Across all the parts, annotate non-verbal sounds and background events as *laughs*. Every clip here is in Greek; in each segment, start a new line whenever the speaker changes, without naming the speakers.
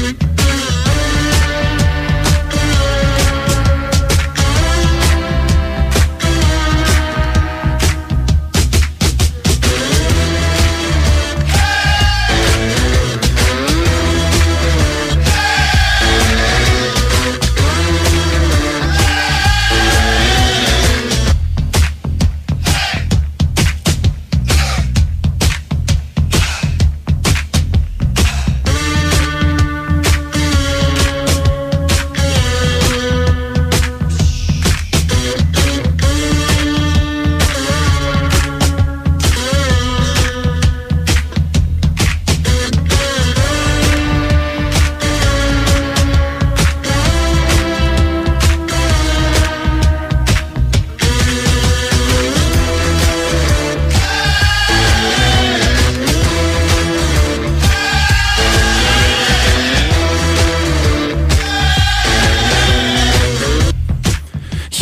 Mm-hmm.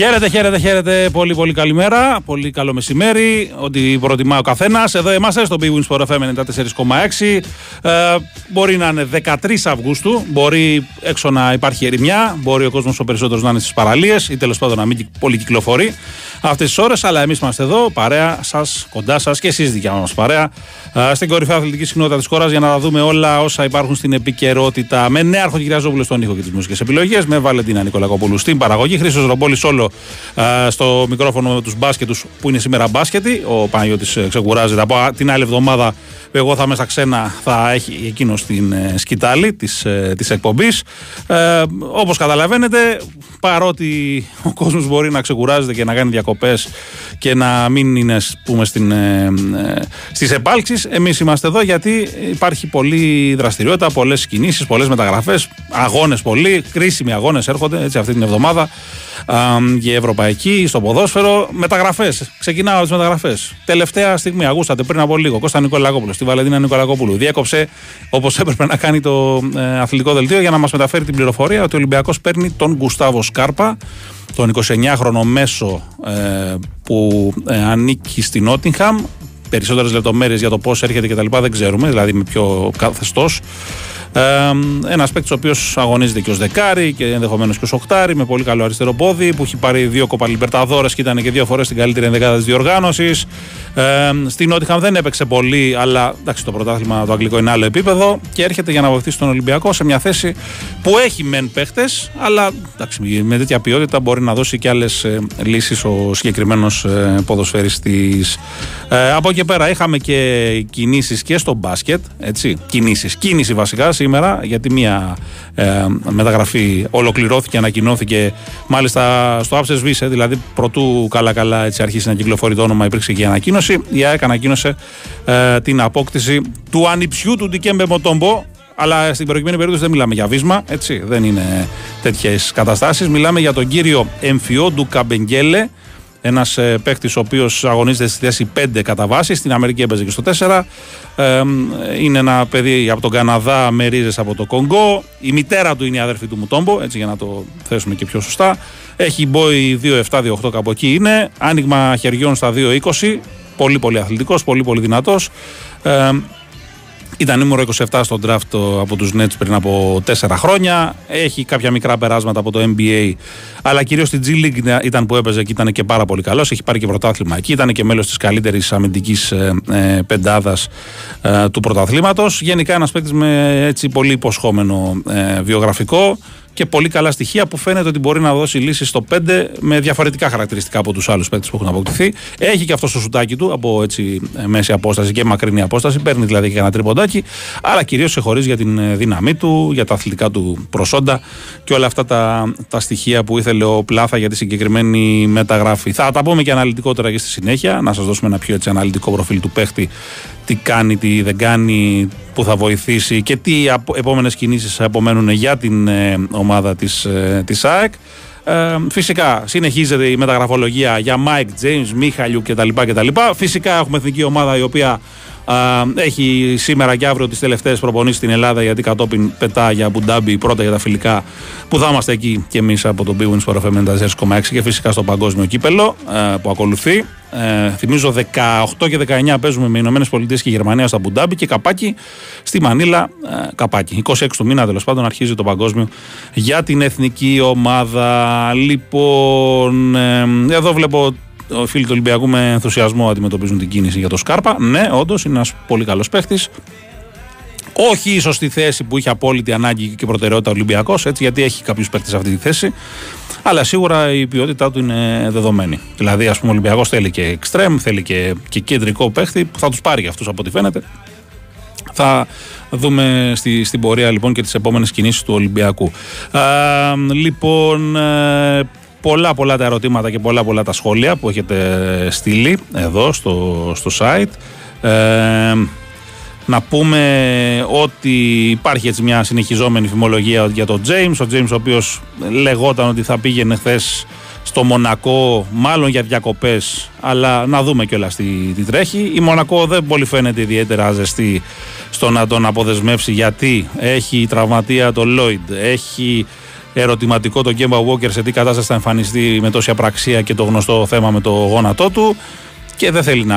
Χαίρετε, χαίρετε, χαίρετε. Πολύ, πολύ καλημέρα. Πολύ καλό μεσημέρι. Ό,τι προτιμά ο καθένας. Εδώ είμαστε στο Big Wings for FM 94,6. Ε, μπορεί να είναι 13 Αυγούστου. Μπορεί έξω να υπάρχει ερημιά. Μπορεί ο κόσμος ο περισσότερος να είναι στις παραλίες ή τέλος πάντων να μην πολύ κυκλοφορεί αυτές τις ώρες. Αλλά εμείς είμαστε εδώ, παρέα σας, κοντά σας και εσείς δικιά μας παρέα. Ε, στην κορυφαία αθλητική συχνότητα της χώρας για να δούμε όλα όσα υπάρχουν στην επικαιρότητα. Με νέαρχο Κυριαζόπουλο στον ήχο και τις μουσικές επιλογές. Με Βαλεντίνα Νικολακοπούλου στην παραγωγή. Χρήσο Ρομπόλης όλο στο μικρόφωνο με τους μπάσκετους που είναι σήμερα μπάσκετοι. Ο Παναγιώτης ε, ξεκουράζεται από την άλλη εβδομάδα εγώ θα είμαι στα ξένα, θα έχει εκείνο την ε, σκητάλη της της ε, εκπομπής. Ε, Όπως καταλαβαίνετε, παρότι ο κόσμος μπορεί να ξεκουράζεται και να κάνει διακοπές και να μην είναι πούμε, στην, ε, ε, στις επάλξεις εμείς είμαστε εδώ γιατί υπάρχει πολλή δραστηριότητα, πολλές κινήσεις, πολλές μεταγραφές αγώνες πολλοί, κρίσιμοι αγώνες έρχονται έτσι, αυτή την εβδομάδα για ευρωπαϊκή, στο ποδόσφαιρο. Μεταγραφές. Ξεκινάω τις μεταγραφές. Τελευταία στιγμή, αγούσατε πριν από λίγο, Κώστα Νικολακόπουλος, στη Βαλεντίνα Νικολακόπουλου. Διέκοψε όπως έπρεπε να κάνει το ε, αθλητικό δελτίο για να μας μεταφέρει την πληροφορία ότι ο Ολυμπιακός παίρνει τον Γκουστάβο Σκάρπα, τον 29χρονο μέσο ε, που ε, ανήκει στην Νότιγχαμ. Περισσότερες λεπτομέρειες για το πώς έρχεται και τα λοιπά δεν ξέρουμε, δηλαδή με ποιο καθεστώς. Ε, ένας παίκτης ο οποίος αγωνίζεται και ως δεκάρι και ενδεχομένως και ως οχτάρι με πολύ καλό αριστερό πόδι που έχει πάρει δύο κοπαλιμπερταδόρε και ήταν και δύο φορές στην καλύτερη ενδεκάδα τη διοργάνωσης. Ε, στην Νότιχαμ δεν έπαιξε πολύ, αλλά εντάξει, το πρωτάθλημα το αγγλικό είναι άλλο επίπεδο και έρχεται για να βοηθήσει τον Ολυμπιακό σε μια θέση που έχει μεν παίχτες, αλλά εντάξει, με τέτοια ποιότητα μπορεί να δώσει και άλλες λύσεις ο συγκεκριμένος ε, ποδοσφαιριστής. Ε, από εκεί πέρα είχαμε και κινήσεις και στο μπάσκετ. Έτσι, κινήσεις. Κίνηση βασικά σήμερα, γιατί μία ε, μεταγραφή ολοκληρώθηκε, ανακοινώθηκε μάλιστα στο Άψε Βίσε, δηλαδή πρωτού καλά-καλά έτσι αρχίσει να κυκλοφορεί το όνομα, υπήρξε και η ανακοίνωση. Η ΑΕΚ ανακοίνωσε ε, την απόκτηση του ανιψιού του Ντικέμπε Μοτόμπο, αλλά στην προηγούμενη περίπτωση δεν μιλάμε για βίσμα, έτσι, δεν είναι τέτοιες καταστάσεις. Μιλάμε για τον κύριο Εμφιόντου Καμπεγγέλε, ένας ε, παίκτης ο οποίος αγωνίζεται στη θέση 5 κατά βάση. Στην Αμερική έπαιζε και στο 4. Ε, είναι ένα παιδί από τον Καναδά με ρίζες από το Κονγκό. Η μητέρα του είναι η αδερφή του Μουτόμπο, έτσι για να το θέσουμε και πιο σωστά. Έχει μπόι 2-7-2-8 κάπου εκεί είναι. Άνοιγμα χεριών στα 2-20. Πολύ πολύ αθλητικός, πολύ πολύ δυνατός. Ε, ήταν νούμερο 27 στο draft από τους Nets πριν από 4 χρόνια. Έχει κάποια μικρά περάσματα από το NBA. Αλλά κυρίως στη G League ήταν που έπαιζε και ήταν και πάρα πολύ καλός. Έχει πάρει και πρωτάθλημα εκεί. Ήταν και μέλος της καλύτερης αμυντικής ε, ε, πεντάδας ε, του πρωταθλήματος. Γενικά ένας παίκτης με έτσι πολύ υποσχόμενο ε, βιογραφικό και πολύ καλά στοιχεία που φαίνεται ότι μπορεί να δώσει λύσεις στο 5 με διαφορετικά χαρακτηριστικά από τους άλλους παίκτες που έχουν αποκτηθεί. Έχει και αυτό το σουτάκι του από έτσι μέση απόσταση και μακρινή απόσταση. Παίρνει δηλαδή και ένα τριποντάκι. Αλλά κυρίως σε χωρίς για την ε, δύναμή του, για τα αθλητικά του προσόντα και όλα αυτά τα, τα στοιχεία που ήθελε ο Πλάθα για τη συγκεκριμένη μεταγραφή. Θα τα πούμε και αναλυτικότερα και στη συνέχεια. Να σας δώσουμε ένα πιο έτσι αναλυτικό προφίλ του παίχτη τι κάνει, τι δεν κάνει, που θα βοηθήσει και τι επόμενες κινήσεις απομένουν για την ε, ομάδα της, ε, της ΑΕΚ. Ε, φυσικά συνεχίζεται η μεταγραφολογία για Mike James, Μίχαλιου κτλ. κτλ. Φυσικά έχουμε εθνική ομάδα η οποία έχει σήμερα και αύριο τις τελευταίες προπονήσεις στην Ελλάδα γιατί κατόπιν πετά για Αμπουντάμπι πρώτα για τα φιλικά που θα είμαστε εκεί και εμείς από τον Big Wins FM 94,6 και φυσικά στο παγκόσμιο κύπελο ε, που ακολουθεί. Ε, θυμίζω 18 και 19 παίζουμε με Ηνωμένες Πολιτείες και Γερμανία στα Μπουντάμπι και καπάκι στη Μανίλα. Ε, καπάκι. 26 του μήνα τέλος πάντων αρχίζει το παγκόσμιο για την εθνική ομάδα. Λοιπόν, ε, εδώ βλέπω οι φίλοι του Ολυμπιακού με ενθουσιασμό αντιμετωπίζουν την κίνηση για το Σκάρπα. Ναι, όντως είναι ένας πολύ καλός παίχτης. Όχι ίσως στη θέση που είχε απόλυτη ανάγκη και προτεραιότητα ο Ολυμπιακός, έτσι γιατί έχει κάποιους παίχτες σε αυτή τη θέση. Αλλά σίγουρα η ποιότητά του είναι δεδομένη. Δηλαδή, ας πούμε, ο Ολυμπιακός θέλει και εξτρέμ, θέλει και, και κεντρικό παίχτη που θα τους πάρει για αυτούς από ό,τι φαίνεται. Θα δούμε στη, στην πορεία λοιπόν και τις επόμενες κινήσεις του Ολυμπιακού. Α, λοιπόν, ε, πολλά πολλά τα ερωτήματα και πολλά πολλά τα σχόλια που έχετε στείλει εδώ στο, στο site. Ε, να πούμε ότι υπάρχει έτσι μια συνεχιζόμενη φημολογία για τον James. Ο James ο οποίος λεγόταν ότι θα πήγαινε χθες στο Μονακό, μάλλον για διακοπές, αλλά να δούμε κιόλας τι, τι τρέχει. Η Μονακό δεν πολύ φαίνεται ιδιαίτερα ζεστή στο να τον αποδεσμεύσει γιατί έχει τραυματία το Lloyd, έχει ερωτηματικό το Γκέμπα Walker σε τι κατάσταση θα εμφανιστεί με τόση απραξία και το γνωστό θέμα με το γόνατό του και δεν θέλει να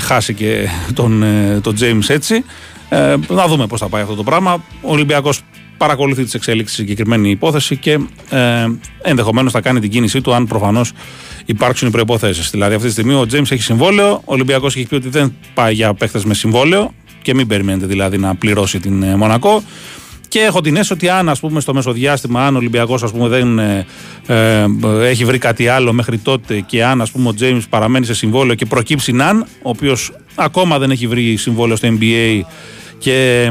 χάσει και τον, ε, τον James έτσι. Ε, να δούμε πώς θα πάει αυτό το πράγμα. Ο Ολυμπιακός παρακολουθεί τις εξέλιξεις συγκεκριμένη υπόθεση και ε, ενδεχομένως θα κάνει την κίνησή του αν προφανώς υπάρξουν οι προϋποθέσεις. Δηλαδή αυτή τη στιγμή ο James έχει συμβόλαιο, ο Ολυμπιακός έχει πει ότι δεν πάει για παίχτες με συμβόλαιο και μην περιμένετε δηλαδή να πληρώσει την ε, Μονακό. Και έχω την αίσθηση ότι αν ας πούμε, στο μεσοδιάστημα, αν ο Ολυμπιακός δεν ε, ε, έχει βρει κάτι άλλο μέχρι τότε και αν ας πούμε, ο Τζέιμς παραμένει σε συμβόλαιο και προκύψει Ναν, ο οποίος ακόμα δεν έχει βρει συμβόλαιο στο NBA και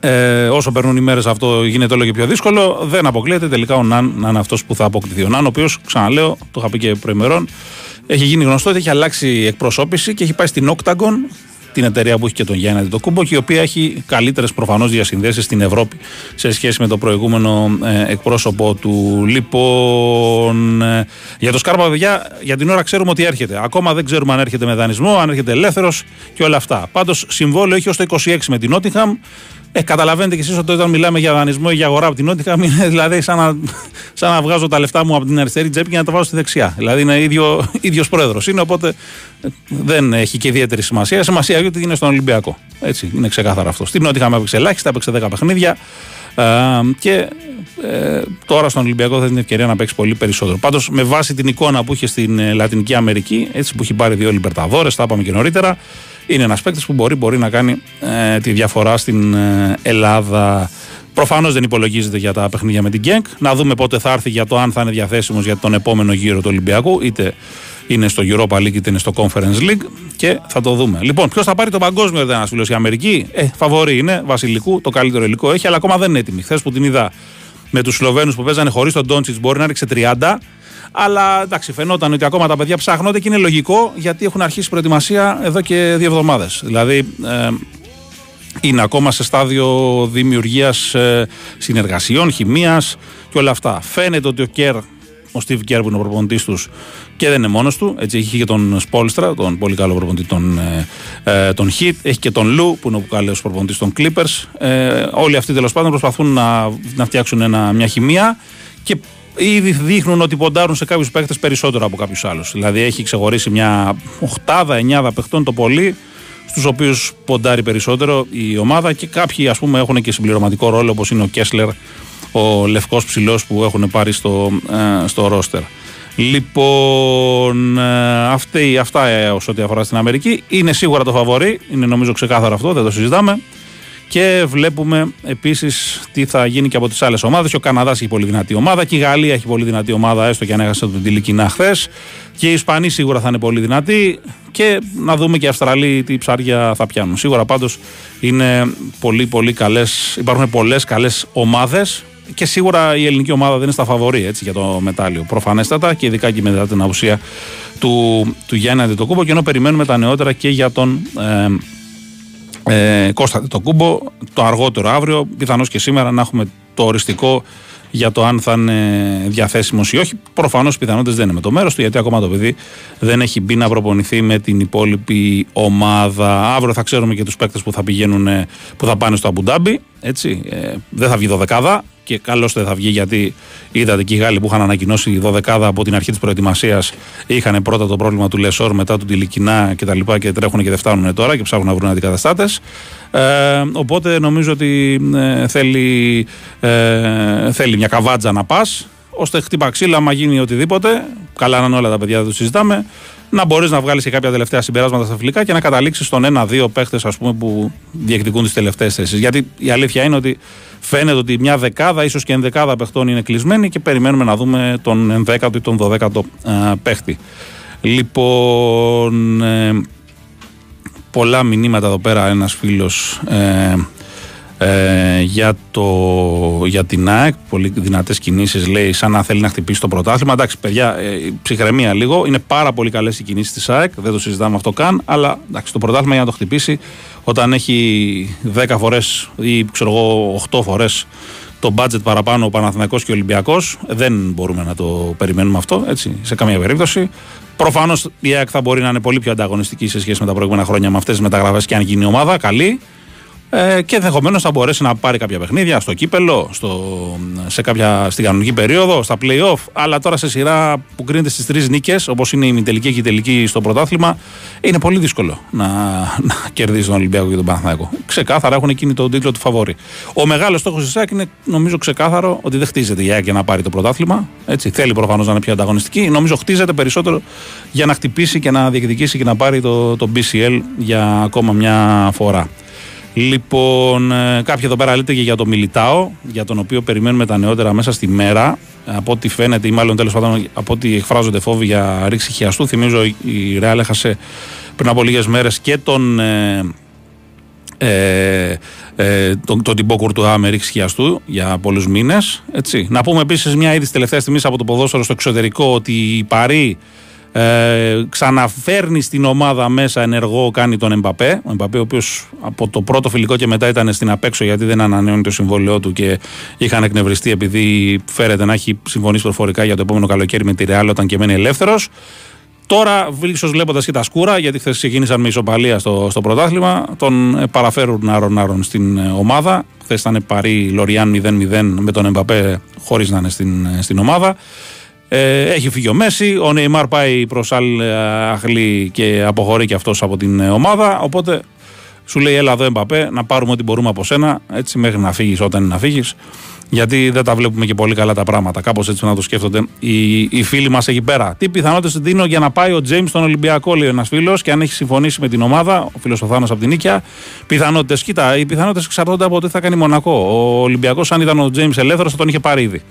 ε, όσο περνούν οι μέρες αυτό γίνεται όλο και πιο δύσκολο. Δεν αποκλείεται τελικά ο Ναν να είναι αυτός που θα αποκτηθεί. Ο Ναν, ο οποίος, ξαναλέω, το είχα πει και προημερών, έχει γίνει γνωστό ότι έχει αλλάξει εκπροσώπηση και έχει πάει στην Octagon την εταιρεία που έχει και τον Γιάννη Αντιτοκούμπο και η οποία έχει καλύτερες προφανώς διασυνδέσεις στην Ευρώπη σε σχέση με το προηγούμενο ε, εκπρόσωπο του. Λοιπόν, ε, για το Σκάρπα, παιδιά, για την ώρα ξέρουμε ότι έρχεται. Ακόμα δεν ξέρουμε αν έρχεται με δανεισμό, αν έρχεται ελεύθερος και όλα αυτά. Πάντως, συμβόλαιο έχει ως το 26 με την Νότιχαμ. Ε, καταλαβαίνετε κι εσείς ότι όταν μιλάμε για δανεισμό ή για αγορά από την Νότια, είναι *laughs* δηλαδή σαν να, σαν να βγάζω τα λεφτά μου από την αριστερή τσέπη και να τα βάζω στη δεξιά. Δηλαδή είναι ίδιο *laughs* ίδιος πρόεδρος. Είναι οπότε ε, δεν έχει και ιδιαίτερη σημασία. Σημασία έχει ότι είναι στον Ολυμπιακό. Έτσι, είναι ξεκάθαρο αυτό. Στην Νότια έπαιξε ελάχιστα, έπαιξε 10 παιχνίδια. Ε, και ε, τώρα στον Ολυμπιακό θα έχει την ευκαιρία να παίξει πολύ περισσότερο. Πάντως, με βάση την εικόνα που είχε στην ε, Λατινική Αμερική, έτσι που έχει πάρει δύο Λιμπερταδόρες, τα είπαμε και νωρίτερα, είναι ένας παίκτης που μπορεί, μπορεί να κάνει ε, τη διαφορά στην ε, Ελλάδα. Προφανώς δεν υπολογίζεται για τα παιχνίδια με την Γκένκ. Να δούμε πότε θα έρθει για το αν θα είναι διαθέσιμος για τον επόμενο γύρο του Ολυμπιακού, είτε είναι στο Europa League είτε είναι στο Conference League και θα το δούμε. Λοιπόν, ποιος θα πάρει το παγκόσμιο, δεν ένας φίλος η Αμερική; Ε, φαβορή είναι Βασιλικού, το καλύτερο υλικό έχει, αλλά ακόμα δεν είναι έτοιμη. Χθες που την είδα με τους Σλοβαίνους που παίζανε χωρίς τον Ντόντσιτ μπορεί να ρίξει 30. Αλλά εντάξει, φαινόταν ότι ακόμα τα παιδιά ψάχνονται και είναι λογικό γιατί έχουν αρχίσει προετοιμασία εδώ και δύο εβδομάδες. Δηλαδή, ε, είναι ακόμα σε στάδιο δημιουργίας ε, συνεργασιών, χημίας και όλα αυτά. Φαίνεται ότι ο Κέρ, ο Steve Κέρ που είναι ο προπονητής τους και δεν είναι μόνος του. Έτσι, έχει και τον Σπόλστρα, τον πολύ καλό προπονητή των, ε, ε τον Hit. Έχει και τον Λου, που είναι ο καλός προπονητής των Clippers. Ε, όλοι αυτοί τέλος πάντων προσπαθούν να, να φτιάξουν ένα, μια χημεία και ήδη δείχνουν ότι ποντάρουν σε κάποιους παίχτε περισσότερο από κάποιους άλλους. Δηλαδή έχει ξεχωρίσει μια οχτάδα, εννιάδα παιχτών το πολύ, στους οποίους ποντάρει περισσότερο η ομάδα και κάποιοι ας πούμε έχουν και συμπληρωματικό ρόλο όπως είναι ο Κέσλερ, ο λευκός ψηλός που έχουν πάρει στο, ε, στο ρόστερ. Λοιπόν, ε, αυτή, αυτά ε, όσο ό,τι αφορά στην Αμερική. Είναι σίγουρα το φαβορή, είναι νομίζω ξεκάθαρο αυτό, δεν το συζητάμε. Και βλέπουμε επίσης τι θα γίνει και από τις άλλες ομάδες. Και ο Καναδάς έχει πολύ δυνατή ομάδα και η Γαλλία έχει πολύ δυνατή ομάδα, έστω και αν έχασε τον Τιλικινά χθες. Και οι Ισπανοί σίγουρα θα είναι πολύ δυνατοί. Και να δούμε και οι Αυστραλοί τι ψάρια θα πιάνουν. Σίγουρα πάντως είναι πολύ, πολύ καλές. Υπάρχουν πολλές καλές ομάδες. Και σίγουρα η ελληνική ομάδα δεν είναι στα φαβορή έτσι, για το μετάλλιο. Προφανέστατα και ειδικά και μετά την απουσία του, του Γιάννη Αντιτοκούμπο. Και ενώ περιμένουμε τα νεότερα και για τον. Ε, ε, Κώστα το κούμπο το αργότερο αύριο, πιθανώς και σήμερα να έχουμε το οριστικό για το αν θα είναι διαθέσιμος ή όχι. Προφανώς οι πιθανότητες δεν είναι με το μέρος του, γιατί ακόμα το παιδί δεν έχει μπει να προπονηθεί με την υπόλοιπη ομάδα. Αύριο θα ξέρουμε και τους παίκτες που θα πηγαίνουν, που θα πάνε στο Αμπουντάμπι. Έτσι. Ε, δεν θα βγει δωδεκάδα και καλώς δεν θα βγει γιατί είδατε και οι Γάλλοι που είχαν ανακοινώσει δωδεκάδα από την αρχή της προετοιμασίας είχαν πρώτα το πρόβλημα του Λεσόρ, μετά του Τιλικινά και τα λοιπά και τρέχουν και δεν φτάνουν τώρα και ψάχνουν να βρουν αντικαταστάτες. Ε, οπότε νομίζω ότι ε, θέλει, ε, θέλει μια καβάτζα να πας ώστε χτύπα ξύλα, άμα γίνει οτιδήποτε. Καλά να είναι όλα τα παιδιά, δεν το συζητάμε να μπορείς να βγάλεις και κάποια τελευταία συμπεράσματα στα φιλικά και να καταλήξεις στον ένα-δύο παίχτες που διεκδικούν τις τελευταίες θέσεις. Γιατί η αλήθεια είναι ότι φαίνεται ότι μια δεκάδα, ίσως και ενδεκάδα παιχτών είναι κλεισμένη και περιμένουμε να δούμε τον ενδέκατο ή τον δωδέκατο παίχτη. Λοιπόν, ε, πολλά μηνύματα εδώ πέρα ένας φίλος ε, ε, για, το, για την ΑΕΚ. Πολύ δυνατές κινήσεις λέει, σαν να θέλει να χτυπήσει το πρωτάθλημα. Εντάξει, παιδιά, ε, ψυχραιμία λίγο. Είναι πάρα πολύ καλές οι κινήσεις της ΑΕΚ. Δεν το συζητάμε αυτό καν. Αλλά εντάξει, το πρωτάθλημα για να το χτυπήσει, όταν έχει 10 φορές ή ξέρω εγώ 8 φορές το budget παραπάνω ο Παναθηναϊκός και ο Ολυμπιακός δεν μπορούμε να το περιμένουμε αυτό έτσι, σε καμία περίπτωση. Προφανώς η ΑΕΚ θα μπορεί να είναι πολύ πιο ανταγωνιστική σε σχέση με τα προηγούμενα χρόνια με αυτές τις μεταγραφές και αν γίνει ομάδα καλή ε, και ενδεχομένως θα μπορέσει να πάρει κάποια παιχνίδια στο κύπελο, στο, σε κάποια, στην κανονική περίοδο, στα playoff. Αλλά τώρα σε σειρά που κρίνεται στις τρεις νίκες, όπως είναι η τελική και η τελική στο πρωτάθλημα, είναι πολύ δύσκολο να, να κερδίσει τον Ολυμπιακό και τον Παναθηναϊκό. Ξεκάθαρα έχουν εκείνη τον τίτλο του φαβόρη. Ο μεγάλος στόχος της ΣΑΚ είναι νομίζω ξεκάθαρο ότι δεν χτίζεται η ΑΕΚ για να πάρει το πρωτάθλημα. Έτσι, θέλει προφανώς να είναι πιο ανταγωνιστική. Νομίζω χτίζεται περισσότερο για να χτυπήσει και να διεκδικήσει και να πάρει το, το BCL για ακόμα μια φορά. Λοιπόν, ε, κάποιοι εδώ πέρα λέτε και για το Μιλιτάο, για τον οποίο περιμένουμε τα νεότερα μέσα στη μέρα. Από ό,τι φαίνεται, ή μάλλον τέλος πάντων από ό,τι εκφράζονται φόβοι για ρήξη χιαστού. Θυμίζω η Ρεάλ έχασε πριν από λίγες μέρες και τον. Ε, ε, ε, τον, τον Τιμπό Κουρτουά με ρήξη χιαστού για πολλούς μήνες. Να πούμε επίσης μια είδηση τελευταίας στιγμής από το ποδόσφαιρο στο εξωτερικό ότι η Παρή ε, ξαναφέρνει στην ομάδα μέσα ενεργό, κάνει τον Εμπαπέ. Ο Εμπαπέ, ο οποίος από το πρώτο φιλικό και μετά ήταν στην απέξω γιατί δεν ανανεώνει το συμβόλαιό του και είχαν εκνευριστεί επειδή φέρεται να έχει συμφωνήσει προφορικά για το επόμενο καλοκαίρι με τη Ρεάλ όταν και μένει ελεύθερος. Τώρα, ίσω βλέποντας και τα σκούρα, γιατί χθες ξεκίνησαν με ισοπαλία στο, στο πρωτάθλημα, τον παραφέρουν άρον-άρον στην ε, ομάδα. Χθες ήταν παρή Λοριάν 0-0 με τον Εμπαπέ χωρίς να είναι στην, ε, στην ομάδα. Ε, έχει φύγει ο Μέση. Ο Νεϊμάρ πάει προς άλλη αχλή και αποχωρεί και αυτός από την ομάδα. Οπότε σου λέει: Έλα εδώ, Εμπαπέ, να πάρουμε ό,τι μπορούμε από σένα, έτσι μέχρι να φύγεις όταν είναι να φύγεις. Γιατί δεν τα βλέπουμε και πολύ καλά τα πράγματα. Κάπως έτσι να το σκέφτονται οι, οι φίλοι μας εκεί πέρα. Τι πιθανότητες δίνω για να πάει ο Τζέιμς στον Ολυμπιακό, λέει ένας φίλος, και αν έχει συμφωνήσει με την ομάδα, ο φίλος ο Θάνος από την Νίκαια. Πιθανότητες, κοίτα, οι πιθανότητες εξαρτώνται από τι θα κάνει Μονακό. Ο Ολυμπιακός, αν ήταν ο Τζέιμς ελεύθερος, θα τον είχε πάρει ήδη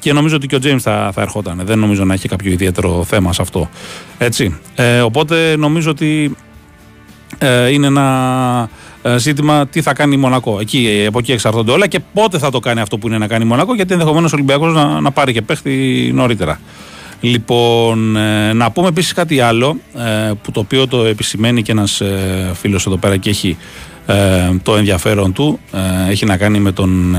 και νομίζω ότι και ο Τζέιμς θα, θα ερχόταν. Δεν νομίζω να έχει κάποιο ιδιαίτερο θέμα σε αυτό. Έτσι. Ε, οπότε νομίζω ότι ε, είναι ένα ε, ζήτημα τι θα κάνει η Μονακό. Εκεί, από εκεί εξαρτώνται όλα και πότε θα το κάνει αυτό που είναι να κάνει η Μονακό, γιατί ενδεχομένως ο Ολυμπιακός να, να πάρει και παίχτη νωρίτερα. Λοιπόν, ε, να πούμε επίσης κάτι άλλο, ε, που το οποίο το επισημαίνει και ένας ε, φίλος εδώ πέρα και έχει το ενδιαφέρον του. έχει να κάνει με τον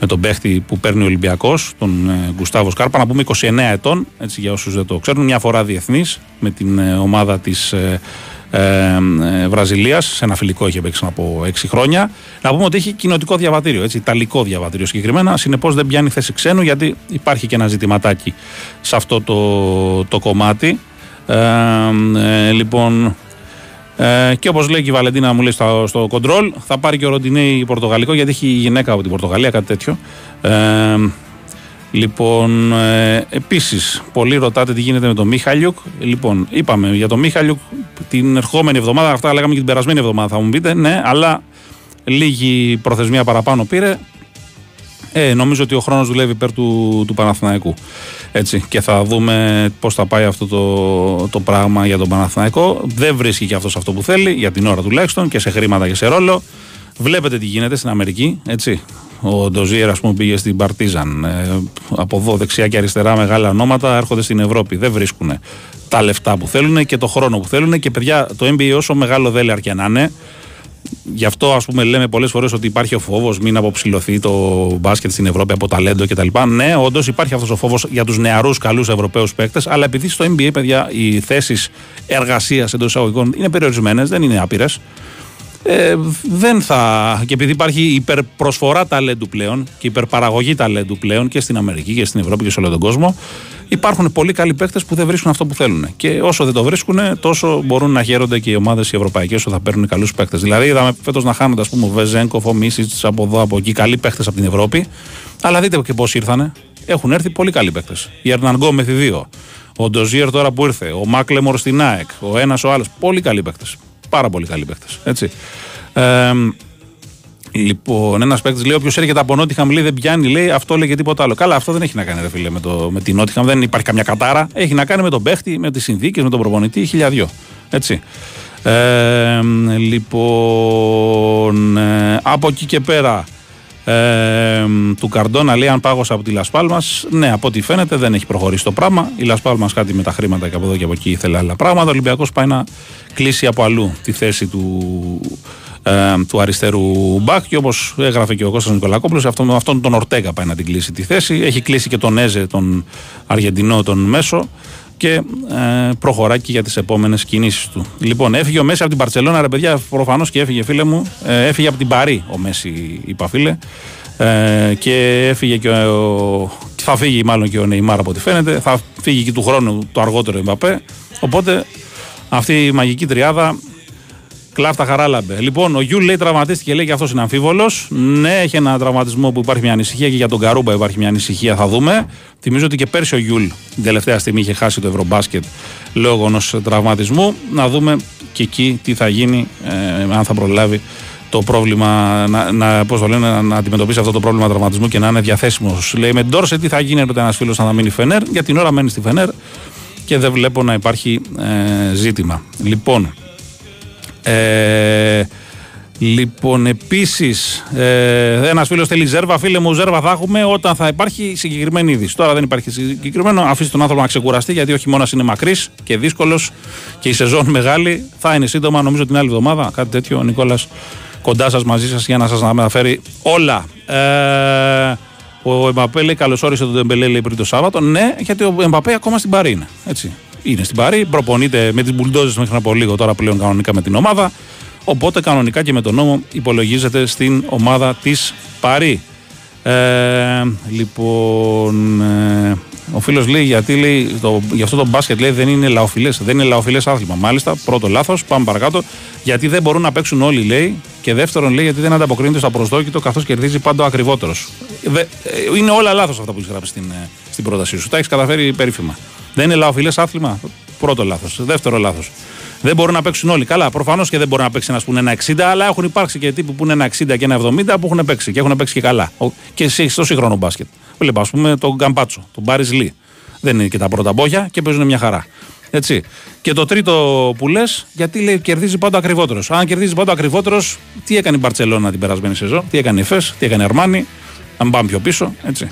με τον παίχτη που παίρνει ο Ολυμπιακός, τον ε, Γκουστάβο Σκάρπα. Να πούμε 29 ετών, έτσι για όσους δεν το ξέρουν, μια φορά διεθνής με την ε, ομάδα της ε, ε, ε Βραζιλίας. Σε ένα φιλικό είχε παίξει από 6 χρόνια. Να πούμε ότι έχει κοινοτικό διαβατήριο, έτσι, ιταλικό διαβατήριο συγκεκριμένα. Συνεπώς δεν πιάνει θέση ξένου, γιατί υπάρχει και ένα ζητηματάκι σε αυτό το, το κομμάτι. Ε, λοιπόν, ε, και όπως λέει και η Βαλεντίνα μου λέει στο, στο κοντρόλ, θα πάρει και ο Ροντινέη Πορτογαλικό γιατί έχει γυναίκα από την Πορτογαλία, κάτι τέτοιο. Ε, λοιπόν, ε, επίσης, πολλοί ρωτάτε τι γίνεται με τον Μίχαλιουκ. Λοιπόν, είπαμε για τον Μίχαλιουκ την ερχόμενη εβδομάδα, αυτά λέγαμε και την περασμένη εβδομάδα, θα μου πείτε, ναι, αλλά λίγη προθεσμία παραπάνω πήρε. Ε, νομίζω ότι ο χρόνος δουλεύει υπέρ του, του Παναθηναϊκού. Έτσι, και θα δούμε πώς θα πάει αυτό το, το πράγμα για τον Παναθηναϊκό. Δεν βρίσκει και αυτός αυτό που θέλει, για την ώρα τουλάχιστον, και σε χρήματα και σε ρόλο. Βλέπετε τι γίνεται στην Αμερική. Έτσι. Ο Ντοζίερ, ας πούμε, πήγε στην Παρτίζαν. Ε, από εδώ δεξιά και αριστερά μεγάλα ονόματα έρχονται στην Ευρώπη. Δεν βρίσκουν τα λεφτά που θέλουν και το χρόνο που θέλουν. Και παιδιά, το NBA, όσο μεγάλο δέλεαρ και να είναι, γι' αυτό ας πούμε λέμε πολλές φορές ότι υπάρχει ο φόβος μην αποψηλωθεί το μπάσκετ στην Ευρώπη από ταλέντο κτλ. Ναι, όντως υπάρχει αυτός ο φόβος για τους νεαρούς καλούς Ευρωπαίους παίκτες, αλλά επειδή στο NBA, παιδιά, οι θέσεις εργασίας εντός εισαγωγικών είναι περιορισμένες, δεν είναι άπειρες. Ε, δεν θα. Και επειδή υπάρχει υπερπροσφορά ταλέντου πλέον και υπερπαραγωγή ταλέντου πλέον και στην Αμερική και στην Ευρώπη και σε όλο τον κόσμο, υπάρχουν πολύ καλοί παίκτες που δεν βρίσκουν αυτό που θέλουν. Και όσο δεν το βρίσκουν, τόσο μπορούν να χαίρονται και οι ομάδες οι ευρωπαϊκές όσο θα παίρνουν καλούς παίκτες. Δηλαδή, είδαμε φέτος να χάνονται, ας πούμε, ο Βεζέγκοφ, ο Μίσιτς από εδώ, από εκεί, καλοί παίκτες από την Ευρώπη. Αλλά δείτε και πώς ήρθανε. Έχουν έρθει πολύ καλοί παίκτες. Η Ερναν Γκόμεθ, οι δύο. Ο Ντοζίερ τώρα που ήρθε. Ο Μάκλεμορ στην ΑΕΚ. Ο ένας ο άλλος. Πολύ καλοί παίκτες. Πάρα πολύ καλοί παίκτες. Έτσι. Ε, Λοιπόν, ένας παίκτης λέει: Όποιος έρχεται από Νότιχαμ λέει δεν πιάνει, λέει αυτό λέει και τίποτα άλλο. Καλά, αυτό δεν έχει να κάνει, ρε φίλε, με, το, με την Νότιχαμ, δεν υπάρχει καμιά κατάρα. Έχει να κάνει με τον παίχτη, με τις συνθήκες, με τον προπονητή, χιλιαδιό. Έτσι. Ε, λοιπόν, ε, από εκεί και πέρα ε, του Καρντόνα λέει αν πάγωσα από τη Λασπάλμα. Ναι, από ό,τι φαίνεται δεν έχει προχωρήσει το πράγμα. Η Λασπάλμα κάτι με τα χρήματα και από εδώ και από εκεί ήθελε άλλα πράγματα. Ο Ολυμπιακός πάει να κλείσει από αλλού τη θέση του ε, του αριστερού μπακ. Και όπως έγραφε και ο Κώστας Νικολακόπουλος, αυτόν, αυτόν τον Ορτέγα πάει να την κλείσει τη θέση. Έχει κλείσει και τον Έζε, τον Αργεντινό, τον Μέσο και ε, προχωράει και για τις επόμενες κινήσεις του. Λοιπόν, έφυγε ο Μέση από την Παρσελόνα, ρε παιδιά, προφανώς και έφυγε, φίλε μου. Ε, έφυγε από την Παρή ο Μέση, είπα φίλε. Ε, και έφυγε και ο, θα φύγει μάλλον και ο Νεϊμάρ από ό,τι φαίνεται. Θα φύγει και του χρόνου το αργότερο Εμπαπέ. Οπότε αυτή η μαγική τριάδα κλάφ' τα Χαράλαμπε. Λοιπόν, ο Γιούλ λέει τραυματίστηκε, λέει και αυτός είναι αμφίβολος. Ναι, έχει ένα τραυματισμό που υπάρχει μια ανησυχία και για τον Γκαρούμπα υπάρχει μια ανησυχία. Θα δούμε. Θυμίζω ότι και πέρσι ο Γιούλ την τελευταία στιγμή είχε χάσει το Ευρωμπάσκετ λόγω ενός τραυματισμού. Να δούμε και εκεί τι θα γίνει, ε, αν θα προλάβει το πρόβλημα, να, να, πώς το λένε, να αντιμετωπίσει αυτό το πρόβλημα τραυματισμού και να είναι διαθέσιμος. Λέει με Ντόρσε τι θα γίνει έπρεπε ένας φίλος να μείνει Φενέρ. Για την ώρα μένει στη Φενέρ και δεν βλέπω να υπάρχει ε, ζήτημα. Λοιπόν, ε, λοιπόν, επίσης, ε, ένας φίλος θέλει ζέρβα. Φίλε μου, ζέρβα θα έχουμε όταν θα υπάρχει συγκεκριμένη είδηση. Τώρα δεν υπάρχει συγκεκριμένο. Αφήστε τον άνθρωπο να ξεκουραστεί, γιατί ο χειμώνας είναι μακρύς και δύσκολος και η σεζόν μεγάλη. Θα είναι σύντομα, νομίζω την άλλη εβδομάδα, κάτι τέτοιο. Ο Νικόλας κοντά σας μαζί σας για να σας αναφέρει όλα. Ε, ο Εμπαπέ λέει καλώς όρισε τον Τεμπελέ λέει πριν το Σάββατο. Ναι, γιατί ο Εμπαπέ ακόμα στην Παρή είναι. Έτσι είναι στην Παρή, προπονείται με τις μπουλντόζες μέχρι από λίγο τώρα πλέον κανονικά με την ομάδα. Οπότε κανονικά και με τον νόμο υπολογίζεται στην ομάδα της Παρή. Ε, λοιπόν, ε, ο φίλος λέει γιατί λέει, το, για αυτό το μπάσκετ λέει δεν είναι λαοφιλές. Δεν είναι λαοφιλές άθλημα. Μάλιστα, πρώτο λάθος, πάμε παρακάτω. Γιατί δεν μπορούν να παίξουν όλοι, λέει. Και δεύτερον, λέει γιατί δεν ανταποκρίνεται στο προσδόκητο καθώς κερδίζει πάντα ο ακριβότερος. Ε, είναι όλα λάθος αυτά που έχει γράψει στην, ε, στην πρότασή σου. Τα έχεις καταφέρει περίφημα. Δεν είναι λαοφιλέ άθλημα; Πρώτο λάθος. Δεύτερο λάθος. Δεν μπορούν να παίξουν όλοι. Καλά, προφανώς και δεν μπορεί να παίξει ένας που είναι ένα 60, αλλά έχουν υπάρξει και τύποι που είναι ένα 60 και ένα 70 που έχουν παίξει και έχουν παίξει και καλά. Και στο σύγχρονο μπάσκετ. Βλέπω, ας πούμε, τον Γκαμπάτσο, τον Μπάρις Λί. Δεν είναι και τα πρώτα μπόχια και παίζουν μια χαρά. Έτσι. Και το τρίτο που λες, γιατί λέει κερδίζει πάντα ακριβότερος. Αν κερδίζει πάντα ακριβότερος, τι έκανε η Μπαρσελόνα την περασμένη σεζόν, τι έκανε η Φες, τι έκανε η Αρμάνι. Αν πάμε πιο πίσω. Έτσι.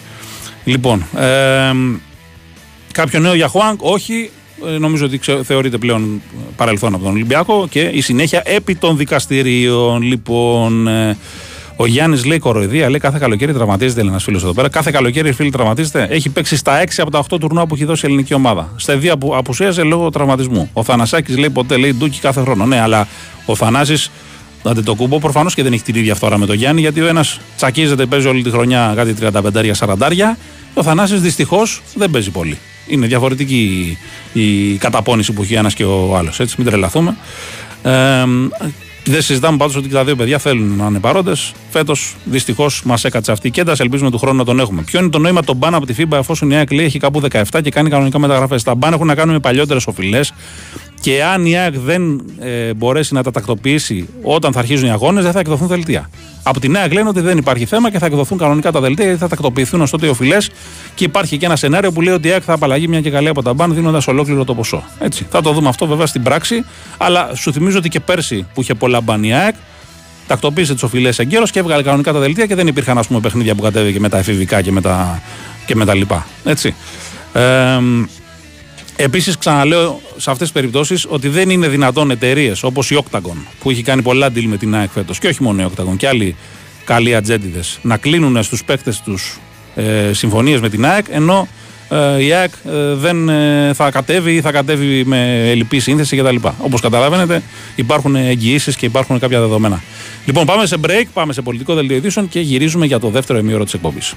Λοιπόν, ε, κάποιο νέο για Χουάνκ, όχι. Ε, νομίζω ότι θεωρείται πλέον παρελθόν από τον Ολυμπιακό και η συνέχεια επί των δικαστηρίων. Λοιπόν, ε, ο Γιάννης λέει κοροϊδία, λέει κάθε καλοκαίρι τραυματίζεται. Ένας φίλος εδώ πέρα. Κάθε καλοκαίρι, φίλοι, τραυματίζεται. Έχει παίξει στα 6 από τα 8 τουρνουά που έχει δώσει η ελληνική ομάδα. Στα 2 που απουσίαζε λόγω τραυματισμού. Ο Θανασάκης λέει ποτέ λέει ντούκι κάθε χρόνο. Ναι, αλλά ο Θανάσης Αντετοκούμπο προφανώς και δεν έχει την ίδια φθορά με τον Γιάννη γιατί ο ένας τσακίζεται, παίζει όλη τη χρονιά κάτι 35-40. Ο Θανάσης δυστυχώς δεν παίζει πολύ. Είναι διαφορετική η καταπώνηση που έχει ένας και ο άλλος. Έτσι, μην τρελαθούμε. Ε, δεν συζητάμε πάντως ότι και τα δύο παιδιά θέλουν να είναι παρόντες. Φέτος δυστυχώς μας έκατσε αυτή η κέντα. Ελπίζουμε του χρόνου να τον έχουμε. Ποιο είναι το νόημα των μπαν από τη FIBA εφόσον η ΑΕΚ λέει έχει κάπου 17 και κάνει κανονικά μεταγραφές. Τα μπαν έχουν να κάνουν με παλιότερες οφειλές και αν η ΑΕΚ δεν ε, μπορέσει να τα τακτοποιήσει όταν θα αρχίζουν οι αγώνες, δεν θα εκδοθούν δελτία. Από την ΑΕΚ λένε ότι δεν υπάρχει θέμα και θα εκδοθούν κανονικά τα δελτία γιατί θα τακτοποιηθούν ως τότε οι οφειλές. Και υπάρχει και ένα σενάριο που λέει ότι η ΑΕΚ θα απαλλαγεί μια και καλή από τα μπαν δίνοντας ολόκληρο το ποσό. Έτσι. Θα το δούμε αυτό βέβαια στην πράξη. Αλλά σου θυμίζω ότι και πέρσι που είχε πολλά μπαν η ΑΕΚ, τακτοποίησε τις οφειλές εγκαίρως και έβγαλε κανονικά τα δελτία και δεν υπήρχαν ας πούμε, παιχνίδια που κατέβηκε με τα εφηβικά και με τα, και με τα λοιπά. Έτσι. Ε, Επίσης, ξαναλέω σε αυτές τις περιπτώσεις ότι δεν είναι δυνατόν εταιρείες όπως η Octagon που έχει κάνει πολλά deal με την ΑΕΚ φέτος και όχι μόνο η Octagon και άλλοι καλοί ατζέντιδες να κλείνουν στους παίκτες τους ε, συμφωνίες με την ΑΕΚ ενώ ε, η ΑΕΚ ε, δεν ε, θα κατέβει ή θα κατέβει με ελλειπή σύνθεση κτλ. Όπως καταλαβαίνετε, υπάρχουν εγγυήσεις και υπάρχουν κάποια δεδομένα. Λοιπόν, πάμε σε break, πάμε σε πολιτικό δελτίο ειδήσεων και γυρίζουμε για το δεύτερο ημίωρο της εκπομπής.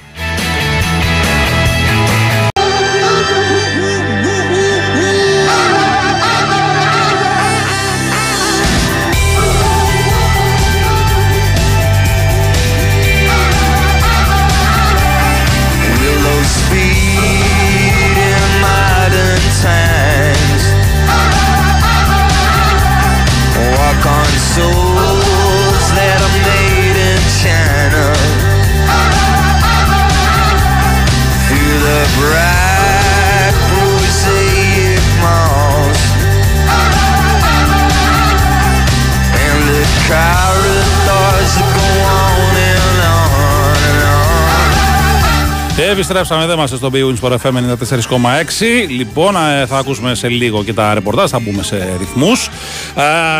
Επιστρέψαμε, δεν είμαστε στο BWIN Sport FM 94,6. Λοιπόν, ε, θα ακούσουμε σε λίγο και τα ρεπορτάζ, θα μπούμε σε ρυθμούς.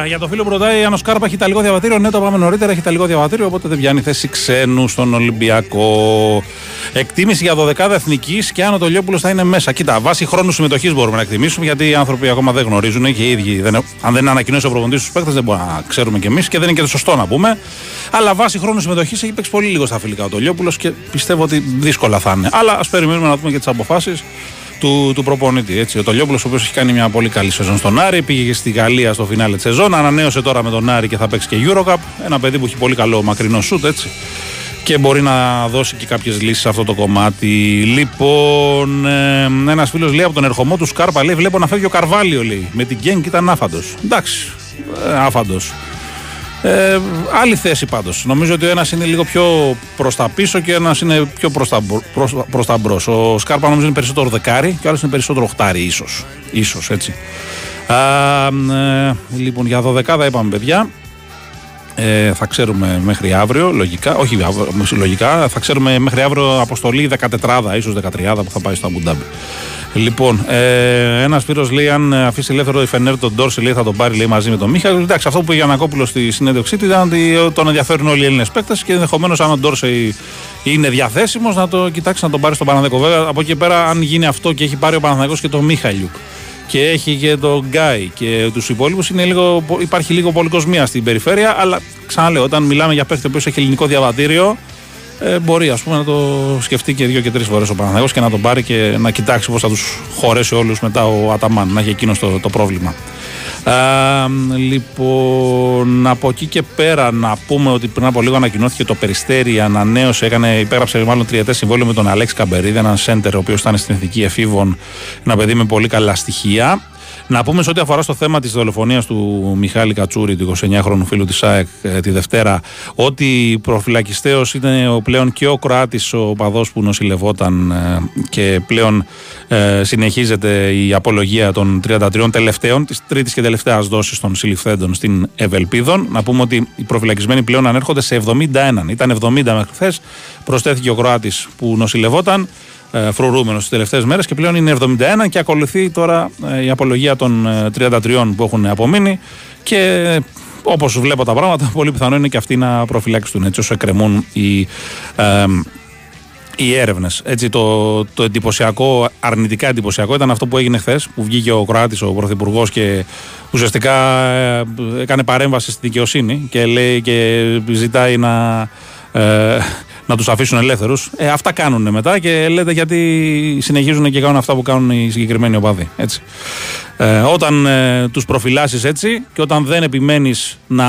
Για το φίλο που ρωτάει, αν ο Σκάρπα έχει ιταλικό διαβατήριο, ναι, το πάμε νωρίτερα, έχει ιταλικό διαβατήριο, οπότε δεν πιάνει θέση ξένου στον Ολυμπιακό. Εκτίμηση για 12 εθνικής και αν ο Τολιόπουλος θα είναι μέσα. Κοίτα, βάσει χρόνου συμμετοχής μπορούμε να εκτιμήσουμε, γιατί οι άνθρωποι ακόμα δεν γνωρίζουν και οι ίδιοι. Δεν, αν δεν ανακοινώσει ο προπονητής τους παίκτες, δεν μπορούμε να ξέρουμε κι εμείς και δεν είναι και το σωστό να πούμε. Αλλά βάσει χρόνου συμμετοχής έχει παίξει πολύ λίγο στα φιλικά ο Τολιόπουλος και πιστεύω ότι δύσκολα θα είναι. Αλλά ας περιμένουμε να δούμε και τις αποφάσεις του, του προπονητή. Έτσι. Ο Τολιόπουλος, ο οποίος έχει κάνει μια πολύ καλή σεζόν στον Άρη, πήγε και στη Γαλλία στο φινάλε της σεζόν, ανανέωσε τώρα με τον Άρη και θα παίξει και Eurocup. Ένα παιδί που έχει πολύ καλό μακρινό σουτ, έτσι. Και μπορεί να δώσει και κάποιες λύσεις σε αυτό το κομμάτι. Λοιπόν, ε, ένας φίλος λέει από τον ερχομό του Σκάρπα, λέει: Βλέπω να φεύγει ο Καρβάλιο, λέει. Με την Γκένγκ ήταν άφαντος. Εντάξει, ε, άφαντος. Ε, άλλη θέση πάντως. Νομίζω ότι ο ένας είναι λίγο πιο προς τα πίσω και ο ένας είναι πιο προς τα, προς, τα μπρος. Ο Σκάρπα νομίζω είναι περισσότερο δεκάρι και ο άλλος είναι περισσότερο οχτάρι, ίσως. Ίσως, έτσι. Α, ε, λοιπόν, για δωδεκάδα είπαμε, παιδιά. Ε, θα ξέρουμε μέχρι αύριο, λογικά. Όχι, λογικά. Θα ξέρουμε μέχρι αύριο αποστολή 14, ίσως 13 που θα πάει στο Αμπουντάμπι. Λοιπόν, ε, ένας φίλος λέει: Αν αφήσει ελεύθερο η Φενέρ τον Ντόρση, λέει θα τον πάρει λέει, μαζί με τον Μίχα. Εντάξει, αυτό που είπε ο Γιανακόπουλο στη συνέντευξή του ήταν ότι τον ενδιαφέρουν όλοι οι Έλληνες παίκτες και ενδεχομένως αν ο Ντόρση είναι διαθέσιμος να το κοιτάξει να τον πάρει στον Παναδέκο. Βέβαια, από εκεί πέρα, αν γίνει αυτό και έχει πάρει ο Παναδέκο και τον Μίχαλιουκ και έχει και τον Γκάι και τους υπόλοιπους, υπάρχει λίγο πολυκοσμία στην περιφέρεια. Αλλά ξαναλέω, όταν μιλάμε για παίκτη που έχει ελληνικό διαβατήριο, ε, μπορεί ας πούμε, να το σκεφτεί και δύο και τρεις φορές ο Παναγιώτης και να τον πάρει και να κοιτάξει πώς θα τους χωρέσει όλους μετά ο Αταμάν, να έχει εκείνος το, το πρόβλημα. Ε, λοιπόν, από εκεί και πέρα να πούμε ότι πριν από λίγο ανακοινώθηκε το Περιστέρι, ανανέωσε, έκανε, υπέγραψε μάλλον τριετές συμβόλαιο με τον Αλέξη Καμπερίδη, έναν σέντερ ο οποίος ήταν στην εθνική εφήβων, ένα παιδί με πολύ καλά στοιχεία. Να πούμε σε ό,τι αφορά στο θέμα της δολοφονίας του Μιχάλη Κατσούρη, του 29χρονου φίλου της ΑΕΚ, ε, τη Δευτέρα, ότι προφυλακιστέο είναι ο πλέον και ο Κροάτης ο παδό που νοσηλευόταν ε, και πλέον ε, συνεχίζεται η απολογία των 33 τελευταίων, της τρίτης και τελευταίας δόσης των συλληφθέντων στην Ευελπίδων. Να πούμε ότι οι προφυλακισμένοι πλέον ανέρχονται σε 71. Ήταν 70 μέχρι χθες. Προσθέθηκε ο Κροάτης που νοσηλευόταν ε, φρουρούμενος τις τελευταίες μέρες και πλέον είναι 71 και ακολουθεί τώρα ε, η απολογία των 33 ε, που έχουν απομείνει και όπως βλέπω τα πράγματα, *laughs* πολύ πιθανό είναι και αυτοί να προφυλάξουν έτσι όσο εκκρεμούν οι, ε, οι έρευνες. Το, το εντυπωσιακό, αρνητικά εντυπωσιακό ήταν αυτό που έγινε χθες, που βγήκε ο Κροάτης, ο Πρωθυπουργός και ουσιαστικά έκανε παρέμβαση στη δικαιοσύνη και λέει και ζητάει να. Ε, να τους αφήσουν ελεύθερους. Ε, αυτά κάνουν μετά και λέτε γιατί συνεχίζουν και κάνουν αυτά που κάνουν οι συγκεκριμένοι οπαδοί. Έτσι. Ε, όταν ε, τους προφυλάσσεις έτσι και όταν δεν επιμένεις να,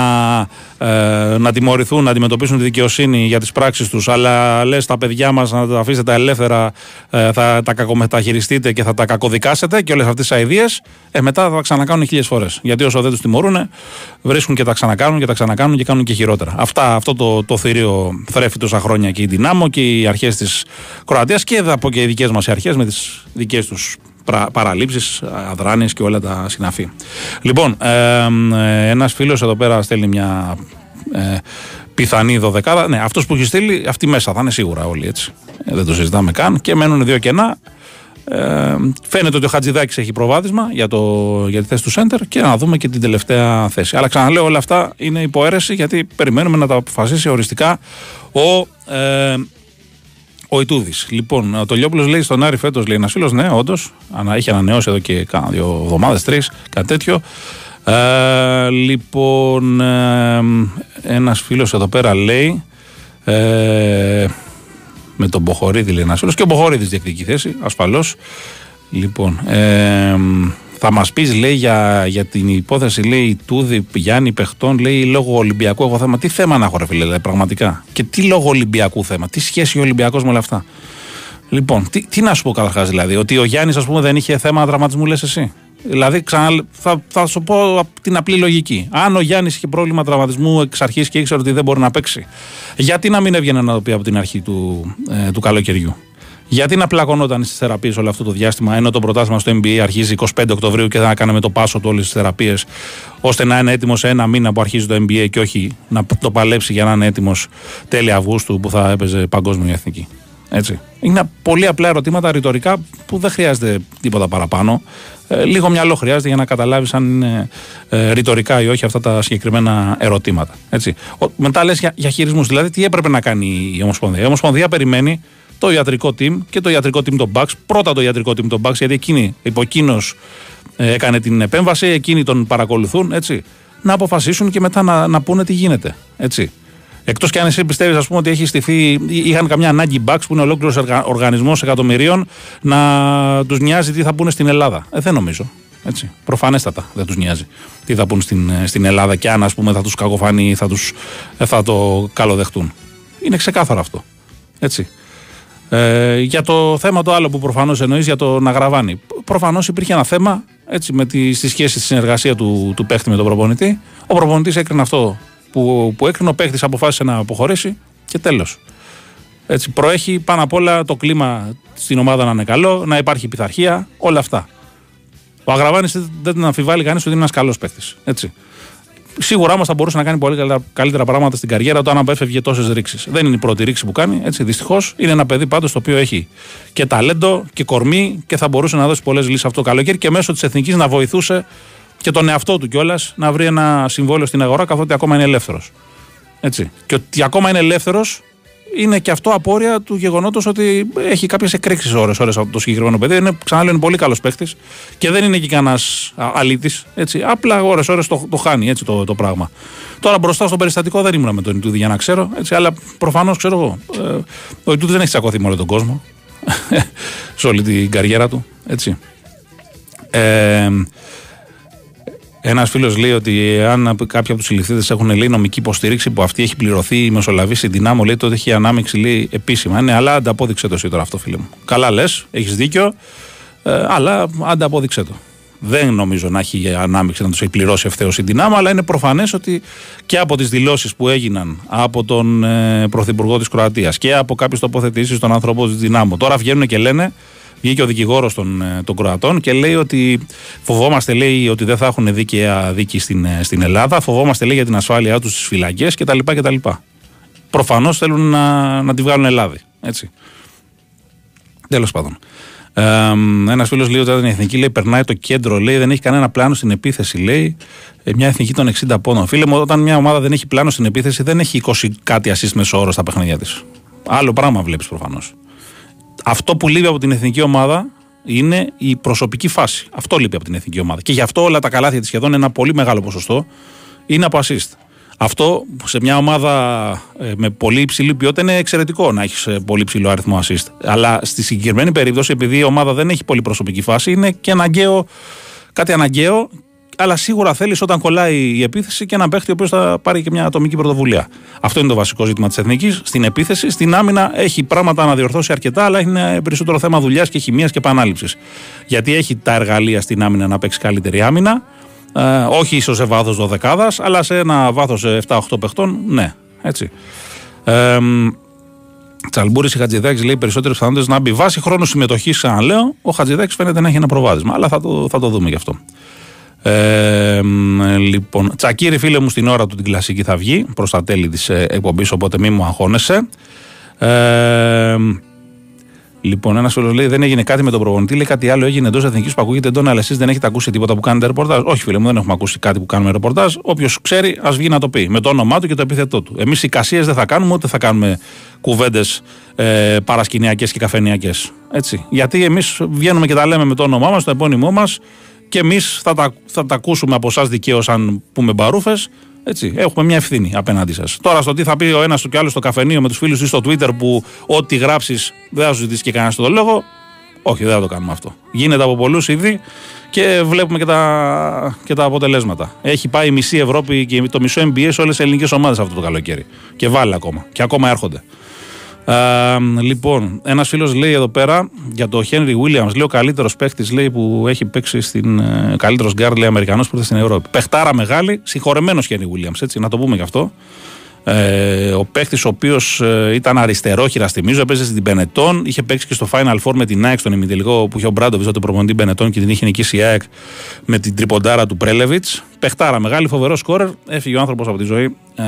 ε, να τιμωρηθούν, να αντιμετωπίσουν τη δικαιοσύνη για τις πράξεις τους αλλά λες τα παιδιά μας να τα αφήσετε ελεύθερα ε, θα τα κακομεταχειριστείτε και θα τα κακοδικάσετε και όλες αυτές τις αηδίες ε, μετά θα τα ξανακάνουν χίλιες φορές. Γιατί όσο δεν τους τιμωρούν βρίσκουν και τα ξανακάνουν και τα ξανακάνουν και κάνουν και χειρότερα. Αυτά, αυτό το, το θηρίο θρέφει τόσα χρόνια και η Δυνάμω και οι αρχές της Κροατίας και από και οι δικές μας αρχές με τις δικές τους παραλήψεις, αδράνειες και όλα τα συναφή. Λοιπόν, ε, ένας φίλος εδώ πέρα στέλνει μια ε, πιθανή δωδεκάδα. Ναι, αυτός που έχει στείλει, αυτή μέσα θα είναι σίγουρα όλοι έτσι. Ε, δεν το συζητάμε καν. Και μένουν δύο κενά. Ε, φαίνεται ότι ο Χατζηδάκης έχει προβάδισμα για, το, για τη θέση του Σέντερ και να δούμε και την τελευταία θέση. Αλλά ξαναλέω, όλα αυτά είναι υποαίρεση γιατί περιμένουμε να τα αποφασίσει οριστικά ο, ε, ο Ιτούδης. Λοιπόν, ο Τολιόπουλο λέει στον Άρη φέτος, λέει ένας φίλος, ναι, όντως, έχει ανανεώσει εδώ και κάνα δύο εβδομάδες, τρεις, κάτι τέτοιο. Ε, λοιπόν, ε, ένας φίλος εδώ πέρα λέει. Ε, με τον Μποχορίδη λέει ένας φίλος και ο Μποχορίδης διεκδικεί θέση, ασφαλώς. Λοιπόν, ε, θα μας πεις, λέει, για, για την υπόθεση, λέει, Τούδη Γιάννη Πεχτών, λέει, λόγω Ολυμπιακού. Έχω θέμα. Τι θέμα να έχω, ρε φίλε, λέει, πραγματικά; Και τι λόγω Ολυμπιακού θέμα; Τι σχέση ο Ολυμπιακός με όλα αυτά; Λοιπόν, τι, τι να σου πω καταρχάς, δηλαδή, ότι ο Γιάννης, ας πούμε, δεν είχε θέμα δραματισμού, λες εσύ; Δηλαδή, ξανα, θα, θα σου πω την απλή λογική. Αν ο Γιάννης είχε πρόβλημα τραυματισμού εξ αρχής και ήξερε ότι δεν μπορεί να παίξει, γιατί να μην έβγαινε να το πει από την αρχή του, ε, του καλοκαιριού; Γιατί να πλακωνόταν στις θεραπείες όλο αυτό το διάστημα, ενώ το πρωτάθλημα στο NBA αρχίζει 25 Οκτωβρίου και θα κάναμε το πάσο του όλε τι θεραπείες, ώστε να είναι έτοιμος σε ένα μήνα που αρχίζει το NBA και όχι να το παλέψει για να είναι έτοιμος τέλη Αυγούστου που θα έπαιζε παγκόσμια εθνική. Έτσι. Είναι πολύ απλά ερωτήματα ρητορικά που δεν χρειάζεται τίποτα παραπάνω. Ε, λίγο μυαλό χρειάζεται για να καταλάβεις αν είναι ε, ρητορικά ή όχι αυτά τα συγκεκριμένα ερωτήματα. Έτσι. Ο, μετά λες για, για χειρισμούς. Δηλαδή, τι έπρεπε να κάνει η Ομοσπονδία; Η Ομοσπονδία περιμένει το ιατρικό team και το ιατρικό team των Bucks. Πρώτα το ιατρικό team των Bucks, γιατί εκείνη, υπό εκείνος ε, έκανε την επέμβαση, εκείνοι τον παρακολουθούν. Έτσι. Να αποφασίσουν και μετά να, να πούνε τι γίνεται. Έτσι. Εκτός κι αν εσύ πιστεύεις, ας πούμε, ότι έχει στηθεί, είχαν καμιά ανάγκη μπαξ που είναι ολόκληρος οργανισμός εκατομμυρίων να τους νοιάζει τι θα πούνε στην Ελλάδα. Ε, δεν νομίζω. Έτσι. Προφανέστατα δεν τους νοιάζει τι θα πούνε στην, στην Ελλάδα και αν ας πούμε, θα τους κακοφανεί ή θα, τους, ε, θα το καλοδεχτούν. Είναι ξεκάθαρο αυτό. Έτσι. Ε, για το θέμα το άλλο που προφανώς εννοείς για το να γραβάνει. Προφανώς υπήρχε ένα θέμα έτσι, με τη, στη σχέση τη συνεργασία του, του παίχτη με τον προπονητή. Ο προπονητής έκρινε αυτό που, που έκρινε, ο παίχτης αποφάσισε να αποχωρήσει και τέλος. Έτσι, προέχει πάνω απ' όλα το κλίμα στην ομάδα να είναι καλό, να υπάρχει πειθαρχία, όλα αυτά. Ο Αγραβάνης δεν τον αμφιβάλλει κανείς ότι είναι ένας καλός παίχτης. Σίγουρα όμω θα μπορούσε να κάνει πολύ καλύτερα πράγματα στην καριέρα του αν απέφευγε τόσες ρήξεις. Δεν είναι η πρώτη ρήξη που κάνει. Έτσι, δυστυχώς είναι ένα παιδί πάντως το οποίο έχει και ταλέντο και κορμί και θα μπορούσε να δώσει πολλές λύσεις αυτό το καλοκαίρι και μέσω της εθνικής να βοηθούσε και τον εαυτό του κιόλας να βρει ένα συμβόλαιο στην αγορά καθότι ακόμα είναι ελεύθερος. Έτσι. Και ότι ακόμα είναι ελεύθερος είναι και αυτό απόρρια του γεγονότος ότι έχει κάποιες εκρήξεις ώρες ώρες από το συγκεκριμένο παιδί. Είναι, ξαναλέω, είναι πολύ καλός παίχτη και δεν είναι και κανένας αλήτης. Απλά ώρε-ώρε το, το χάνει έτσι, το, το πράγμα. Τώρα μπροστά στο περιστατικό δεν ήμουν με τον Ιτούδη για να ξέρω, έτσι, αλλά προφανώς ξέρω εγώ. Ε, ο Ιτούδης δεν έχει τσακωθεί με όλο τον κόσμο *laughs* σε όλη την καριέρα του. Έτσι. Ε, ένας φίλος λέει ότι αν κάποιοι από τους συλληφθείτε έχουν λέει, νομική υποστήριξη που αυτή έχει πληρωθεί η μεσολαβή στην δυνάμω, λέει τότε έχει ανάμειξη λέει, επίσημα. Ναι, αλλά ανταπόδειξε το εσύ τώρα αυτό, φίλε μου. Καλά λες, έχεις δίκιο, ε, αλλά ανταπόδειξε το. Δεν νομίζω να έχει ανάμειξη να τους έχει πληρώσει ευθέως η δυνάμω, αλλά είναι προφανές ότι και από τις δηλώσεις που έγιναν από τον ε, Πρωθυπουργό της Κροατίας και από κάποιες τοποθετήσεις των ανθρώπων της δυνάμω, τώρα βγαίνουν και λένε Βγήκε ο δικηγόρος των, ε, των Κροατών και λέει ότι φοβόμαστε λέει, ότι δεν θα έχουν δίκαια δίκη στην, ε, στην Ελλάδα, φοβόμαστε λέει, για την ασφάλειά τους στις φυλακές κτλ. κτλ. Προφανώς θέλουν να, να τη βγάλουν Ελλάδη. Έτσι. Τέλος πάντων. Ε, Ένας φίλος λέει ότι όταν η εθνική λέει, περνάει το κέντρο, λέει δεν έχει κανένα πλάνο στην επίθεση. Λέει ε, μια εθνική των 60 πόντων. Φίλε μου, όταν μια ομάδα δεν έχει πλάνο στην επίθεση, δεν έχει 20 κάτι assist μέσω όρος στα παιχνίδια της. Άλλο πράγμα βλέπεις προφανώς. Αυτό που λείπει από την εθνική ομάδα είναι η προσωπική φάση. Αυτό λείπει από την εθνική ομάδα. Και γι' αυτό όλα τα καλάθια της σχεδόν ένα πολύ μεγάλο ποσοστό είναι από assist. Αυτό σε μια ομάδα ε, με πολύ υψηλή ποιότητα είναι εξαιρετικό να έχεις ε, πολύ υψηλό αριθμό assist. Αλλά στη συγκεκριμένη περίπτωση, επειδή η ομάδα δεν έχει πολύ προσωπική φάση, είναι και αναγκαίο, κάτι αναγκαίο αλλά σίγουρα θέλεις όταν κολλάει η επίθεση και έναν παίχτη ο οποίος θα πάρει και μια ατομική πρωτοβουλία. Αυτό είναι το βασικό ζήτημα της εθνικής. Στην επίθεση, στην άμυνα έχει πράγματα να διορθώσει αρκετά, αλλά είναι περισσότερο θέμα δουλειάς και χημίας και επανάληψης. Γιατί έχει τα εργαλεία στην άμυνα να παίξει καλύτερη άμυνα. Ε, όχι ίσως σε βάθος δωδεκάδας, αλλά σε ένα βάθος 7-8 παιχτών, ναι. Έτσι. Ε, Τσαλμπούρης η Χατζηδάκης λέει περισσότερε πιθανότητες να μπει βάση χρόνου συμμετοχής, ξαναλέω. Ο Χατζηδάκης φαίνεται να έχει ένα προβάδισμα, αλλά θα το, θα το δούμε γι' αυτό. Ε, λοιπόν, Τσακίρι φίλε μου στην ώρα του την κλασική θα βγει προς τα τέλη της ε, εκπομπής οπότε μη μου αγχώνεσαι ε, Λοιπόν, ένας φίλος λέει: Δεν έγινε κάτι με τον προπονητή, λέει κάτι άλλο έγινε εντός εθνικής που ακούγεται εντό, αλλά εσείς δεν έχετε ακούσει τίποτα που κάνετε ρεπορτάζ. Όχι, φίλε μου, δεν έχουμε ακούσει κάτι που κάνουμε ρεπορτάζ. Όποιος ξέρει, ας βγει να το πει με το όνομά του και το επίθετό του. Εμείς οι κασίες δεν θα κάνουμε, ούτε θα κάνουμε κουβέντες ε, παρασκηνιακές και καφενιακές. Έτσι. Γιατί εμείς βγαίνουμε και τα λέμε με το όνομά μας, το επώνυμό μας και εμείς θα, τα, θα τα ακούσουμε από εσάς δικαίως αν πούμε μπαρούφες έτσι, έχουμε μια ευθύνη απέναντί σας. Τώρα στο τι θα πει ο ένας του και άλλος στο καφενείο με τους φίλους ή στο Twitter που ό,τι γράψεις δεν θα σου ζητήσει και κανένας το λόγο. Όχι, δεν θα το κάνουμε αυτό. Γίνεται από πολλούς ήδη και βλέπουμε και τα, και τα αποτελέσματα. Έχει πάει η μισή Ευρώπη και το μισό NBA σε όλες τις ελληνικές ομάδες αυτό το καλοκαίρι. Και βάλε ακόμα. Και ακόμα έρχονται λοιπόν, ένας φίλος λέει εδώ πέρα για το Henry Williams. Λέει ο καλύτερος παίχτης λέει, που έχει παίξει στην. Ε, καλύτερος γκαρντ, λέει Αμερικανός που ήρθε στην Ευρώπη. Παιχτάρα μεγάλη, συγχωρεμένος Henry Williams, έτσι, να το πούμε γι' αυτό. Ε, ο παίχτης ο οποίος ε, ήταν αριστερόχειρα, θυμίζω, έπαιζε στην Πενετών. Είχε παίξει και στο Final Four με την ΑΕΚ στον ημιτελικό που είχε ο Μπράντοβιτς, τότε προπονητή Πενετών και την είχε νικήσει η ΑΕΚ με την τριποντάρα του Πρέλεβιτς. Πεχτάρα μεγάλη, φοβερό σκόρερ. Έφυγε ο άνθρωπος από τη ζωή ε,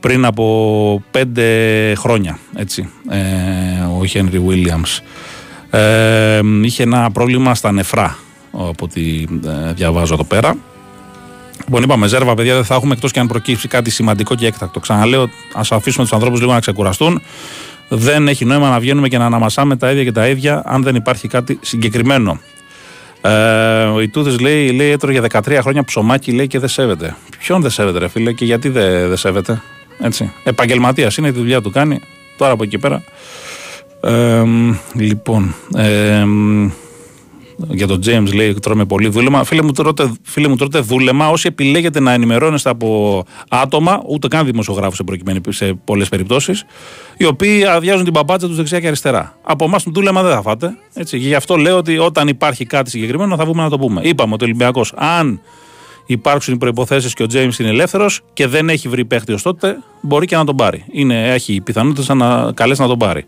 πριν από πέντε χρόνια. Έτσι, ε, ο Χένρι Βίλιαμς. Ε, είχε ένα πρόβλημα στα νεφρά, από ό,τι ε, διαβάζω εδώ πέρα. Λοιπόν, είπαμε ζέρβα, παιδιά, δεν θα έχουμε εκτός και αν προκύψει κάτι σημαντικό και έκτακτο. Ξαναλέω, ας αφήσουμε τους ανθρώπους λίγο να ξεκουραστούν. Δεν έχει νόημα να βγαίνουμε και να αναμασάμε τα ίδια και τα ίδια, αν δεν υπάρχει κάτι συγκεκριμένο. Ε, ο Ιτούδης λέει, λέει έτρωγε 13 χρόνια ψωμάκι λέει, και δεν σέβεται. Ποιον δεν σέβεται, ρε φίλε, και γιατί δεν, δεν σέβεται. Έτσι. Επαγγελματίας είναι, τη δουλειά του κάνει. Τώρα από εκεί πέρα. Ε, λοιπόν. Ε, για τον James λέει τρώμε πολύ δούλεμα. Φίλε μου, τρώτε, φίλε μου, τρώτε δούλεμα. Όσοι επιλέγετε να ενημερώνεστε από άτομα, ούτε καν δημοσιογράφους σε, σε πολλές περιπτώσεις, οι οποίοι αδειάζουν την παπάτσα τους δεξιά και αριστερά. Από εμάς το δούλεμα δεν θα φάτε. Έτσι. Και γι' αυτό λέω ότι όταν υπάρχει κάτι συγκεκριμένο θα βγούμε να το πούμε. Είπαμε ότι ο Ολυμπιακός, αν υπάρξουν οι προποθέσει και ο Τζέιμς είναι ελεύθερος και δεν έχει βρει παίχτη ως τότε, μπορεί και να τον πάρει. Είναι, έχει πιθανότητες να καλέσει να τον πάρει.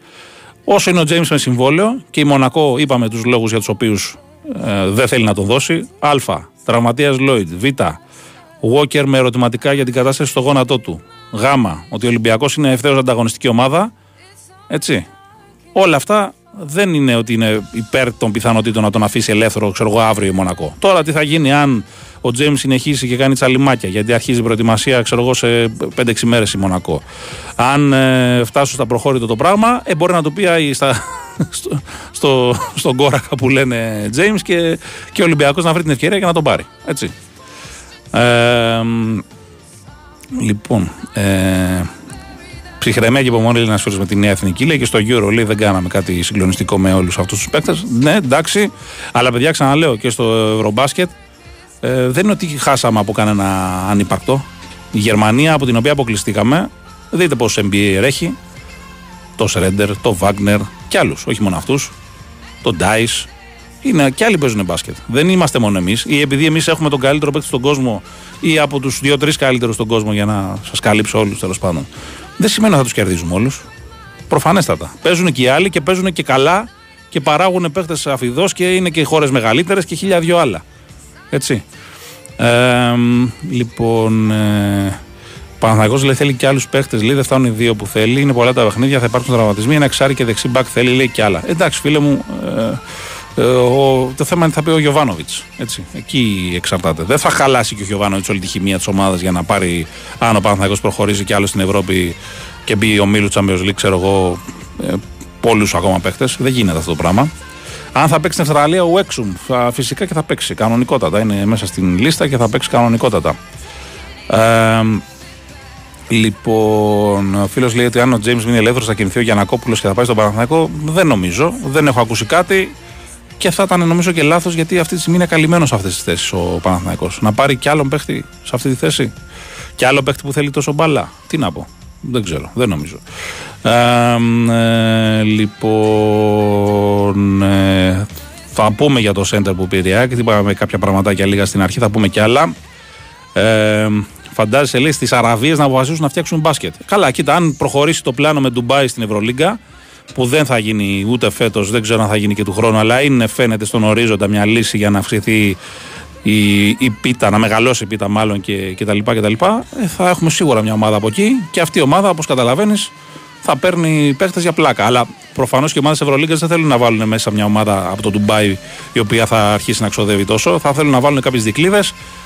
Όσο είναι ο Τζέιμς με συμβόλαιο και η Μονακό, είπαμε τους λόγους για τους οποίους ε, δεν θέλει να τον δώσει. Α. Τραυματίας Λόιτ. Β. Walker με ερωτηματικά για την κατάσταση στο γόνατό του. Γ. Ότι ο Ολυμπιακός είναι ευθέως ανταγωνιστική ομάδα. Έτσι. Όλα αυτά δεν είναι ότι είναι υπέρ των πιθανότητων να τον αφήσει ελεύθερο, ξέρω εγώ, αύριο η Μονακό. Τώρα τι θα γίνει αν ο Τζέιμς συνεχίσει και κάνει τσαλιμάκια, γιατί αρχίζει η προετοιμασία, ξέρω εγώ, σε 5-6 μέρες η Μονακό. Αν ε, φτάσουν στα προχώρητο το πράγμα, ε, μπορεί να το πει στα, *laughs* στο, στο, στον κόρακα που λένε Τζέιμς και, και ο Ολυμπιακός να βρει την ευκαιρία για να τον πάρει. Έτσι. Ε, λοιπόν, ε, Ψυχραιμία και υπομονή λέει ένας φίλος με τη νέα εθνική. Λέει και στο Euro λέει δεν κάναμε κάτι συγκλονιστικό με όλους αυτούς τους παίκτες. Ναι, εντάξει. Αλλά παιδιά, ξαναλέω και στο Ευρωμπάσκετ ε, δεν είναι ότι χάσαμε από κανένα ανυπαρκτό. Η Γερμανία από την οποία αποκλειστήκαμε, δείτε πόσο NBA έχει. Το Σρέντερ, το Βάγνερ και άλλους. Όχι μόνο αυτούς. Το Ντάις. Είναι και άλλοι παίζουν μπάσκετ. Δεν είμαστε μόνο εμείς. Ή επειδή εμείς έχουμε τον καλύτερο παίκτη στον κόσμο ή από τους δύο-τρεις καλύτερους στον κόσμο για να σας καλύψω όλους τέλος πάντων δεν σημαίνει ότι θα τους κερδίζουμε όλους. Προφανέστατα. Παίζουν και οι άλλοι και παίζουν και καλά και παράγουν παίχτε αφιδός και είναι και χώρες μεγαλύτερες και χίλια δυο άλλα. Έτσι. Ε, λοιπόν. Ε, Παναθανικό λέει θέλει και άλλους παίχτες. Λέει δεν φτάνουν οι δύο που θέλει. Είναι πολλά τα παιχνίδια, θα υπάρξουν τραυματισμοί. Ένα εξάρι και δεξί μπακ θέλει, λέει και άλλα. Εντάξει, φίλε μου, ε, ε, ο, το θέμα είναι θα πει ο Γιωβάνοβιτς. Εκεί εξαρτάται. Δεν θα χαλάσει και ο Γιωβάνοβιτς όλη τη χημεία της ομάδας για να πάρει, αν ο Παναθανικό προχωρήσει και άλλος στην Ευρώπη και μπει ο Μίλου Champions League, ξέρω εγώ, ε, πολλούς ακόμα παίχτες. Δεν γίνεται αυτό το πράγμα. Αν θα παίξει στην Αυστραλία, ο Έξουμ φυσικά και θα παίξει κανονικότατα. Είναι μέσα στην λίστα και θα παίξει κανονικότατα. Ε, Λοιπόν, ο φίλος λέει ότι αν ο Τζέιμς μείνει ελεύθερος θα κινηθεί ο Γιανακόπουλος και θα πάει στον Παναθηναϊκό. Δεν νομίζω. Δεν έχω ακούσει κάτι. Και θα ήταν νομίζω και λάθος γιατί αυτή τη στιγμή είναι καλυμμένος σε αυτές τις θέσεις ο Παναθηναϊκός. Να πάρει κι άλλον παίχτη σε αυτή τη θέση; Και άλλο παίχτη που θέλει τόσο μπαλά. Τι να πω. Δεν ξέρω. Δεν νομίζω. Ε, ε, λοιπόν. Ε, θα πούμε για το center που πήρε η ΑΕΚ. Είπαμε κάποια πραγματάκια λίγα στην αρχή. Θα πούμε κι άλλα. Ε, φαντάζεσαι λέει στις Αραβίες να αποφασίσουν να φτιάξουν μπάσκετ. Καλά, κοίτα, αν προχωρήσει το πλάνο με Ντουμπάι στην Ευρωλίγκα, που δεν θα γίνει ούτε φέτος, δεν ξέρω αν θα γίνει και του χρόνου, αλλά είναι φαίνεται στον ορίζοντα μια λύση για να αυξηθεί η, η πίτα, να μεγαλώσει η πίτα μάλλον και, και τα λοιπά και τα λοιπά, ε, θα έχουμε σίγουρα μια ομάδα από εκεί και αυτή η ομάδα, όπως καταλαβαίνεις, θα παίρνει παίχτες για πλάκα. Αλλά προφανώς και οι ομάδε Ευρωλίγκας δεν θέλουν να βάλουν μέσα μια ομάδα από το Ντουμπάι η οποία θα αρχίσει να ξοδεύει τόσο. Θα θέλουν να βάλουν κάποιες δικλείδε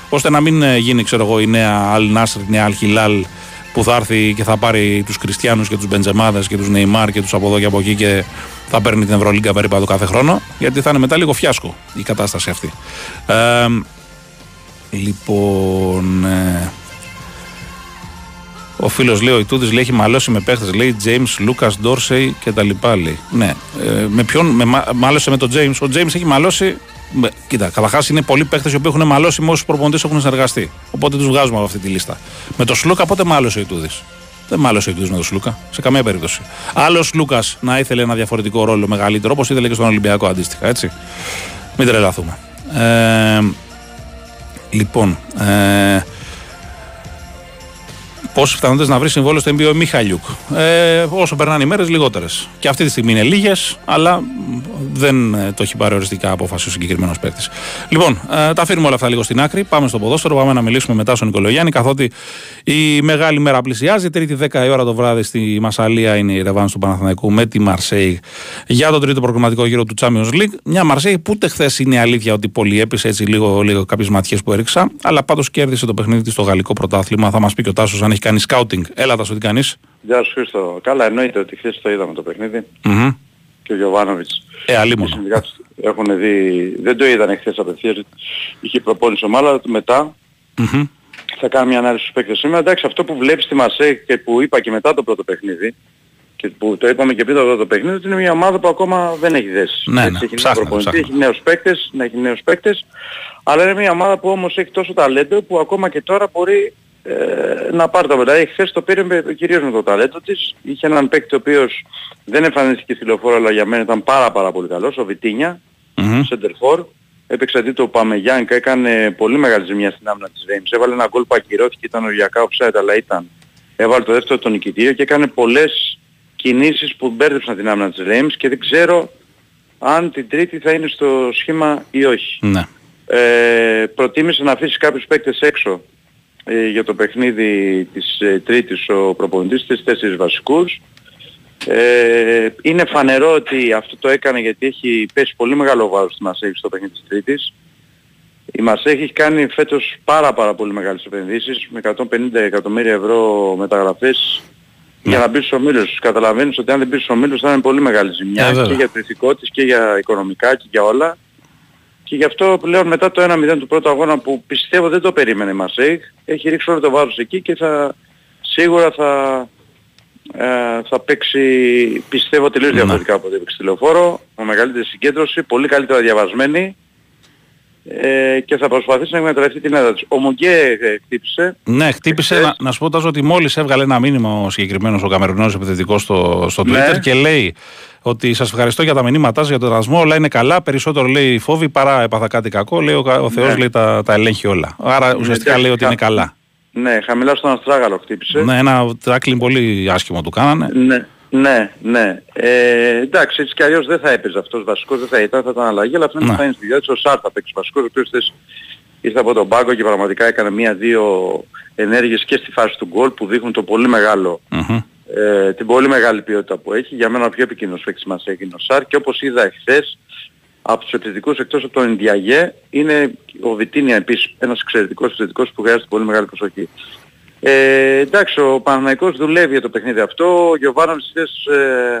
ώστε να μην ε, γίνει ξέρω εγώ, η νέα Αλ Νάσρ, η νέα Αλ Χιλάλ που θα έρθει και θα πάρει τους Κριστιανού και τους Μπεντζεμάδε και τους Νεϊμάρ και τους από εδώ και από εκεί και θα παίρνει την Ευρωλίγκα περίπου κάθε χρόνο. Γιατί θα είναι μετά λίγο φιάσκο η κατάσταση αυτή. Ε, λοιπόν. Ε, ο φίλος λέει: Ο Ιτούδης λέει: Έχει μαλώσει με παίχτες. Λέει James, Lucas, Dorsey και τα λοιπά. Λέει. Ναι. Ε, με ποιον με, μάλωσε με τον James. Ο James έχει μαλώσει. Με, κοίτα, καταρχάς είναι πολλοί παίχτες οι οποίοι έχουν μαλώσει με όσους προπονητές έχουν συνεργαστεί. Οπότε τους βγάζουμε από αυτή τη λίστα. Με τον Σλούκα πότε μάλωσε ο Ιτούδης; Δεν μάλωσε ο Ιτούδης με τον Σλούκα. Σε καμία περίπτωση. Άλλος Λούκας να ήθελε ένα διαφορετικό ρόλο μεγαλύτερο όπως ήθελε και στον Ολυμπιακό αντίστοιχα. Έτσι. Μην τρελαθούμε. Ε, λοιπόν, ε, Πόσε πιθανότητες να βρει συμβόλαιο στο NBA ο Μιχαλιούκ. Ε, όσο περνάνε οι μέρες, λιγότερες. Και αυτή τη στιγμή είναι λίγες, αλλά δεν ε, το έχει πάρει οριστικά απόφαση ο συγκεκριμένος παίκτης. Λοιπόν, ε, τα αφήνουμε όλα αυτά λίγο στην άκρη. Πάμε στο ποδόσφαιρο. Πάμε να μιλήσουμε μετά στον Νικολογιάννη, καθότι η μεγάλη μέρα πλησιάζει. Τρίτη 10 η ώρα το βράδυ στη Μασαλία είναι η Ρεβάνη του Παναθηναϊκού με τη Μαρσέη για τον τρίτο προγραμματικό γύρο του Champions League. Μια Μαρσέη που ούτε χθες είναι αλήθεια ότι πολύ έπεισε έτσι λίγο, λίγο κάποιες ματιές που έριξα, αλλά πάντως κέρδισε το παιχνίδι της στο γαλλικό πρωτάθλημα. Θα μας πει και ο Τάσος αν έχει κάνεις σκάουτινγκ. Έλα, Τάσο, τι κάνεις.
Γεια σου, Χρήστο. Καλά, εννοείται ότι χθες το είδαμε το παιχνίδι. Mm-hmm. Και ο Γιωβάνοβιτς.
Ε, αλλήμον.
Έχουν δει, δεν το είδαν χθες απευθείας, είχε προπόνηση ομάδα, μετά mm-hmm. θα κάνω μια ανάλυση στους παίκτες σήμερα. Εντάξει, αυτό που βλέπεις στη Μασέ και που είπα και μετά το πρώτο παιχνίδι, και που το είπαμε και πριν το πρώτο παιχνίδι, ότι είναι μια ομάδα που ακόμα δεν έχει δέσει.
Ναι, ναι,
έχει, ψάχνε, προπονητή, έχει νέους παίκτες, ναι, έχει νέους παίκτες, αλλά είναι μια ομάδα που όμως έχει τόσο ταλέντο που ακόμα και τώρα μπορεί ε, να πάρει το μετάλλιο. Χθες το πήρε με, κυρίως με το ταλέντο της. Είχε έναν παίκτη ο οποίος δεν εμφανίστηκε στη λεωφόρο αλλά για μένα ήταν πάρα πάρα πολύ καλός, ο Βιτίνια, mm-hmm. Σεντερφόρ. Έπαιξε αντί το Παμεγιάνκα, έκανε πολύ μεγάλη ζημιά στην άμυνα της Ρέιμς. Έβαλε ένα γκολ που ακυρώθηκε, ήταν οριακά offside αλλά ήταν. Έβαλε το δεύτερο τον νικητήριο και έκανε πολλές κινήσεις που μπέρδεψαν την άμυνα της Ρέιμς και δεν ξέρω αν την τρίτη θα είναι στο σχήμα ή όχι.
Ναι.
Ε, προτίμησε να αφήσει κάποιους παίκτες έξω ε, για το παιχνίδι της ε, Τρίτης ο προπονητής της τέσσερις βασικούς. Ε, είναι φανερό ότι αυτό το έκανε γιατί έχει πέσει πολύ μεγάλο βάρος στη Μασέχη στο παιχνίδι της Τρίτης. Η Μασέχη έχει κάνει φέτος πάρα πάρα πολύ μεγάλες επενδύσεις με 150 εκατομμύρια ευρώ μεταγραφές ναι. για να μπει στους ομίλους. Καταλαβαίνεις ότι αν δεν μπει στους ομίλους θα είναι πολύ μεγάλη ζημιά ε, και για το ηθικό της και για οικονομικά και για όλα. Και γι' αυτό πλέον μετά το 1-0 του πρώτου αγώνα που πιστεύω δεν το περίμενε η Μασέικ, έχει ρίξει όλο το βάρος εκεί και θα, σίγουρα θα, ε, θα παίξει πιστεύω τελείως ναι. διαφορετικά από ό,τι έπαιξε τηλεοφόρο, με μεγαλύτερη συγκέντρωση, πολύ καλύτερα διαβασμένη ε, και θα προσπαθήσει να εκμεταλλευτεί την έδρα της. Ο Μουγκέ ε, χτύπησε.
Ναι, χτύπησε. Να, να σου πω τόσο ότι μόλις έβγαλε ένα μήνυμα ο συγκεκριμένος ο Καμερινός επιθετικός στο, στο ναι. Twitter ναι. και λέει ότι σας ευχαριστώ για τα μηνύματά σας, για τον δρασμό. Όλα είναι καλά. Περισσότερο λέει φόβη παρά έπαθα κάτι κακό. Λέει ο, ο Θεός ναι. λέει τα, τα ελέγχει όλα. Άρα ναι, ουσιαστικά λέει ότι είναι καλά.
Ναι, χαμηλά στον Αστράγαλο χτύπησε.
Ναι, ένα τράκλιν πολύ άσχημο του κάνανε.
Ναι. Ναι, ναι. Ε, εντάξει, έτσι κι αλλιώς δεν θα έπαιζε αυτός βασικός, δεν θα ήταν, θα ήταν αλλαγή, αλλά αυτό ναι. θα είναι στη διάρκεια. Ο Σάρ θα παίξει βασικός, ο οποίος ήρθε από τον πάγκο και πραγματικά έκανε μία-δύο ενέργειες και στη φάση του γκολ που δείχνουν το πολύ μεγάλο mm-hmm ε, την πολύ μεγάλη ποιότητα που έχει. Για μένα ο πιο επικίνδυνος παίκτης μας έγινε ο Σάρ και όπως είδα εχθές από τους επιθετικούς εκτός από τον Ινδιαγέ είναι ο Βιτίνια επίσης ένας εξαιρετικός επιθετικός που χρειάζεται πολύ μεγάλη προσοχή. Ε, εντάξει, ο Παναναϊκός δουλεύει για το παιχνίδι αυτό. Ο Γιωβάνοβιτς ε,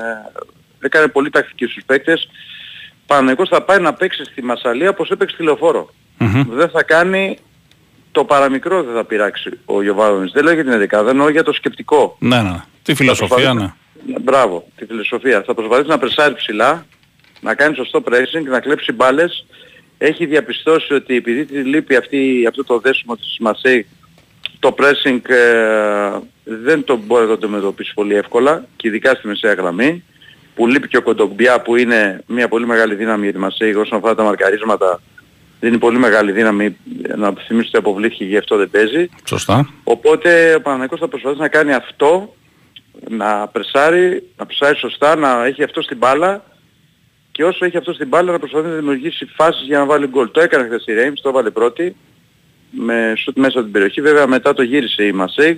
έκανε πολύ τακτική στους παίκτες. Ο Παναναϊκός θα πάει να παίξει στη Μασαλία όπως έπαιξε στη λεωφορο Δεν θα κάνει το παραμικρό δεν θα πειράξει ο Γιωβάνοβιτς. Δεν λέω για την δεν εννοώ για το σκεπτικό.
Ναι, ναι. Τη φιλοσοφία, ναι.
Μπράβο, τη φιλοσοφία. Θα προσπαθήσει να πρεσάρει ψηλά, να κάνει σωστό pressing, να κλέψει μπάλες. Έχει διαπιστώσει ότι επειδή τη λείπει αυτή, αυτό το δέσιμο της Μασέη, το pressing ε, δεν το μπορεί να το αντιμετωπίσει πολύ εύκολα και ειδικά στη μεσαία γραμμή που λείπει και ο Κοντομπιά που είναι μια πολύ μεγάλη δύναμη για τη Μασέη όσον αφορά τα μαρκαρίσματα δίνει πολύ μεγάλη δύναμη να θυμίσω ότι αποβλήθηκε γι' αυτό δεν παίζει.
Σωστά.
Οπότε ο Παναγικός θα προσπαθήσει να κάνει αυτό να πρεσάρει, να πρεσάρει σωστά, να έχει αυτό στην μπάλα και όσο έχει αυτό στην μπάλα να προσπαθεί να δημιουργήσει φάσεις για να βάλει γκολ. Το έκανε χθες η Ρέιμς, το έβαλε πρώτη με σουτ μέσα από την περιοχή. Βέβαια μετά το γύρισε η Μασέγ.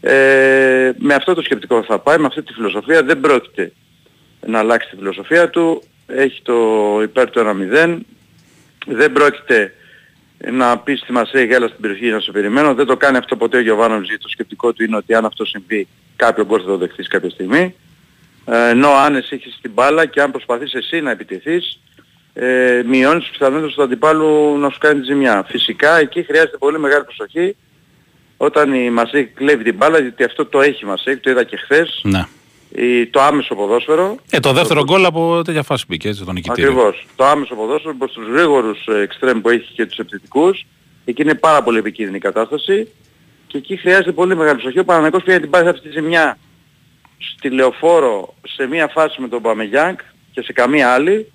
Ε, με αυτό το σκεπτικό θα πάει, με αυτή τη φιλοσοφία δεν πρόκειται να αλλάξει τη φιλοσοφία του. Έχει το υπέρ του 1-0. Δεν πρόκειται να πει στη Μασέη έλα στην περιοχή να σε περιμένω. Δεν το κάνει αυτό ποτέ ο Γιωβάνοβιτς γιατί το σκεπτικό του είναι ότι αν αυτό συμβεί κάποιο μπορεί να το δεχτείς κάποια στιγμή. Ε, ενώ αν εσύ έχεις την μπάλα και αν προσπαθείς εσύ να επιτεθείς ε, μειώνεις τις πιθανότητες του αντιπάλου να σου κάνει τη ζημιά. Φυσικά εκεί χρειάζεται πολύ μεγάλη προσοχή όταν η Μασέη κλέβει την μπάλα γιατί αυτό το έχει η Μασέη, το είδα και χθες.
Ναι.
το άμεσο ποδόσφαιρο.
Ε, το δεύτερο γκολ από τέτοια φάση μπήκε έτσι τον νικητήριο.
Ακριβώς. Το άμεσο ποδόσφαιρο προς τους γρήγορους εξτρέμ που έχει και τους επιθετικούς. Εκεί είναι πάρα πολύ επικίνδυνη η κατάσταση. Και εκεί χρειάζεται πολύ μεγάλη προσοχή. Ο Παναγικός πήγε την πάθη αυτή τη ζημιά στη λεωφόρο σε μία φάση με τον Παμεγιάνκ και σε καμία άλλη.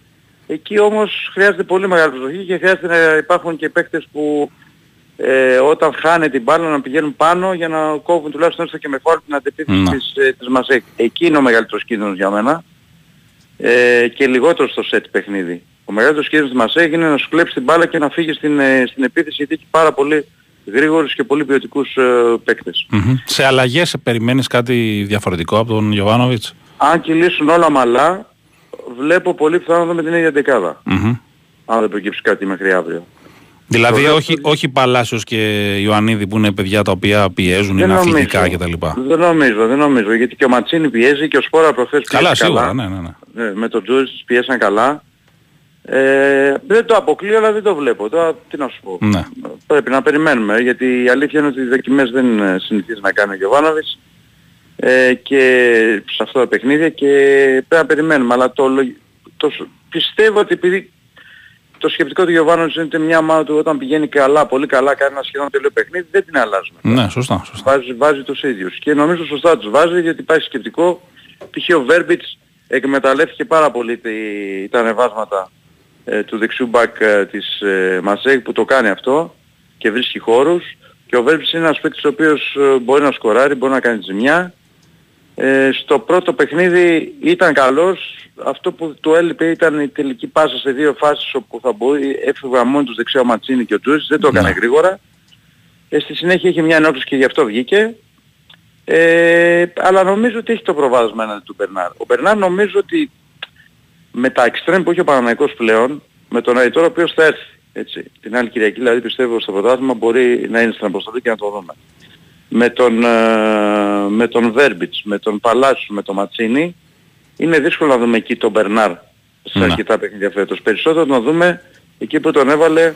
Εκεί όμως χρειάζεται πολύ μεγάλη προσοχή και χρειάζεται να υπάρχουν και παίκτες που ε, όταν χάνε την μπάλα να πηγαίνουν πάνω για να κόβουν τουλάχιστον έστω και με φόρμα την αντεπίθεση mm. της, ε, της Μασέκ. Εκεί είναι ο μεγαλύτερος κίνδυνος για μένα ε, και λιγότερο στο σετ παιχνίδι. Ο μεγαλύτερος κίνδυνος της Μασέκ είναι να σου κλέψει την μπάλα και να φύγει στην, ε, στην επίθεση γιατί έχει πάρα πολύ γρήγορους και πολύ ποιοτικούς ε, παίκτες.
Mm-hmm. Σε αλλαγές περιμένεις κάτι διαφορετικό από τον Γιωβάνοβιτς;
Αν κυλήσουν όλα μαλά, βλέπω πολύ πιθανό με την ίδια δεκάδα. Mm-hmm. Αν δεν προκύψει κάτι μέχρι αύριο.
Δηλαδή το όχι, όχι Παλάσιος και Ιωαννίδη που είναι παιδιά τα οποία πιέζουν, είναι αθλητικά κτλ.
Δεν νομίζω, δεν νομίζω. Γιατί και ο Ματσίνη πιέζει και ο Σπόρα προχθές
πιέζει καλά. Σίγουρα, Ναι, ναι, ναι.
ναι με τον Τζούρις πιέσαν καλά. Ε, δεν το αποκλείω αλλά δεν το βλέπω. Τώρα τι να σου πω.
Ναι.
Πρέπει να περιμένουμε γιατί η αλήθεια είναι ότι οι δοκιμές δεν συνηθίζει να κάνει ο Γιωβάνοβιτς ε, και σε αυτά τα παιχνίδια και πρέπει να περιμένουμε. Αλλά το, το, πιστεύω ότι επειδή το σκεπτικό του Γιωβάνοβιτς είναι ότι μια ομάδα του όταν πηγαίνει καλά, πολύ καλά, κάνει ένα σχεδόν τελείω παιχνίδι, δεν την αλλάζουμε.
Ναι, σωστά. σωστά.
Βάζει, βάζει τους ίδιους. Και νομίζω σωστά τους βάζει γιατί υπάρχει σκεπτικό. Π.χ. ο Βέρμπιτς εκμεταλλεύτηκε πάρα πολύ τα ανεβάσματα ε, του δεξιού μπακ ε, της ε, που το κάνει αυτό και βρίσκει χώρους και ο Βέλπης είναι ένας παίκτης ο οποίος ε, μπορεί να σκοράρει, μπορεί να κάνει ζημιά. Ε, στο πρώτο παιχνίδι ήταν καλός, αυτό που του έλειπε ήταν η τελική πάσα σε δύο φάσεις όπου θα μπορεί, έφευγαν μόνοι τους δεξιά ο Ματσίνη και ο Τζούζης, δεν το έκανε ναι. γρήγορα. Ε, στη συνέχεια είχε μια ενόχληση και γι' αυτό βγήκε. Ε, αλλά νομίζω ότι έχει το προβάδισμα έναντι του Μπερνάρ. Ο Μπερνάρ νομίζω ότι με τα εξτρέμ που έχει ο Παναναϊκός πλέον, με τον Αϊτόρα ο οποίος θα έρθει. Έτσι. Την άλλη Κυριακή δηλαδή πιστεύω στο πρωτάθλημα μπορεί να είναι στην αποστολή και να το δούμε. Με τον, ε, με τον Βέρμπιτς, με τον Παλάσου, με τον Ματσίνη, είναι δύσκολο να δούμε εκεί τον Μπερνάρ σε ναι. αρκετά παιχνίδια φέτος. Περισσότερο να δούμε εκεί που τον έβαλε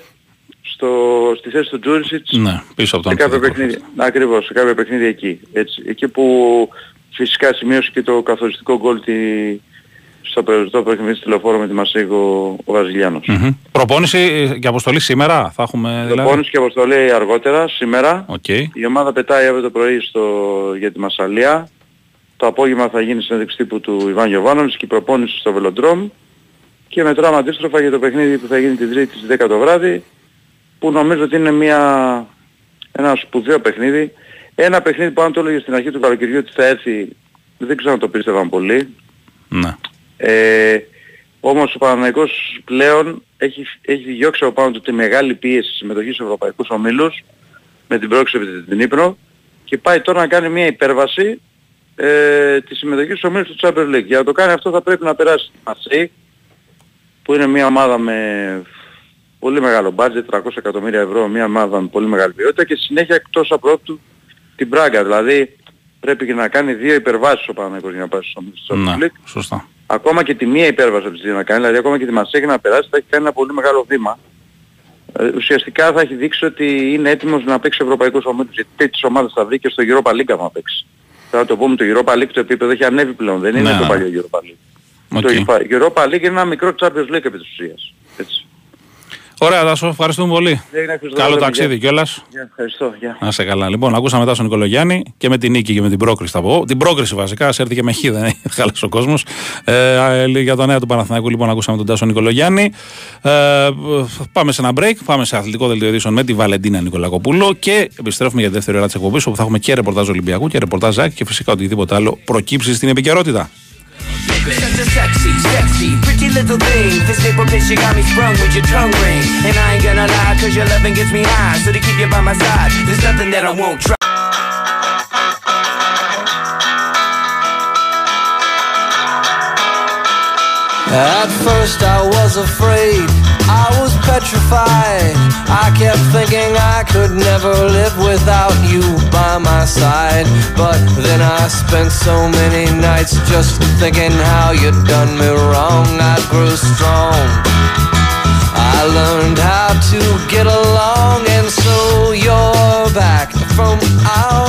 στο, στη θέση του Τζούρισιτς
ναι, πίσω από τον
σε κάποια παιχνίδια. Ακριβώς, σε κάποια παιχνίδια εκεί. Έτσι. Εκεί που φυσικά σημείωσε και το καθοριστικό γκολ τη, στο περιοριστό που έχει μιλήσει τηλεφόρο με τη Μασίγο ο Βραζιλιάνος. Mm-hmm.
Προπόνηση και αποστολή σήμερα θα έχουμε δηλαδή;
Προπόνηση και αποστολή αργότερα, σήμερα.
Okay.
Η ομάδα πετάει αύριο το πρωί στο, για τη Μασαλία. Το απόγευμα θα γίνει συνέντευξη τύπου του Ιβάν Γιωβάνοβιτς και η προπόνηση στο Βελοντρόμ. Και μετράμε αντίστροφα για το παιχνίδι που θα γίνει την Τρίτη στις 10 το βράδυ που νομίζω ότι είναι μια, ένα σπουδαίο παιχνίδι. Ένα παιχνίδι που αν το έλεγε στην αρχή του καλοκαιριού ότι θα έρθει δεν ξέρω αν το πίστευαν πολύ.
Ναι.
Ε, όμως ο Παναθηναϊκός πλέον έχει, έχει διώξει από πάνω του τη μεγάλη πίεση συμμετοχής στους ευρωπαϊκούς ομίλους με την πρόκληση από την Ήπειρο και πάει τώρα να κάνει μια υπέρβαση ε, της συμμετοχής στους ομίλους του Champions League. Για να το κάνει αυτό θα πρέπει να περάσει τη Μασέη που είναι μια ομάδα με πολύ μεγάλο budget, 300 εκατομμύρια ευρώ, μια ομάδα με πολύ μεγάλη ποιότητα και συνέχεια εκτός από του την Πράγκα. Δηλαδή πρέπει και να κάνει δύο υπερβάσεις ο Παναθηναϊκός για να πάει στους ομίλους του Champions
ναι, League. Σωστά
ακόμα και τη μία υπέρβαση από τις δύο να κάνει, δηλαδή ακόμα και τη Μασέγη να περάσει, θα έχει κάνει ένα πολύ μεγάλο βήμα. Ε, ουσιαστικά θα έχει δείξει ότι είναι έτοιμος να παίξει ευρωπαϊκούς ομίλους, γιατί τέτοιες ομάδες θα βρει και στο Europa League να παίξει. Θα το πούμε το Europa League το επίπεδο έχει ανέβει πλέον, δεν είναι ναι. το παλιό Europa League. Okay. Το Europa League είναι ένα μικρό Champions League επί της ουσίας. Έτσι.
Ωραία, Τάσο, ευχαριστούμε πολύ. Καλό ταξίδι κιόλας.
Ευχαριστώ.
Να σε καλά. Λοιπόν, ακούσαμε μετά τον Νικολογιάννη και με την νίκη και με την πρόκριση θα πω. Την πρόκριση βασικά, σε έρθει και με χ, δεν έχει χάλασε ο κόσμος. Ε, για το νέο του Παναθηναϊκού, λοιπόν, ακούσαμε τον Τάσο Νικολογιάννη. Ε, πάμε σε ένα break, πάμε σε αθλητικό δελτίο με τη Βαλεντίνα Νικολακοπούλο και επιστρέφουμε για τη δεύτερη ώρα της εκπομπής όπου θα έχουμε και ρεπορτάζ Ολυμπιακού και ρεπορτάζ και φυσικά οτιδήποτε άλλο προκύψει στην επικαιρότητα. Little thing. Bitch, you got me sprung with your tongue ring. And I ain't gonna lie, cause your loving gets me high. So to keep you by my side, there's nothing that I won't try.
At first I was afraid, I was petrified. I kept thinking I could never live without you by my side. But then I spent so many nights just thinking how you'd done me wrong. I grew strong. I learned how to get along, and so you're back from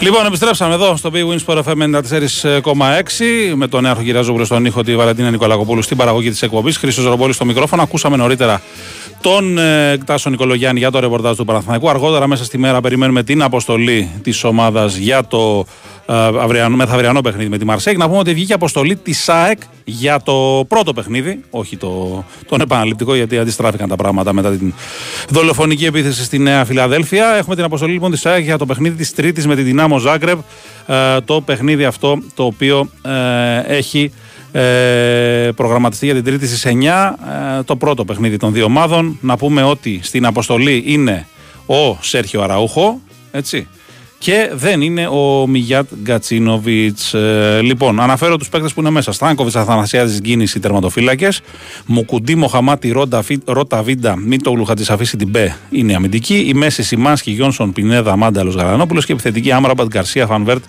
Λοιπόν, επιστρέψαμε εδώ στο Big Wins Sport FM 94,6 με τον νέο Γυράζο στον ήχο τη Βαλαντίνα Νικολακοπούλου στην παραγωγή της εκπομπής. Χρήσο Ρομπόλης στο μικρόφωνο. Ακούσαμε νωρίτερα τον ε, Τάσο Νικολογιάννη για το ρεπορτάζ του Παναθηναϊκού. Αργότερα μέσα στη μέρα περιμένουμε την αποστολή της ομάδας για το ε, αυριανό, μεθαυριανό παιχνίδι με τη Μαρσέικ. Να πούμε ότι βγήκε αποστολή της ΣΑΕΚ για το πρώτο παιχνίδι, όχι το, τον επαναληπτικό, γιατί αντιστράφηκαν τα πράγματα μετά την δολοφονική επίθεση στη Νέα Φιλαδέλφια. Έχουμε την αποστολή λοιπόν της ΣΑΕΚ για το παιχνίδι της Τρίτης με τη Δυνάμο Ζάγκρεπ. Ε, το παιχνίδι αυτό το οποίο ε, έχει ε, προγραμματιστεί για την Τρίτη στις 9 ε, το πρώτο παιχνίδι των δύο ομάδων να πούμε ότι στην αποστολή είναι ο Σέρχιο Αραούχο έτσι και δεν είναι ο Μιγιάτ Γκατσίνοβιτς. Ε, λοιπόν, αναφέρω τους παίκτες που είναι μέσα. Στάνκοβιτς Αθανασιάδης Γκίνης, οι τερματοφύλακες. Μουκουντί Μοχαμαντί Ρότα Βίντα, Μήτογλου Χατζησαφί Σιντιμπέ είναι αμυντικοί. Οι μέσοι Σιμάνσκι Γιόνσον Πινέδα Μάνταλος Γαλανόπουλος και επιθετικοί Άμραμπατ Γκαρσία Φαν Βέερτ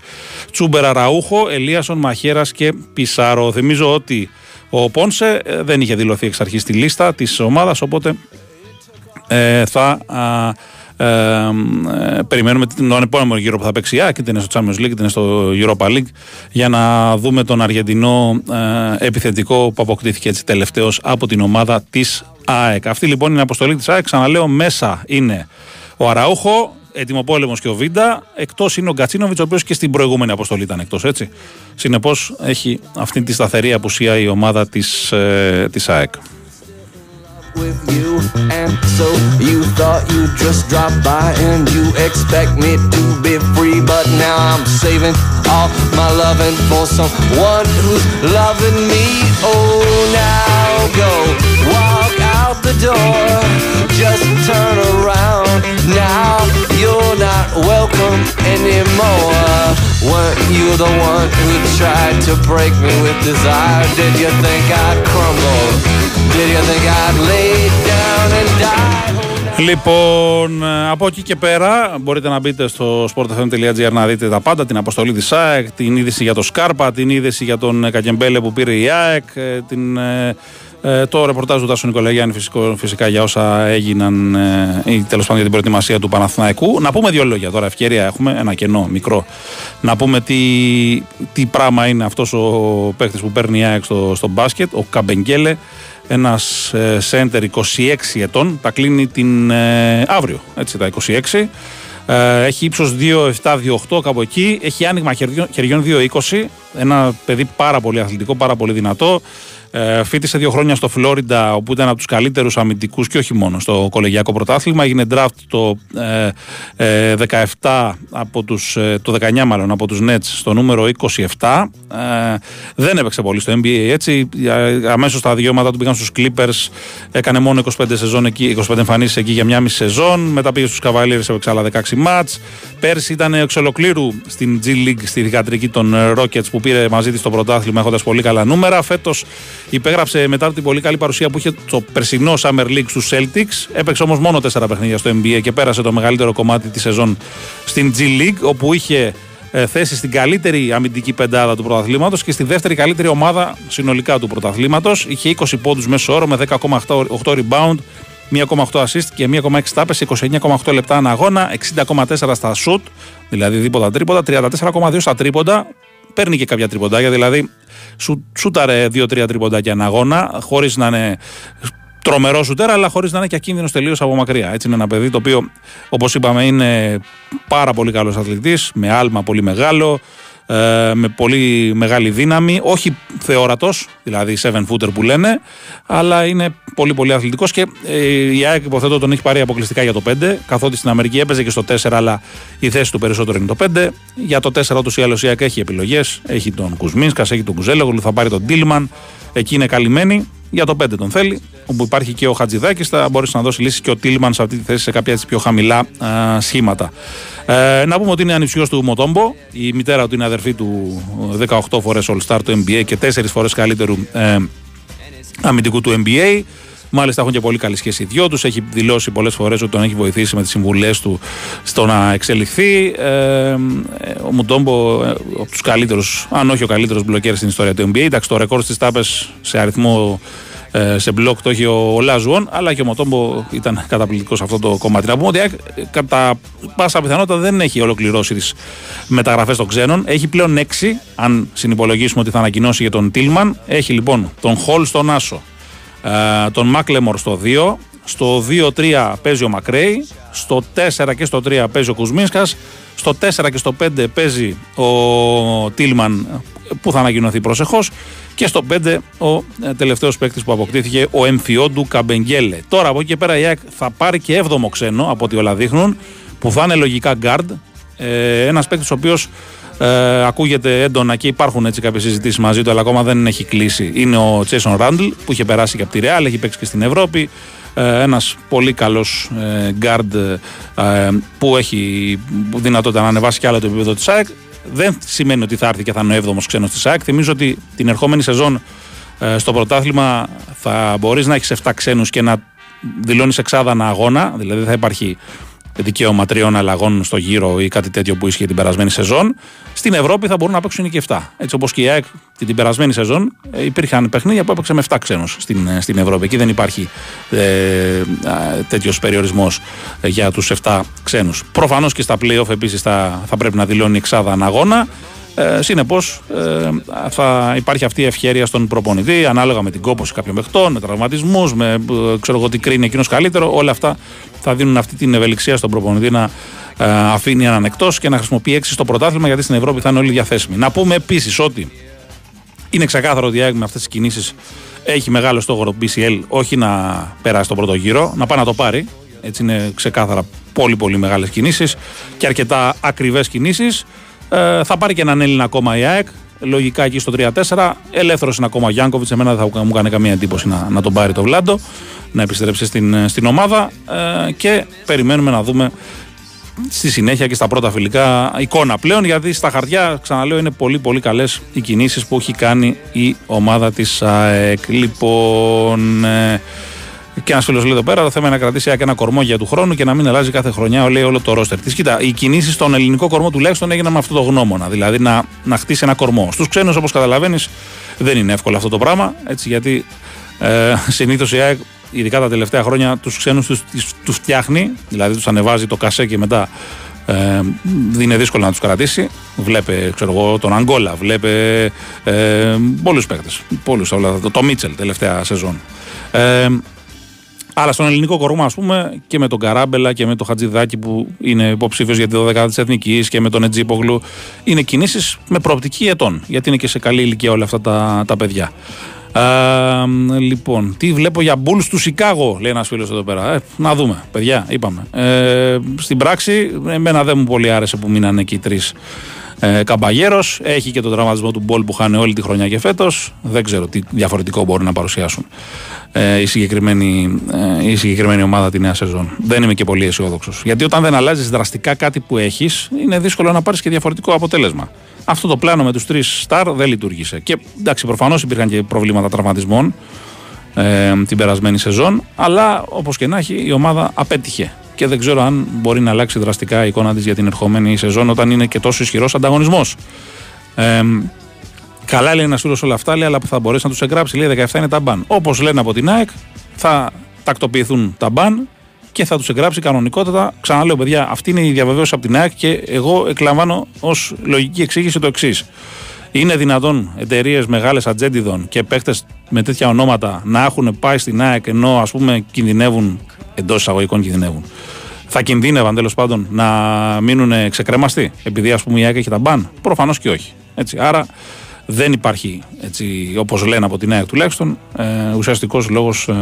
Τσούμπερ Αραούχο, Ελίασον Μαχαίρας και Πισάρο. Θυμίζω ότι ο Πόνσε ε, δεν είχε δηλωθεί εξ αρχής στη λίστα της ομάδας, οπότε ε, θα. Α, ε, ε, περιμένουμε τον επόμενο γύρο που θα παίξει η ΑΕΚ, είτε είναι στο Champions League, είτε είναι στο Europa League, για να δούμε τον Αργεντινό ε, επιθετικό που αποκτήθηκε έτσι τελευταίος από την ομάδα της ΑΕΚ. Αυτή λοιπόν είναι η αποστολή της ΑΕΚ. Ξαναλέω, μέσα είναι ο Αραούχο, έτοιμο πόλεμος και ο Βίντα. Εκτός είναι ο Γκατσίνοβιτς, ο οποίος και στην προηγούμενη αποστολή ήταν εκτός, έτσι. Συνεπώς έχει αυτή τη σταθερή απουσία η ομάδα της ε, της ΑΕΚ.
With you. And so you thought you'd just drop by and you expect me to be free. But now i'm saving all my loving for someone who's loving me. Oh now go out the door just turn around now you're not welcome anymore weren't you the one who tried to break me with desire did you think i'd crumble did you think i'd lay down and die
Λοιπόν, από εκεί και πέρα μπορείτε να μπείτε στο sportfm.gr να δείτε τα πάντα, την αποστολή της ΑΕΚ, την είδηση για το Σκάρπα, την είδηση για τον Κακεμπέλε που πήρε η ΑΕΚ, την, ε, το ρεπορτάζ του Τάσου Νικολαγιάννη φυσικό, φυσικά για όσα έγιναν ε, ή τέλος πάντων για την προετοιμασία του Παναθηναϊκού. Να πούμε δύο λόγια τώρα, ευκαιρία έχουμε, ένα κενό μικρό, να πούμε τι, τι πράγμα είναι αυτός ο παίχτης που παίρνει η ΑΕΚ στο, στο μπάσκετ, ο Καμπεγγέλε, ένας ε, σέντερ 26 ετών, τα κλείνει την ε, αύριο, έτσι τα 26. Ε, έχει ύψος 2,7-2,8 κάπου εκεί. Έχει άνοιγμα χεριών 2,20. Ένα παιδί πάρα πολύ αθλητικό, πάρα πολύ δυνατό. Ε, φίτησε δύο χρόνια στο Φλόριντα, όπου ήταν από τους καλύτερους αμυντικούς και όχι μόνο στο κολεγιακό πρωτάθλημα. Έγινε draft το ε, 17 ε, από τους, ε, το 19 μάλλον από τους Nets στο νούμερο 27. Ε, δεν έπαιξε πολύ στο NBA έτσι. Αμέσως τα δικαιώματα του πήγαν στους Clippers. Έκανε μόνο 25 σεζόν εκεί, 25 εμφανίσεις εκεί για μια μισή σεζόν. Μετά πήγε στους Cavaliers, έπαιξε άλλα 16 μάτς. Πέρσι ήταν εξ ολοκλήρου στην G League, στη δικατρική των Rockets που πήρε μαζί της το πρωτάθλημα έχοντας πολύ καλά νούμερα. Φέτος Υπέγραψε μετά την πολύ καλή παρουσία που είχε το περσινό Summer League στους Celtics. Έπαιξε όμως μόνο τέσσερα παιχνίδια στο NBA και πέρασε το μεγαλύτερο κομμάτι της σεζόν στην G League, όπου είχε ε, θέση στην καλύτερη αμυντική πεντάδα του πρωταθλήματος και στη δεύτερη καλύτερη ομάδα συνολικά του πρωταθλήματος. Είχε 20 πόντους μέσω όρο με 10,8 rebound, 1,8 assist και 1,6 τάπες, 29,8 λεπτά ανά αγώνα, 60,4 στα shoot, δηλαδή δίποτα τρίποτα, 34,2 στα τρίποντα. Παίρνει και κάποια τρίποντάκια, δηλαδή σου, σούταρε δύο-τρία τριποντάκια ένα αγώνα, χωρίς να είναι τρομερό σουτέρα, αλλά χωρίς να είναι και ακίνδυνος τελείως από μακριά. Έτσι είναι ένα παιδί το οποίο, όπως είπαμε, είναι πάρα πολύ καλός αθλητής, με άλμα πολύ μεγάλο. Ε, με πολύ μεγάλη δύναμη. Όχι θεόρατος, δηλαδή 7 footer που λένε, αλλά είναι πολύ πολύ αθλητικός και ε, η ΑΕΚ υποθέτω τον έχει πάρει αποκλειστικά για το 5, καθότι στην Αμερική έπαιζε και στο 4, αλλά η θέση του περισσότερο είναι το 5. Για το 4 ούτως ή άλλως η ΑΕΚ έχει επιλογές. Έχει τον Κουσμίνσκας, έχει τον Κουζέλογλου, θα πάρει τον Τίλμαν. Εκεί είναι καλυμμένοι. Για το 5 τον θέλει, όπου υπάρχει και ο Χατζηδάκης, θα μπορέσει να δώσει λύση και ο Τίλμαν σε αυτή τη θέση σε κάποια έτσι πιο χαμηλά α, σχήματα. Ε, να πούμε ότι είναι ανιψιός του Μοτόμπο. Η μητέρα του είναι αδερφή του 18 φορές All Star του NBA και 4 φορές καλύτερου ε, αμυντικού του NBA. Μάλιστα έχουν και πολύ καλή σχέση οι δυο τους. Έχει δηλώσει πολλές φορές ότι τον έχει βοηθήσει με τις συμβουλές του στο να εξελιχθεί. Ε, ο Μουτόμπο, ε, από τους καλύτερους, αν όχι ο καλύτερος μπλοκέρ στην ιστορία του NBA. Εντάξει, το ρεκόρ στις τάπες σε αριθμό ε, σε μπλοκ το έχει ο, ο Λάζουον, αλλά και ο Μοτόμπο ήταν καταπληκτικός σε αυτό το κομμάτι. Να πούμε ότι ε, κατά πάσα πιθανότητα δεν έχει ολοκληρώσει τις μεταγραφές των ξένων. Έχει πλέον 6, αν συνυπολογίσουμε ότι θα ανακοινώσει για τον Τίλμαν. Έχει λοιπόν τον Χολ στον Άσο, ε, τον Μάκλεμορ στο 2, στο 2-3 παίζει ο Μακρέι, στο 4 και στο 3 παίζει ο Κουσμίνσκας, στο 4 και στο 5 παίζει ο Τίλμαν που θα ανακοινωθεί προσεχώς. Και στο 5 ο ε, τελευταίος παίκτης που αποκτήθηκε, ο Εμφιόντου Καμπεγγέλε. Τώρα από εκεί και πέρα η ΑΕΚ θα πάρει και 7ο ξένο από ό,τι όλα δείχνουν, που θα είναι λογικά guard. Ε, Ένας παίκτης ο οποίος ε, ακούγεται έντονα και υπάρχουν έτσι κάποιες συζητήσεις μαζί του, αλλά ακόμα δεν έχει κλείσει. Είναι ο Τσέσον Ράντλ που είχε περάσει και από τη Ρεάλ, έχει παίξει και στην Ευρώπη. Ε, Ένας πολύ καλός ε, guard ε, που έχει δυνατότητα να ανεβάσει και άλλο το επίπεδο της ΑΕΚ. Δεν σημαίνει ότι θα έρθει και θα είναι ο 7ο ξένος της ΑΕΚ. Θυμίζω ότι την ερχόμενη σεζόν ε, στο πρωτάθλημα θα μπορείς να έχεις 7 ξένους και να δηλώνεις εξάδα αγώνα, δηλαδή δεν θα υπάρχει δικαίωμα τριών αλλαγών στο γύρο ή κάτι τέτοιο που ίσχυε την περασμένη σεζόν. Στην Ευρώπη θα μπορούν να παίξουν και 7. Έτσι όπως και η ΑΕΚ την περασμένη σεζόν ε, υπήρχαν παιχνίδια που έπαιξε με 7 ξένους στην, ε, στην Ευρώπη. Εκεί δεν υπάρχει ε, τέτοιος περιορισμός ε, για τους 7 ξένους. Προφανώς και στα playoff επίσης θα, θα πρέπει να δηλώνει εξάδα αγώνα. Ε, Συνεπώς ε, θα υπάρχει αυτή η ευχαίρεια στον προπονητή ανάλογα με την κόπωση κάποιων παιχτών, με τραυματισμούς, με ε, ξέρω εγώ τι κρίνει εκείνος καλύτερο. Όλα αυτά θα δίνουν αυτή την ευελιξία στον προπονητή να ε, αφήνει έναν εκτός και να χρησιμοποιεί έξι στο πρωτάθλημα γιατί στην Ευρώπη θα είναι όλοι διαθέσιμοι. Να πούμε επίσης ότι είναι ξεκάθαρο ότι η με αυτές τις κινήσεις έχει μεγάλο στόχο το BCL, όχι να περάσει τον πρώτο γύρο, να πάει να το πάρει. Έτσι είναι ξεκάθαρα πολύ πολύ μεγάλες κινήσεις και αρκετά ακριβές κινήσεις. Ε, θα πάρει και έναν Έλληνα ακόμα η ΑΕΚ. Λογικά εκεί στο 3-4. Ελεύθερος είναι ακόμα ο Γιάνκοβιτς. Εμένα δεν θα μου κάνει καμία εντύπωση να, να τον πάρει το Βλάντο, να επιστρέψει στην, στην ομάδα. Ε, και περιμένουμε να δούμε στη συνέχεια και στα πρώτα φιλικά εικόνα πλέον γιατί στα χαρτιά ξαναλέω είναι πολύ πολύ καλές οι κινήσεις που έχει κάνει η ομάδα της ΑΕΚ λοιπόν ε, και ένα φίλο λέει εδώ πέρα: Το θέμα είναι να κρατήσει ένα κορμό για του χρόνου και να μην αλλάζει κάθε χρονιά λέει, όλο το ρόστερ της. Κοίτα, οι κινήσεις στον ελληνικό κορμό τουλάχιστον έγιναν με αυτό το γνώμονα. Δηλαδή να, να χτίσει ένα κορμό. Στους ξένους, όπως καταλαβαίνεις, δεν είναι εύκολο αυτό το πράγμα. Έτσι, γιατί ε, συνήθως η ΑΕΚ, ειδικά τα τελευταία χρόνια, τους ξένους τους φτιάχνει, δηλαδή τους ανεβάζει το κασέ και μετά ε, είναι δύσκολο να τους κρατήσει. Βλέπε ξέρω εγώ, τον Αγκόλα, βλέπε ε, πολλούς παίκτες. Το Μίτσελ τελευταία σεζόν. Ε, αλλά στον ελληνικό κορμό, ας πούμε, και με τον Καράμπελα και με τον Χατζηδάκη που είναι υποψήφιος για τη 12η της Εθνικής και με τον Ετζίπογλου, είναι κινήσεις με προοπτική ετών. Γιατί είναι και σε καλή ηλικία όλα αυτά τα, τα παιδιά. Α, λοιπόν, τι βλέπω για Μπουλς του Σικάγο, λέει ένας φίλος εδώ πέρα. Ε, να δούμε, παιδιά, είπαμε. Ε, στην πράξη, εμένα δεν μου πολύ άρεσε που μείνανε εκεί οι τρεις ε, caballeros. Έχει και τον τραυματισμό του Μπολ που χάνει όλη τη χρονιά και φέτος. Δεν ξέρω τι διαφορετικό μπορεί να παρουσιάσουν ε, η, συγκεκριμένη, ε, η συγκεκριμένη ομάδα τη νέα σεζόν. Δεν είμαι και πολύ αισιόδοξος. Γιατί όταν δεν αλλάζεις δραστικά κάτι που έχεις, είναι δύσκολο να πάρεις και διαφορετικό αποτέλεσμα. Αυτό το πλάνο με τους τρεις στάρ δεν λειτουργήσε. Και εντάξει, προφανώς υπήρχαν και προβλήματα τραυματισμών ε, την περασμένη σεζόν, αλλά όπως και να έχει η ομάδα απέτυχε. Και δεν ξέρω αν μπορεί να αλλάξει δραστικά η εικόνα της για την ερχόμενη σεζόν όταν είναι και τόσο ισχυρός ανταγωνισμός. Ε, Καλά λέει ένας φίλος όλα αυτά, λέει, αλλά που θα μπορέσει να τους εγγράψει. Λέει 17 είναι τα μπαν. Όπως λένε από την ΑΕΚ, θα τακτοποιηθούν τα μπαν και θα τους εγγράψει κανονικότατα. Ξαναλέω, παιδιά, αυτή είναι η διαβεβαίωση από την ΑΕΚ και εγώ εκλαμβάνω ως λογική εξήγηση το εξής. Είναι δυνατόν εταιρείες μεγάλες ατζέντιδων και παίχτε με τέτοια ονόματα να έχουν πάει στην ΑΕΚ ενώ ας πούμε κινδυνεύουν, εντός εισαγωγικών κινδυνεύουν. Θα κινδύνευαν τέλος πάντων να μείνουν ξεκρέμαστοι επειδή ας πούμε η ΑΕΚ έχει τα μπαν. Προφανώς και όχι. Έτσι. Άρα δεν υπάρχει, έτσι, όπως λένε από την ΑΕΚ τουλάχιστον, ε, ουσιαστικός λόγος ε,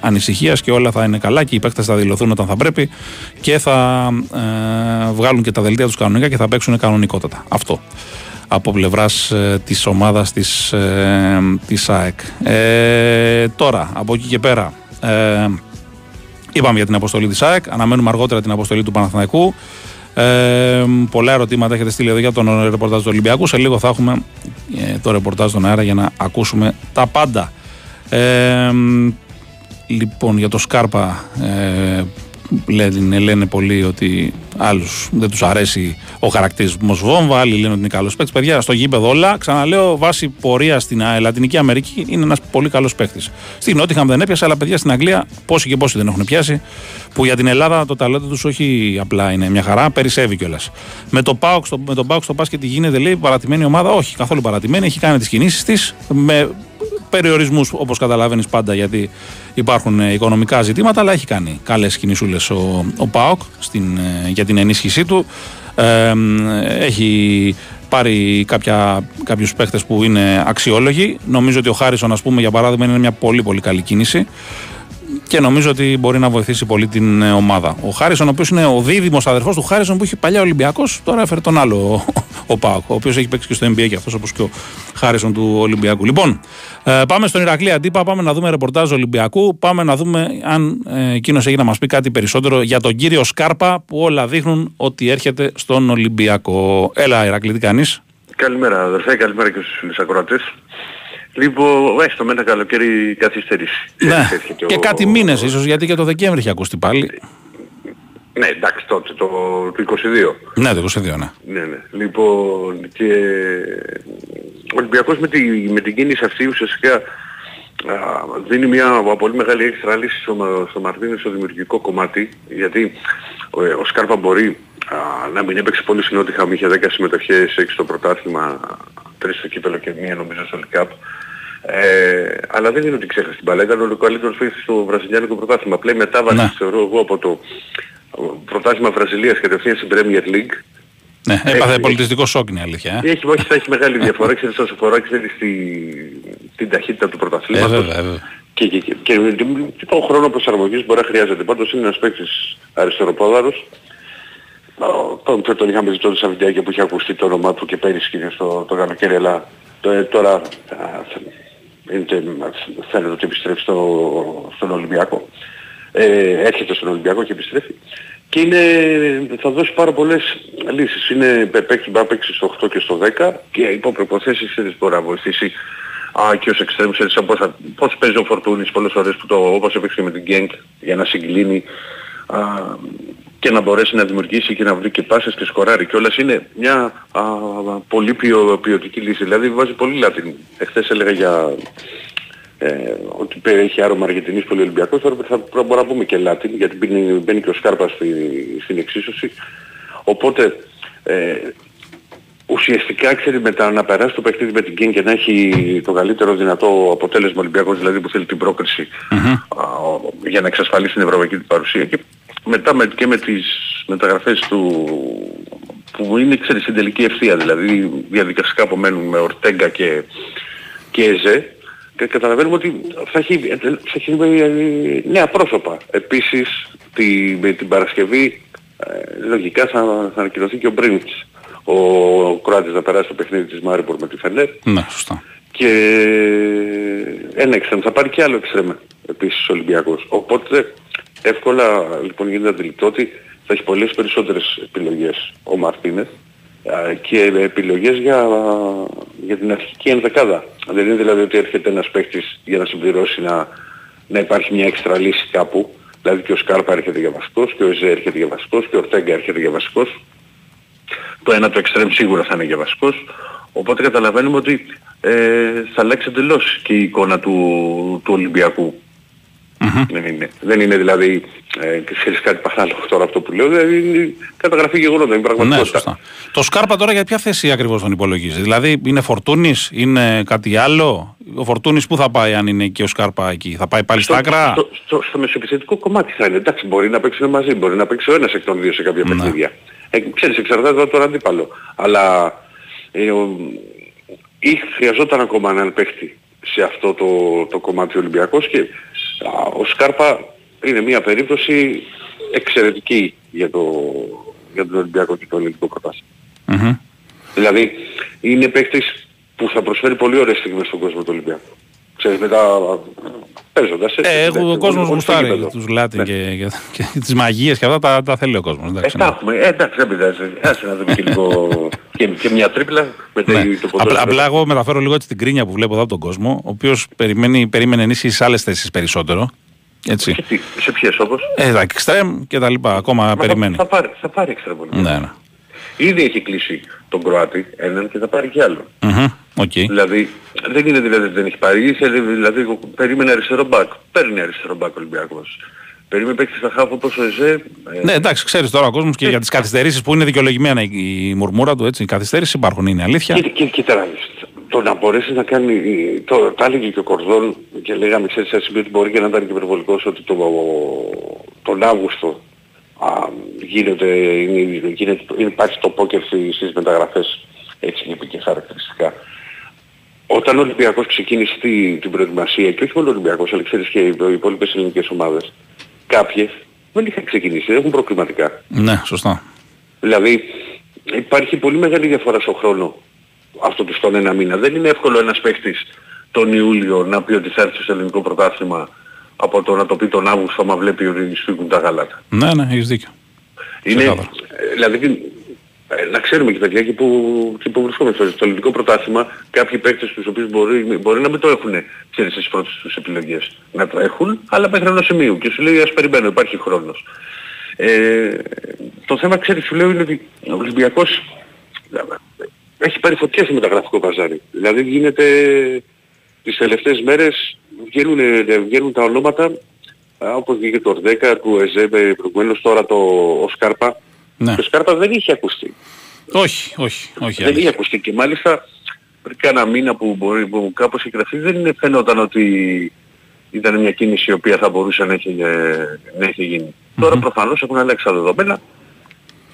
ανησυχίας και όλα θα είναι καλά και οι παίκτες θα δηλωθούν όταν θα πρέπει και θα ε, βγάλουν και τα δελτία τους κανονικά και θα παίξουν κανονικότατα. Αυτό από πλευράς ε, της ομάδας της, ε, της ΑΕΚ. Ε, τώρα, από εκεί και πέρα, ε, είπαμε για την αποστολή της ΑΕΚ, αναμένουμε αργότερα την αποστολή του Παναθηναϊκού. Ε, πολλά ερωτήματα έχετε στείλει εδώ για τον ρεπορτάζ του Ολυμπιακού. Σε λίγο θα έχουμε ε, το ρεπορτάζ στον αέρα για να ακούσουμε τα πάντα. Ε, λοιπόν, για το Σκάρπα ε, λένε, λένε πολλοί ότι άλλους δεν τους αρέσει ο χαρακτηρισμός βόμβα, άλλοι λένε ότι είναι καλός παίκτης. Παιδιά, στο γήπεδο όλα, ξαναλέω, βάση πορεία στην Λατινική Αμερική είναι ένας πολύ καλός παίκτης. Στην Νότιχαμ δεν έπιασε, αλλά παιδιά στην Αγγλία πόσοι και πόσοι δεν έχουν πιάσει. Που για την Ελλάδα το ταλέντο τους όχι απλά είναι μια χαρά, περισσεύει κιόλας. Με, το Πάουξ, με τον Πάουξ στο μπάσκετ τι γίνεται, λέει παρατημένη ομάδα. Όχι, καθόλου παρατημένη. Έχει κάνει τις κινήσεις της με περιορισμούς όπως καταλαβαίνεις πάντα γιατί υπάρχουν ε, οικονομικά ζητήματα, αλλά έχει κάνει καλές κινησούλες ο, ο ΠΑΟΚ στην, ε, για την ενίσχυσή του. Ε, έχει πάρει κάποια, κάποιους παίχτες που είναι αξιόλογοι. Νομίζω ότι ο Χάρισον, ας πούμε, για παράδειγμα, είναι μια πολύ πολύ καλή κίνηση και νομίζω ότι μπορεί να βοηθήσει πολύ την ε, ομάδα. Ο Χάρισον, ο οποίος είναι ο δίδυμος αδερφός του Χάρισον που είχε παλιά Ολυμπιακός, τώρα έφερε τον άλλο, ο Πάοκ, ο οποίος έχει παίξει και στο NBA και αυτός όπως και ο Χάρισον του Ολυμπιακού. Λοιπόν, ε, πάμε στον Ηρακλή Αντίπα, πάμε να δούμε ρεπορτάζ Ολυμπιακού, πάμε να δούμε αν ε, εκείνος έχει να μας πει κάτι περισσότερο για τον κύριο Σκάρπα που όλα δείχνουν ότι έρχεται στον Ολυμπιακό. Έλα, Ηρακλή, τι κάνεις;
Καλημέρα, αδερφέ, καλημέρα και στους ακροατές. Λοιπόν, έστω με ένα καλοκαίρι καθυστέρηση.
Ναι. Και ο... κάτι μήνες ίσως, γιατί και το Δεκέμβρη είχε ακουστεί πάλι.
Ναι, εντάξει τότε, το, το 22.
Ναι, το 22, ναι.
Ναι, ναι. Λοιπόν, και ο Ολυμπιακός με, τη, με την κίνηση αυτή ουσιαστικά α, δίνει μια πολύ μεγάλη έξτρα λύση στο, στο Μαρτίνες στο δημιουργικό κομμάτι, γιατί ο, ο Σκάρπα μπορεί α, να μην έπαιξε πολύ συνότυχα, είχε 10 συμμετοχές, 6 στο πρωτάθλημα, 3 στο κύπελο και μία νομίζω στο Λικάπ. Ε, αλλά δεν είναι ότι ξέχασε την μπάλα. Ήταν ο καλύτερος παίκτης στο Βραζιλιάνικο πρωτάθλημα. Πλέον μετάβαση ναι. θεωρώ εγώ από το πρωτάθλημα Βραζιλίας κατευθείαν στην Premier League.
Ναι, έπαθε έχει, πολιτιστικό σοκ είναι αλήθεια.
Ε. Έχει, όχι, θα έχει μεγάλη διαφορά. Ξέρεις όσο φορά ξέρεις τη, την ταχύτητα του πρωταθλήματος. Ε, βέβαια, βέβαια. Και, και, και, και, και τον χρόνο προσαρμογής μπορεί να χρειάζεται. Πάντως είναι ένας παίκτης αριστεροπόδαρος. Τον, τον είχαμε ζητώ το Σαββιντιάκη που είχε ακουστεί το όνομά του και πέρυσι και στο το καλοκαίρι, αλλά το, τώρα φαίνεται ότι επιστρέφει στο, στον Ολυμπιακό. Ε, έρχεται στον Ολυμπιακό και επιστρέφει. Και είναι, θα δώσει πάρα πολλές λύσεις. Είναι παίξει, μπορεί να παίξεις στο 8 και στο 10 και υπό προποθέσεις μπορεί να βοηθήσει Α, και ως εξτρέμους, ξέρεις πώς, θα, πώς παίζει ο Φορτούνης πολλές φορές που το, όπως έπαιξε με την Γκένκ για να συγκλίνει α, και να μπορέσει να δημιουργήσει και να βρει και πάσες και σκοράρει και όλες είναι μια α, πολύ ποιο, ποιοτική λύση. Δηλαδή βάζει πολύ λάτιν. Εχθές έλεγα για ε, ότι έχει άρωμα Αργεντινής πολύ Ολυμπιακός, τώρα θα μπορούμε να πούμε και λάτιν γιατί μπαίνει, μπαίνει και ο Σκάρπας στη, στην εξίσωση. Οπότε ε, ουσιαστικά ξέρει μετά να περάσει το παιχνίδι με την Γκέν και να έχει το καλύτερο δυνατό αποτέλεσμα Ολυμπιακός δηλαδή που θέλει την πρόκριση mm-hmm. α, για να εξασφαλίσει την ευρωπαϊκή του παρουσία και μετά με, και με τις μεταγραφές του που είναι ξέρεις στην τελική ευθεία δηλαδή διαδικαστικά απομένουν με Ορτέγκα και, και Εζέ και καταλαβαίνουμε ότι θα έχει, θα έχει νέα πρόσωπα. Επίσης τη, με την Παρασκευή ε, λογικά θα, θα ανακοινωθεί και ο Μπρίνιτς ο Κροάτης να περάσει το παιχνίδι της Μάριπορ με τη Φενέρ.
Ναι, σωστά.
Και ένα εξτρέμ, θα πάρει και άλλο εξτρέμ επίσης ο Ολυμπιακός. Οπότε εύκολα λοιπόν γίνεται αντιληπτό ότι θα έχει πολλές περισσότερες επιλογές ο Μαρτίνεθ και επιλογές για, για την αρχική ενδεκάδα. Δεν είναι δηλαδή ότι έρχεται ένας παίκτης για να συμπληρώσει να, να υπάρχει μια έξτρα λύση κάπου. Δηλαδή και ο Σκάρπα έρχεται για βασικός και ο Εζέ έρχεται για βασικός και ο Ορτέγκα έρχεται για βασικός. Το ένα το εξτρέμ σίγουρα θα είναι για βασικός. Οπότε καταλαβαίνουμε ότι ε, θα αλλάξει εντελώς και η εικόνα του, του Ολυμπιακού. Mm-hmm. Δεν, είναι. δεν είναι δηλαδή, ε, ξέρεις κάτι παράλογο τώρα αυτό που λέω, δηλαδή είναι καταγραφή γεγονότα, είναι πραγματικότητα. Ναι,
Το Σκάρπα τώρα για ποια θέση ακριβώς τον υπολογίζεις, δηλαδή είναι Φορτούνης, είναι κάτι άλλο, ο Φορτούνης πού θα πάει αν είναι και ο Σκάρπα εκεί, θα πάει πάλι στο, στα άκρα;
Στο, στο, στο μεσοεπιθετικό κομμάτι θα είναι, εντάξει μπορεί να παίξει μαζί, μπορεί να παίξει ο ένας εκ των δύο σε κάποια ναι. παιχνίδια. Ε, ξέρεις εξαρτάται τώρα τον αντίπαλο, αλλά ε, ο, ή χρειαζόταν ακόμα έναν παίχτη σε αυτό το, το κομμάτι ο Ολυμπιακός και α, ο Σκάρπα είναι μια περίπτωση εξαιρετική για, το, για τον Ολυμπιακό και το ελληνικό πρωτάθλημα.
Μμμ.
Δηλαδή είναι παίκτης που θα προσφέρει πολύ ωραίες στιγμές στον κόσμο του Ολυμπιακού. Ξέρεις μετά παίζοντας έτσι.
Ε,
εντάξει,
ο κόσμος
όχι στο
γουστάρει
γήπεδο.
τους Latin
Ναι.
και, και, και τις μαγείες και αυτά τα, τα θέλει ο κόσμος.
Ε,
Εντάξει,
τα
ναι.
έχουμε. Ε, εντάξει, δεν πειράζει. Άσε να δούμε και λίγο *laughs* και, και μια τρίπλα με το,
Ναι.
το
Απλά,
ποδόσφαιρο.
απλά εγώ μεταφέρω λίγο έτσι την γκρίνια που βλέπω εδώ από τον κόσμο, ο οποίος περιμένει, περίμενε ενίσχυση σε άλλες θέσεις περισσότερο. Έτσι.
Σε, τι, σε ποιες όμως;
Ε, τα εξτρέμ και τα λοιπά. Ακόμα
Μα
περιμένει.
Θα, θα πάρει, θα πάρει εξτρέμ πολύ.
Ναι, ναι.
Ήδη έχει κλείσει τον Κροάτη έναν και θα πάρει κι άλλο.
Μμμ. Οκ.
Δηλαδή δεν είναι δηλαδή ότι δεν έχει πάρει. Ήθελε, δηλαδή εγώ περίμενε αριστερό μπακ. Παίρνει αριστερό μπακ ο Ολυμπιακός. Περίμενε παίξει στα χάφ όπως ο Εζέ. ε,
Ναι, εντάξει, ξέρεις τώρα ο κόσμος και για τις καθυστερήσεις που είναι δικαιολογημένα η, η μουρμούρα του, έτσι. Οι καθυστερήσεις υπάρχουν, είναι αλήθεια.
Και, και, κοίτα να δεις. Το να μπορέσεις να κάνει, το, τα έλεγε και ο Κορδόν και λέγαμε ξέρεις σε ένα σημείο ότι μπορεί και να ήταν και υπερβολικός ότι το, τον Αύγουστο α, γίνεται, είναι, γίνεται, υπάρχει το πόκερ στις, στις μεταγραφές έτσι είπε και χαρακτηριστικά. Όταν ο Ολυμπιακός ξεκίνησε τη, την προετοιμασία και όχι μόνο ο Ολυμπιακός αλλά ξέρεις και οι υπόλοιπες ελληνικές ομάδες κάποιες δεν είχαν ξεκινήσει, δεν έχουν προκριματικά.
Ναι, σωστά.
Δηλαδή υπάρχει πολύ μεγάλη διαφορά στον χρόνο αυτό του στον ένα μήνα. Δεν είναι εύκολο ένας παίχτης τον Ιούλιο να πει ότι θα έρθει στο ελληνικό πρωτάθλημα από το να το πει τον Αύγουστο άμα βλέπει ότι σφίγγουν τα γαλάτα.
Ναι, ναι, έχεις δίκιο.
Είναι,
Ξεκάθαρα.
ε, δηλαδή ε, να ξέρουμε και παιδιά και που, και που βρισκόμαστε στο ελληνικό πρωτάθλημα κάποιοι παίκτες τους οποίους μπορεί, μπορεί να μην το έχουν ξέρεις στις πρώτες τους επιλογές. Να το έχουν αλλά μέχρι ενός σημείου και σου λέει ας περιμένω υπάρχει χρόνος. Ε, το θέμα ξέρεις σου λέω είναι ότι ο Ολυμπιακός ε, έχει πάρει φωτιά στο μεταγραφικό παζάρι. Δηλαδή γίνεται τις τελευταίες μέρες βγαίνουν, ε, βγαίνουν τα ονόματα α, όπως βγήκε το Ορδέκα, του Εζέμπε προηγουμένως τώρα το ο Σκάρπα.
Ναι.
Το Σκάρπας δεν είχε ακουστεί.
Όχι, όχι, όχι.
δεν είχε
αλήθεια.
ακουστεί και μάλιστα πριν κάνα μήνα που, μπορεί, που κάπως είχε γραφεί δεν είναι- φαινόταν ότι ήταν μια κίνηση η οποία θα μπορούσε να έχει, ε, να έχει γίνει. Τώρα προφανώς έχουν αλλάξει τα δεδομένα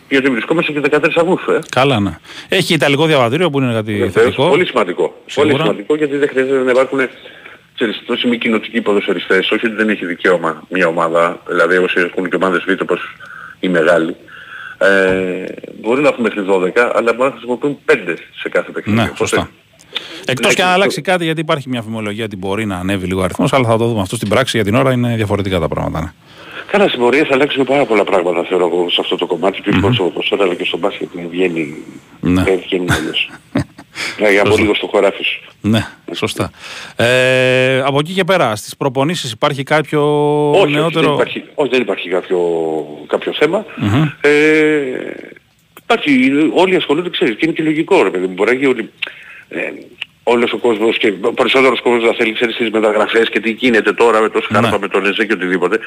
γιατί βρισκόμαστε και 13 Αυγούστου. Ε.
Καλά, ναι. Έχει ιταλικό διαβατήριο που είναι κάτι
Βεβαίως,
θετικό.
Πολύ σημαντικό.
Σίγουρα.
Πολύ σημαντικό γιατί δεν χρειάζεται να υπάρχουν ξέρεις, τόσοι μη κοινοτικοί ποδοσφαιριστές. Όχι ότι δεν έχει δικαίωμα μια ομάδα, δηλαδή όσοι έχουν και ομάδες β' όπως οι μεγάλοι. Ε, μπορεί να έχουν μέχρι 12, αλλά μπορεί να χρησιμοποιούν 5 σε κάθε παιχνίδι.
Ναι,
Οπότε,
σωστά. Εκτός
Ναι,
και αν
και
αλλάξει κάτι, γιατί υπάρχει μια φημολογία ότι μπορεί να ανέβει λίγο αριθμός, αλλά θα το δούμε αυτό στην πράξη. Για την ώρα είναι διαφορετικά τα πράγματα. Ναι.
Καλά, στην πορεία θα αλλάξουν πάρα πολλά πράγματα θεωρώ εγώ σε αυτό το κομμάτι και όχι μόνο στο ποδοσφαίρο αλλά και στο μπάσκετ που βγαίνει,
Ναι.
δεν βγαίνει *laughs* αλλιώς. Δηλαδή από λίγο στο χωράφι σου.
Ναι, σωστά. Ε, από εκεί και πέρα, στις προπονήσεις υπάρχει κάποιο
Όχι, όχι,
νεότερο.
δεν υπάρχει, όχι, δεν υπάρχει κάποιο, κάποιο θέμα. Ε, υπάρχει, όλοι ασχολούνται, ξέρεις, και είναι και λογικό ρε παιδί μου. Μπορεί να γίνει ότι ε, όλος ο κόσμος και ο περισσότερος κόσμος να θέλει ξέρεις τις μεταγραφές και τι γίνεται τώρα με το Σκάρπα,
Ναι.
με τον Εζέ και οτιδήποτε.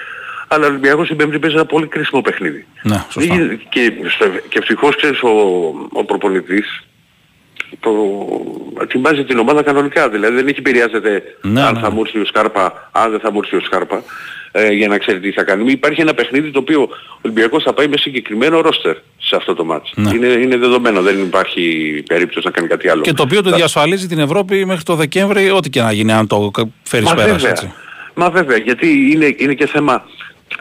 Αλλά ο Ολυμπιακός την Πέμπτη παίζει ένα πολύ κρίσιμο παιχνίδι.
Ναι, σωστά.
Δεν γίνεται- Και, στο, και ευτυχώς ξέρεις ο, ο προπονητής το, ετοιμάζει την ομάδα κανονικά. Δηλαδή δεν έχει επηρεάζεται
Ναι,
αν
ναι,
θα
ναι.
μου έρθει ο Σκάρπα, αν δεν θα μου έρθει ο Σκάρπα ε, για να ξέρει τι θα κάνει. Υπάρχει ένα παιχνίδι το οποίο ο Ολυμπιακός θα πάει με συγκεκριμένο ρόστερ σε αυτό το μάτς.
Ναι.
Είναι, είναι δεδομένο, δεν υπάρχει περίπτωση να κάνει κάτι άλλο.
Και το οποίο του διασφαλίζει την Ευρώπη μέχρι το Δεκέμβρη, ό,τι και να γίνει, αν το φέρεις
Μα
πέρα.
βέβαια.
Έτσι.
Μα βέβαια, γιατί είναι, είναι και θέμα,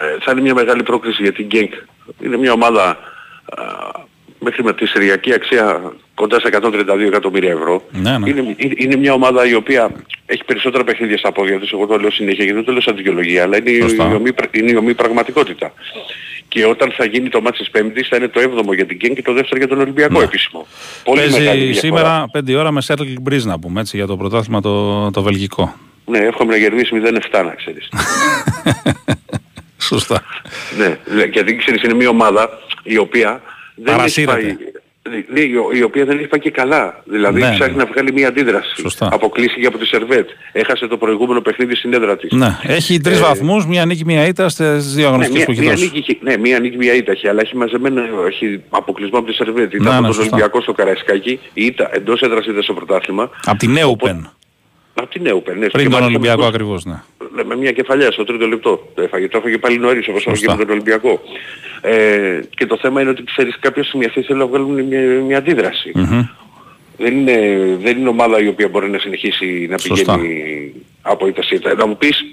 ε, θα είναι μια μεγάλη πρόκληση για την Γκένκ. Είναι μια ομάδα α, μέχρι με τη συριακή αξία κοντά σε 132 εκατομμύρια ευρώ.
Ναι, ναι.
Είναι, είναι, είναι μια ομάδα η οποία έχει περισσότερα παιχνίδια στα πόδια της, εγώ το λέω συνέχεια γιατί δεν το λέω σαν δικαιολογία, αλλά είναι, η-
Σωστά.
η, ομή, είναι η ομή πραγματικότητα. Και όταν θα γίνει το μάτι της Πέμπτης θα είναι το 7ο για την Γκένκ και το δεύτερο για τον Ολυμπιακό επίσημο. Πολύ μεγάλη
Παίζει
διαφορά.
σήμερα 5 ώρα με Σέρλ Μπρίζ να πούμε έτσι, για το πρωτάθλημα το, το βελγικό.
Ναι, εύχομαι να κερδίσει 0-7 να ξέρεις. *laughs*
Σωστά.
Ναι, λέ- γιατί ξέρεις είναι μια ομάδα η οποία δεν έχει
Παρασύρεται.
πάει, ναι, η ο- η οποία δεν έχει πάει και καλά. Δηλαδή
Ναι,
ψάχνει
ναι.
να βγάλει μια αντίδραση.
Σωστά.
Αποκλείστηκε από τη Σερβέτ. Έχασε το προηγούμενο παιχνίδι στην έδρα της.
Ναι, έχει τρεις
Ε,
βαθμούς, μία νίκη, μία ήττα στις δύο
Ναι,
αγωνιστικές
μία,
που έχει
μία
δώσει.
νίκη, είχε- ναι, μία νίκη, μία ήττα έχει, αλλά έχει μαζεμένο, έχει αποκλεισμό από τη Σερβέτ. Ήταν
Ναι,
από
ναι,
τον
σωστά.
Ολυμπιακό στο Καραϊσκάκι, η ήττα εντός έδρας ήττα στο πρωτάθλημα.
Από τη Νέουπεν.
Από την Νέουπεν, ναι,
Πριν
και
τον
μάλιστα
Ολυμπιακό
με-
ακριβώς, ναι.
με μια κεφαλιά στο τρίτο λεπτό. Το έφαγε, το έφαγε πάλι νωρίς όπως έφαγε
Σωστά.
με τον Ολυμπιακό. Ε, και το θέμα είναι ότι ξέρεις κάποια στιγμή αυτοί θέλουν να βγάλουν μια, μια αντίδραση.
Μμμ.
Δεν είναι, δεν είναι ομάδα η οποία μπορεί να συνεχίσει να
Σωστά.
πηγαίνει από ήττα σε ήττα. Να μου πεις,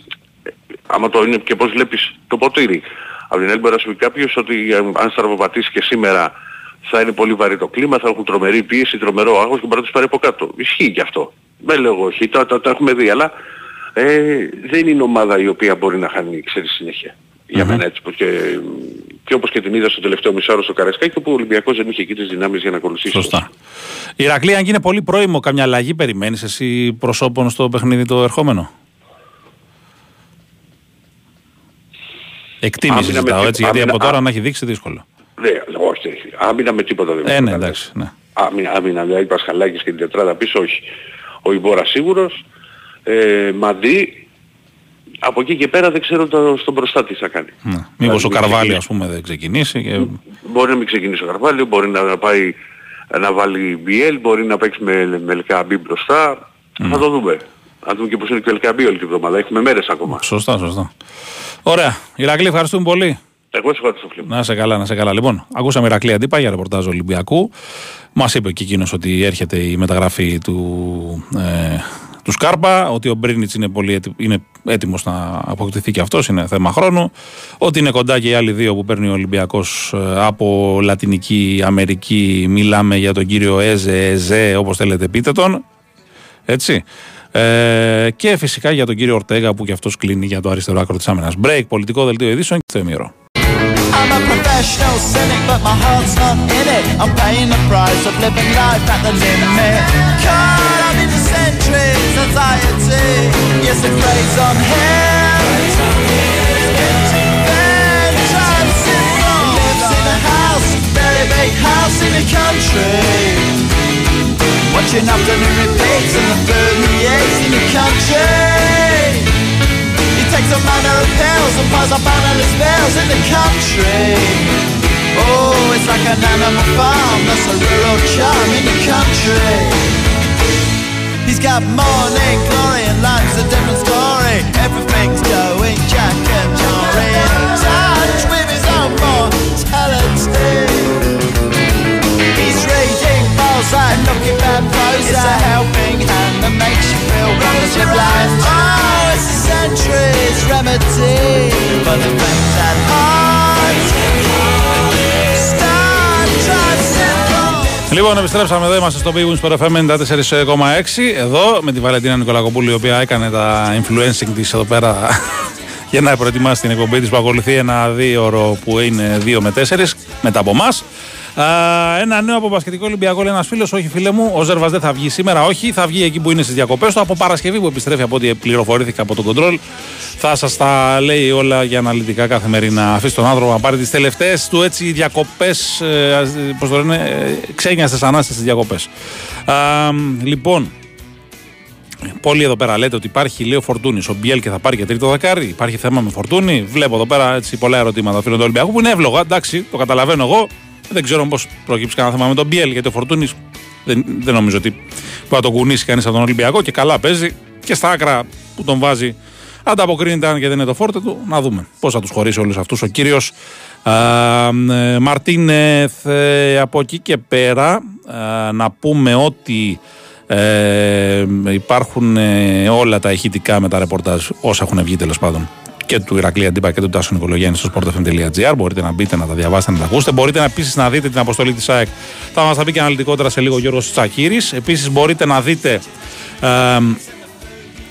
άμα το είναι και πώς βλέπεις το ποτήρι. Από την άλλη μπορεί να σου πει κάποιος ότι αν στραβοπατήσει και σήμερα θα είναι πολύ βαρύ το κλίμα, θα έχουν τρομερή πίεση, τρομερό άγχος και μπορεί να τους πάρει από κάτω. Ισχύει και αυτό. Δεν λέω εγώ όχι, τα, τα, τα έχουμε δει, αλλά ε, δεν είναι ομάδα η οποία μπορεί να χάνει, ξέρεις, συνέχεια. Για μένα έτσι πως και, και όπως και την είδα στο τελευταίο μισάρο στο Καραϊσκάκι όπου ο Ολυμπιακός δεν είχε εκεί τις δυνάμεις για να ακολουθήσει.
Σωστά. Η Ηρακλή, αν γίνει πολύ πρόημο, καμιά αλλαγή περιμένεις εσύ προσώπων στο παιχνίδι το ερχόμενο; Εκτίμηση
Άμυνα με
ζητάω
τι-
έτσι, γιατί
άμυνα-
από τώρα
α-
να έχει δείξει δύσκολο.
Ναι, όχι, όχι. Άμυνα με τίποτα δεν
Ε,
μπορεί
ναι,
να
εντάξει. Ναι.
Άμυνα, άμυνα, δηλαδή Πασχαλάκης και την τετράδα πίσω, όχι. Ο Ιμπόρα σίγουρος, ε, Μαντί, από εκεί και πέρα δεν ξέρω το, στον μπροστά τι θα κάνει.
Ναι. Μήπως
Δηλαδή,
ο
μην
Καρβάλι,
ξεκινήσει.
ας πούμε, δεν ξεκινήσει. Και...
Μπορεί να μην ξεκινήσει ο Καρβάλιο, μπορεί να πάει να βάλει BL, μπορεί να παίξει με, με Ελκαμπή μπροστά. Θα το δούμε. Θα δούμε και πώς είναι και ο Ελκαμπή όλη την εβδομάδα. Έχουμε μέρες ακόμα.
Σωστά, σωστά. Ωραία. Ηρακλή, ευχαριστούμε πολύ.
Εγώ σε ευχαριστώ φίλε μου.
Να σε καλά, να σε καλά. Λοιπόν, ακούσαμε Ηρακλή Αντίπα για ρεπορτάζ Ολυμπιακού. Μας είπε και εκείνος ότι έρχεται η μεταγραφή του, ε, του Σκάρπα, ότι ο Μπρίνιτς είναι, πολύ έτι- είναι έτοιμος να αποκτηθεί και αυτός, είναι θέμα χρόνου. Ότι είναι κοντά και οι άλλοι δύο που παίρνει ο Ολυμπιακός από Λατινική Αμερική. Μιλάμε για τον κύριο Έζε, Εζέ, όπως θέλετε πείτε τον. Έτσι. Ε, και φυσικά για τον κύριο Ορτέγα που και αυτός κλείνει για το αριστερό άκρο της άμυνας. Break, πολιτικό δελτίο ειδήσεων και το εμμύρο.
I'm a professional cynic, but my heart's not in it. I'm paying the price of living life at the limit. Caught up in the centuries, anxiety. Yes, it preys on him. Then in a house, very big house in the country. Watching afternoon repeats and the food he in the country. Takes a manner of pills and piles up analyst bills in the country. Oh, it's like an animal farm, that's a rural charm in the country. He's got morning glory and life's a different story. Everything's going Jack and Jory touch with his own mortality.
Λοιπόν, επιστρέψαμε εδώ, είμαστε στο Big Wings Pro FM 94,6 εδώ με τη Βαλεντίνα Νικολακοπούλη η οποία έκανε τα influencing της εδώ πέρα *laughs* για να προετοιμάσει την εκπομπή της που ακολουθεί ένα δύο ώρο που είναι 2 με 4 μετά από εμάς. Ένα νέο από Πασχετικό Ολυμπιακό, λέει ένας φίλος. Όχι, φίλε μου, ο Ζέρβας δεν θα βγει σήμερα. Όχι, θα βγει εκεί που είναι στις διακοπές του. Από Παρασκευή που επιστρέφει από ό,τι πληροφορήθηκα από τον κοντρόλ. Θα σας τα λέει όλα για αναλυτικά καθημερινά. Αφήσει τον άνθρωπο να πάρει τις τελευταίες του έτσι διακοπές. Ε, Πώς το λένε, ε, ξένιαστε ανάστε στις διακοπές. Λοιπόν, Πολλοί εδώ πέρα λέτε ότι υπάρχει, λέει ο Φορτούνης. Ο Μπιέλ και θα πάρει και τρίτο δεκάρι. Υπάρχει θέμα με Φορτούνη. Βλέπω εδώ πέρα έτσι, πολλά ερωτήματα φίλων του Ολυμπιακού που είναι εύλογα. Εντάξει, το καταλαβαίνω εγώ. Δεν ξέρω πώς προκύψει κανένα θέμα με τον Μπιέλ γιατί ο Φορτούνης δεν, δεν νομίζω ότι μπορεί να τον κουνήσει κανείς από τον Ολυμπιακό και καλά παίζει. Και στα άκρα που τον βάζει ανταποκρίνεται αν και δεν είναι το φόρτε του. Να δούμε πώς θα τους χωρίσει όλους αυτούς ο κύριος Μαρτίνεθ. Ε, από εκεί και πέρα α, να πούμε ότι ε, υπάρχουν ε, όλα τα ηχητικά με τα ρεπορτάζ όσα έχουν βγει τέλος πάντων και του Ηρακλή Αντίπα και του Τάσου Νικολογιάννη στο sportfm.gr. Μπορείτε να μπείτε, να τα διαβάσετε, να τα ακούσετε. Μπορείτε επίσης να δείτε την αποστολή της ΑΕΚ. Θα μας τα πει και αναλυτικότερα σε λίγο ο Γιώργος Τσακύρη. Επίσης μπορείτε να δείτε ε,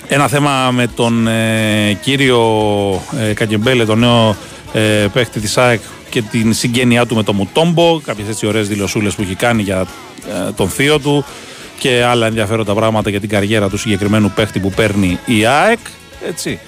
ένα θέμα με τον ε, κύριο ε, Κακεμπέλε, τον νέο ε, παίχτη της ΑΕΚ και την συγγένειά του με τον Μουτόμπο, κάποιες έτσι ωραίες δηλωσούλες που έχει κάνει για ε, τον θείο του και άλλα ενδιαφέροντα πράγματα για την καριέρα του συγκεκριμένου παίχτη που παίρνει η ΑΕΚ. Έτσι.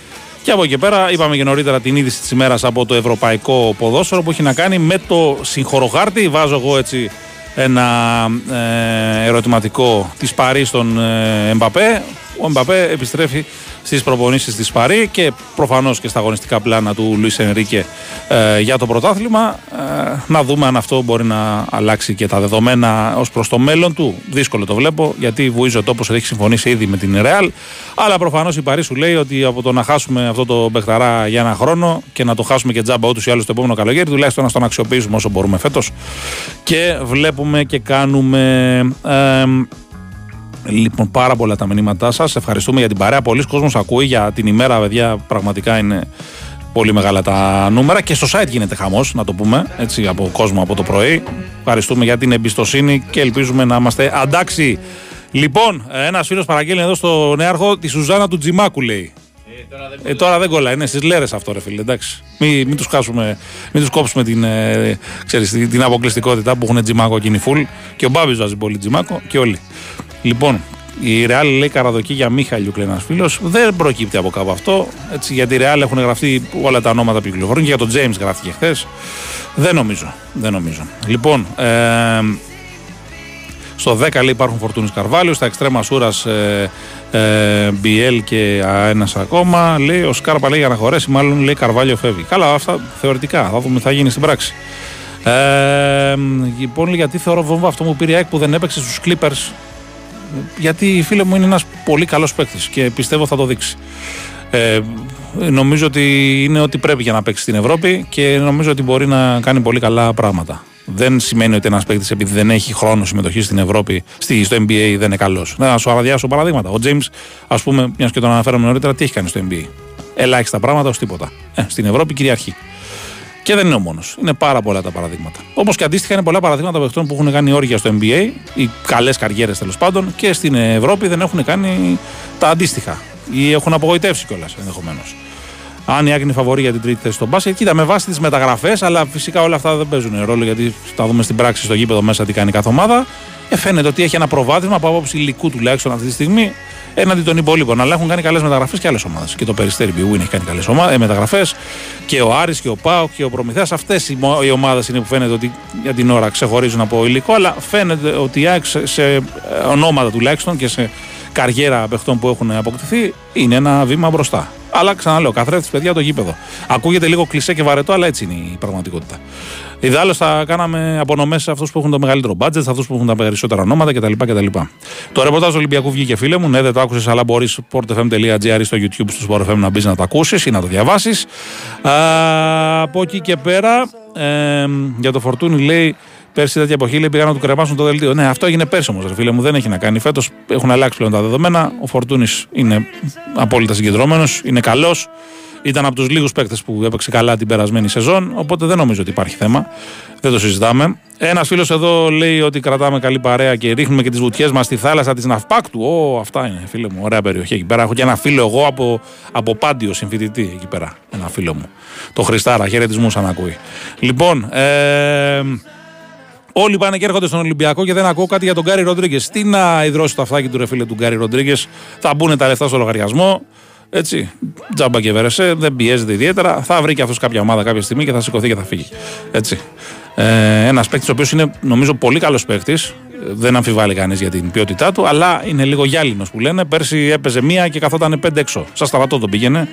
Και από εκεί πέρα είπαμε και νωρίτερα την είδηση της ημέρας από το ευρωπαϊκό ποδόσφαιρο που έχει να κάνει με το συγχωροχάρτη. Βάζω εγώ έτσι ένα ε, ερωτηματικό της Παρή στον ε, Εμπαπέ. Ο Εμπαπέ επιστρέφει στις προπονήσεις της Παρή και προφανώς και στα αγωνιστικά πλάνα του Λουίς Ενρίκε ε, για το πρωτάθλημα. Ε, να δούμε αν αυτό μπορεί να αλλάξει και τα δεδομένα ως προς το μέλλον του. Δύσκολο το βλέπω γιατί βουίζει ο τόπος έχει συμφωνήσει ήδη με την Ρεάλ. Αλλά προφανώς η Παρή σου λέει ότι από το να χάσουμε αυτό το μπεχταρά για ένα χρόνο και να το χάσουμε και τζάμπα ούτως ή άλλως το επόμενο καλοκαίρι, τουλάχιστον να τον αξιοποιήσουμε όσο μπορούμε φέτος. Και βλέπουμε και κάνουμε. Ε, Λοιπόν, πάρα πολλά τα μηνύματά σας. Ευχαριστούμε για την παρέα. Πολλοί κόσμος ακούει για την ημέρα, παιδιά. Πραγματικά είναι πολύ μεγάλα τα νούμερα. Και στο site γίνεται χαμός, να το πούμε έτσι, από κόσμο από το πρωί. Ευχαριστούμε για την εμπιστοσύνη και ελπίζουμε να είμαστε αντάξει. Λοιπόν, ένας φίλος παραγγέλνει εδώ στο Νέαρχο τη Σουζάνα του Τζιμάκου, λέει. Ε, τώρα δεν κολλάει, είναι στις λέρες αυτό, ρε φίλε. Εντάξει. Μην, μην τους μην τους κόψουμε την, ε, ξέρεις, την, την αποκλειστικότητα που έχουν τζιμάκο εκείνη φουλ. Και ο Μπάμπης βάζει πολύ τζιμάκο και όλοι. Λοιπόν, η Ρεάλ λέει καραδοκή για Μίχαλιου, λέει ένα φίλος. Δεν προκύπτει από κάπου αυτό. Έτσι, γιατί η Ρεάλ έχουν γραφτεί όλα τα ονόματα που κυκλοφορούν και για τον Τζέιμ γράφτηκε χθες. Δεν νομίζω. Δεν νομίζω. Λοιπόν, ε, στο 10 λέει υπάρχουν Φορτούνης Καρβάλιος. Στα εξτρέμα Σούρας ε, ε, Μπιέλ και ένας ακόμα. Λέει ο Σκάρπα λέει για να χωρέσει, μάλλον λέει Καρβάλιο φεύγει. Καλά, αυτά θεωρητικά. Θα δούμε τι θα γίνει στην πράξη. Ε, λοιπόν, γιατί θεωρώ βόμβα αυτό που πήρε η που δεν έπαιξε στους Clippers γιατί φίλε μου είναι ένας πολύ καλός παίκτης και πιστεύω θα το δείξει. Ε, νομίζω ότι είναι ό,τι πρέπει για να παίξει στην Ευρώπη και νομίζω ότι μπορεί να κάνει πολύ καλά πράγματα. Δεν σημαίνει ότι ένας παίκτης επειδή δεν έχει χρόνο συμμετοχή στην Ευρώπη, στο NBA δεν είναι καλός. Να σου αραδιάσω παραδείγματα. Ο James, ας πούμε, μιας και τον αναφέραμε νωρίτερα, τι έχει κάνει στο NBA. Ελάχιστα πράγματα ως τίποτα. Ε, στην Ευρώπη κυριαρχεί. Και δεν είναι ο μόνος. Είναι πάρα πολλά τα παραδείγματα. Όπως και αντίστοιχα είναι πολλά παραδείγματα παιχτών που έχουν κάνει όρια στο NBA, οι καλές καριέρες τέλος πάντων, και στην Ευρώπη δεν έχουν κάνει τα αντίστοιχα. Ή έχουν απογοητεύσει κιόλας ενδεχομένως. Αν η Άγνη φαβορεί για την τρίτη θέση στον μπάσκετ, κοίτα με βάση τις μεταγραφές, αλλά φυσικά όλα αυτά δεν παίζουν ρόλο γιατί θα δούμε στην πράξη στο γήπεδο μέσα τι κάνει κάθε ομάδα. Ε, φαίνεται ότι έχει ένα προβάδισμα από άποψη υλικού τουλάχιστον αυτή τη στιγμή έναντι των υπόλοιπων. Αλλά έχουν κάνει καλές μεταγραφές και άλλες ομάδες. Και το Περιστέρι Μπιούιν έχει κάνει καλές ε, μεταγραφές. Και ο Άρης και ο Πάο και ο Προμηθέας. Αυτές οι, ομάδες είναι που φαίνεται ότι για την ώρα ξεχωρίζουν από υλικό. Αλλά φαίνεται ότι η ΑΕΚ σε, ε, ονόματα τουλάχιστον και σε καριέρα παιχτών που έχουν αποκτηθεί είναι ένα βήμα μπροστά. Αλλά ξαναλέω, καθρέφτης παιδιά το γήπεδο. Ακούγεται λίγο κλεισέ και βαρετό, αλλά έτσι είναι η πραγματικότητα. Ιδάλω θα κάναμε απονομές σε αυτούς που έχουν το μεγαλύτερο budget, σε αυτούς που έχουν τα περισσότερα ονόματα κτλ. κτλ. Το ρεπορτάζ Ολυμπιακού βγήκε φίλε μου. Ναι, δεν το άκουσες, αλλά μπορεί sportfm.gr στο YouTube στο sportfm να μπεις να το ακούσεις ή να το διαβάσεις. Από εκεί και πέρα, ε, για το φορτούνι λέει Πέρσι τέτοια εποχή λέει, πήγαν να του κρεμάσουν το δελτίο. Ναι, αυτό έγινε πέρσι όμως, φίλε μου. Δεν έχει να κάνει. Φέτος έχουν αλλάξει πλέον τα δεδομένα. Ο Φορτούνης είναι απόλυτα συγκεντρωμένος, είναι καλός. Ήταν από τους λίγους παίκτες που έπαιξε καλά την περασμένη σεζόν. Οπότε δεν νομίζω ότι υπάρχει θέμα. Δεν το συζητάμε. Ένας φίλος εδώ λέει ότι κρατάμε καλή παρέα και ρίχνουμε και τις βουτιές μας στη θάλασσα της Ναυπάκτου. Ω, αυτά είναι, φίλε μου. Ωραία περιοχή εκεί πέρα. Έχω και ένα φίλο εγώ από, από Πάντιο συμφιτητή εκεί πέρα. Ένα φίλο μου. Το Χριστάρα. Χαιρετισμούς αν ακούει. Λοιπόν, ε, Όλοι πάνε και έρχονται στον Ολυμπιακό και δεν ακούω κάτι για τον Γκάρι Ροντρίγκες. Τι να υδρώσει το αυτάκι του ρεφίλε του Γκάρι Ροντρίγκες. Θα μπουν τα λεφτά στο λογαριασμό. Έτσι, τζάμπα και βερεσέ, δεν πιέζεται ιδιαίτερα. Θα βρει και αυτός κάποια ομάδα κάποια στιγμή και θα σηκωθεί και θα φύγει. Έτσι. Ε, Ένας παίκτης ο οποίος είναι νομίζω πολύ καλός παίκτης. Δεν αμφιβάλλει κανείς για την ποιότητά του, αλλά είναι λίγο γυάλινος που λένε. Πέρσι έπαιζε μία και καθόταν πέντε έξω. Σας σταματώ τον πήγαινε.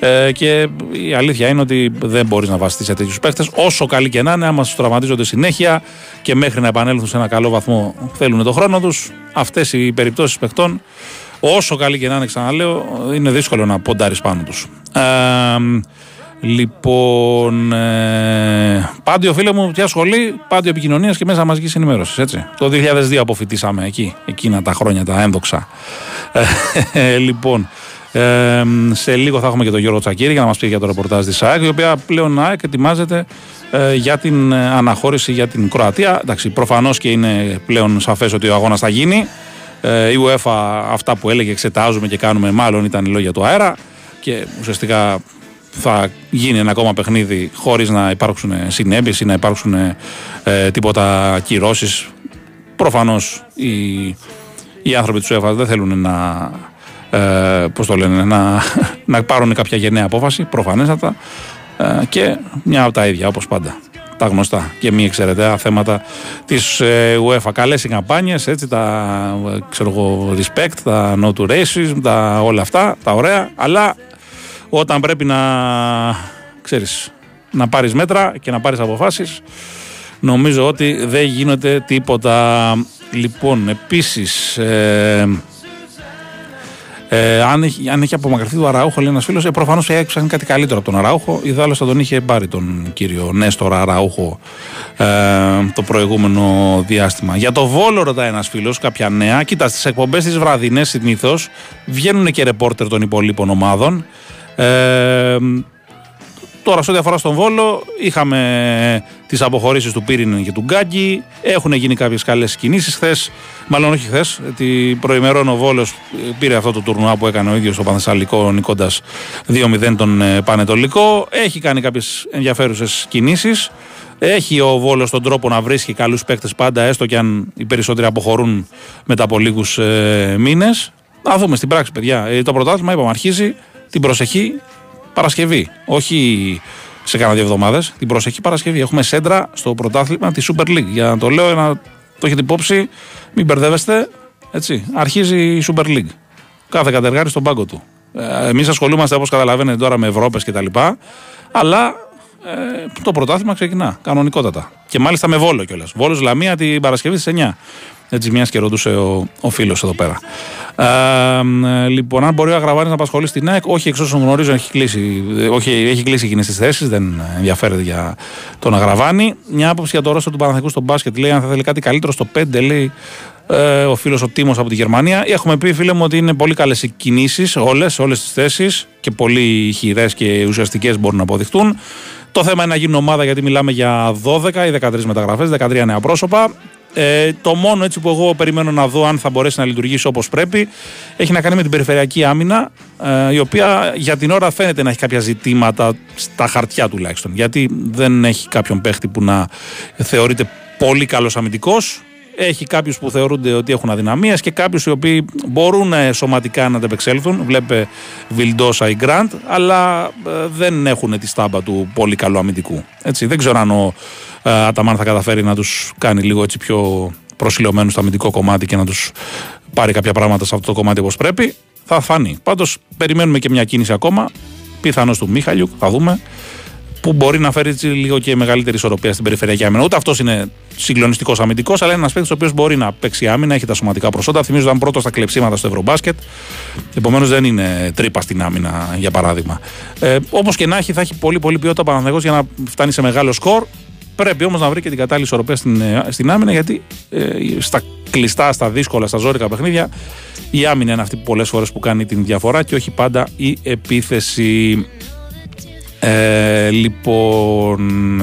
Ε, και η αλήθεια είναι ότι δεν μπορείς να βασιστεί σε τέτοιους παίχτες. Όσο καλοί και να είναι, άμα σου τραυματίζονται συνέχεια και μέχρι να επανέλθουν σε ένα καλό βαθμό θέλουν το χρόνο τους, αυτές οι περιπτώσεις παιχτών, όσο καλοί και να είναι, ξαναλέω, είναι δύσκολο να ποντάρεις πάνω τους. Ε, Λοιπόν, ε, πάντιο φίλε μου, ποια σχολή, πάντιο επικοινωνίας και μέσα μαζικής ενημέρωσης. Το 2002 αποφυτίσαμε εκεί, εκείνα τα χρόνια τα ένδοξα. Ε, λοιπόν, ε, σε λίγο θα έχουμε και τον Γιώργο Τσακύρη για να μας πει για το ρεπορτάζ της ΑΕΚ, η οποία πλέον ΑΕΚ ετοιμάζεται ε, για την ε, αναχώρηση για την Κροατία. Εντάξει, προφανώς και είναι πλέον σαφές ότι ο αγώνας θα γίνει. Ε, η UEFA αυτά που έλεγε εξετάζουμε και κάνουμε μάλλον ήταν λόγια του αέρα και ουσιαστικά θα γίνει ένα ακόμα παιχνίδι χωρίς να υπάρξουν συνέπειες ή να υπάρξουν ε, τίποτα κυρώσεις. Προφανώς οι, οι άνθρωποι του UEFA δεν θέλουν να ε, πώς το λένε, να, να πάρουν κάποια γενναία απόφαση, προφανέστατα, ε, και μια από τα ίδια, όπως πάντα. Τα γνωστά και μη εξαιρετέα θέματα της ε, UEFA. Καλές οι καμπάνιες, έτσι, τα ξέρω εγώ, respect, τα no to racism, τα όλα αυτά, τα ωραία, αλλά όταν πρέπει να, ξέρεις, να πάρεις μέτρα και να πάρεις αποφάσεις, νομίζω ότι δεν γίνεται τίποτα. Λοιπόν, επίσης, ε, Ε, αν, έχει, αν έχει απομακρυνθεί το Αραούχο, λέει ένας φίλος, ε, προφανώς έψαχνε κάτι καλύτερο από τον Αραούχο. Ιδάλω θα τον είχε πάρει τον κύριο Νέστορα Αραούχο ε, το προηγούμενο διάστημα. Για το Βόλο, ρωτάει ένας φίλος, κάποια νέα. Κοίτα, στις εκπομπές της βραδινές συνήθως βγαίνουν και ρεπόρτερ των υπολείπων ομάδων. Ε, Τώρα, σε ό,τι αφορά στον Βόλο, είχαμε τις αποχωρήσεις του Πύριν και του Γκάγκη. Έχουν γίνει κάποιες καλές κινήσεις. Χθες, μάλλον όχι χθες, την προημερών ο Βόλος πήρε αυτό το τουρνουά που έκανε ο ίδιος στο Πανθεσσαλικό, νικώντας 2-0 τον ε, Πανετολικό. Έχει κάνει κάποιες ενδιαφέρουσες κινήσεις. Έχει ο Βόλος τον τρόπο να βρίσκει καλούς παίκτες πάντα, έστω και αν οι περισσότεροι αποχωρούν μετά από λίγους ε, μήνες. Να δούμε στην πράξη, παιδιά. Ε, το πρωτάθλημα, είπαμε, αρχίζει την προσεχή Παρασκευή. Όχι σε κάνα δύο εβδομάδες. Την προσεχή Παρασκευή. Έχουμε σέντρα στο πρωτάθλημα της Super League. Για να το λέω, να το έχετε υπόψη, μην μπερδεύεστε. Έτσι. Αρχίζει η Super League. Κάθε κατεργάρι στον πάγκο του. Ε, Εμείς ασχολούμαστε όπως καταλαβαίνετε τώρα με Ευρώπες κτλ. Αλλά ε, το πρωτάθλημα ξεκινά κανονικότατα. Και μάλιστα με βόλο κιόλας. Βόλος Λαμία την Παρασκευή στις 9. Έτσι, μιας και ρωτούσε ο, ο φίλος εδώ πέρα. Ε, λοιπόν, αν μπορεί ο Αγραβάνης να απασχολεί στην ΑΕΚ, όχι εξ όσων γνωρίζω, έχει κλείσει, όχι, έχει κλείσει εκείνες τις θέσεις, δεν ενδιαφέρεται για τον Αγραβάνη. Μια άποψη για το ρόλο του Παναθηνικού στο μπάσκετ λέει: Αν θα θέλει κάτι καλύτερο στο 5, λέει ε, ο φίλος ο Τίμος από τη Γερμανία. Έχουμε πει, φίλε μου, ότι είναι πολύ καλές οι κινήσεις, όλες, όλες τις θέσεις και πολύ χειρές και ουσιαστικές μπορούν να αποδειχτούν. Το θέμα είναι να γίνουν ομάδα γιατί μιλάμε για 12 ή 13 μεταγραφές, 13 νέα πρόσωπα. Ε, το μόνο έτσι που εγώ περιμένω να δω αν θα μπορέσει να λειτουργήσει όπως πρέπει έχει να κάνει με την περιφερειακή άμυνα ε, η οποία για την ώρα φαίνεται να έχει κάποια ζητήματα στα χαρτιά τουλάχιστον γιατί δεν έχει κάποιον παίχτη που να θεωρείται πολύ καλός αμυντικός έχει κάποιους που θεωρούνται ότι έχουν αδυναμίες και κάποιους οι οποίοι μπορούν ε, σωματικά να αντεπεξέλθουν. Βλέπε Βιλντόσα ή Γκραντ, αλλά ε, δεν έχουν τη στάμπα του πολύ καλού αμυντικού. Έτσι, δεν ξέρω αν ο ε, Αταμάν θα καταφέρει να τους κάνει λίγο έτσι πιο προσιλωμένους στο αμυντικό κομμάτι και να τους πάρει κάποια πράγματα σε αυτό το κομμάτι όπως πρέπει. Θα φανεί. Πάντως, περιμένουμε και μια κίνηση ακόμα. Πιθανώς του Μίχαλιουκ, θα δούμε που μπορεί να φέρει έτσι λίγο και μεγαλύτερη ισορροπία στην περιφερειακή άμυνα. Ούτε αυτός είναι συγκλονιστικός αμυντικός, αλλά είναι ένας παίκτης ο οποίος μπορεί να παίξει άμυνα, έχει τα σωματικά προσόντα. Θυμίζω ότι ήταν πρώτος στα κλεψίματα στο Ευρωμπάσκετ. Επομένως δεν είναι τρύπα στην άμυνα, για παράδειγμα. Ε, Όπω και να έχει, θα έχει πολύ πολύ ποιότητα Παναθανικό για να φτάνει σε μεγάλο σκορ. Πρέπει όμως να βρει και την κατάλληλη ισορροπία στην, ε, στην άμυνα, γιατί ε, στα κλειστά, στα δύσκολα, στα ζώρικα παιχνίδια, η άμυνα είναι αυτή που πολλές φορές που κάνει την διαφορά και όχι πάντα η επίθεση. Ε, λοιπόν,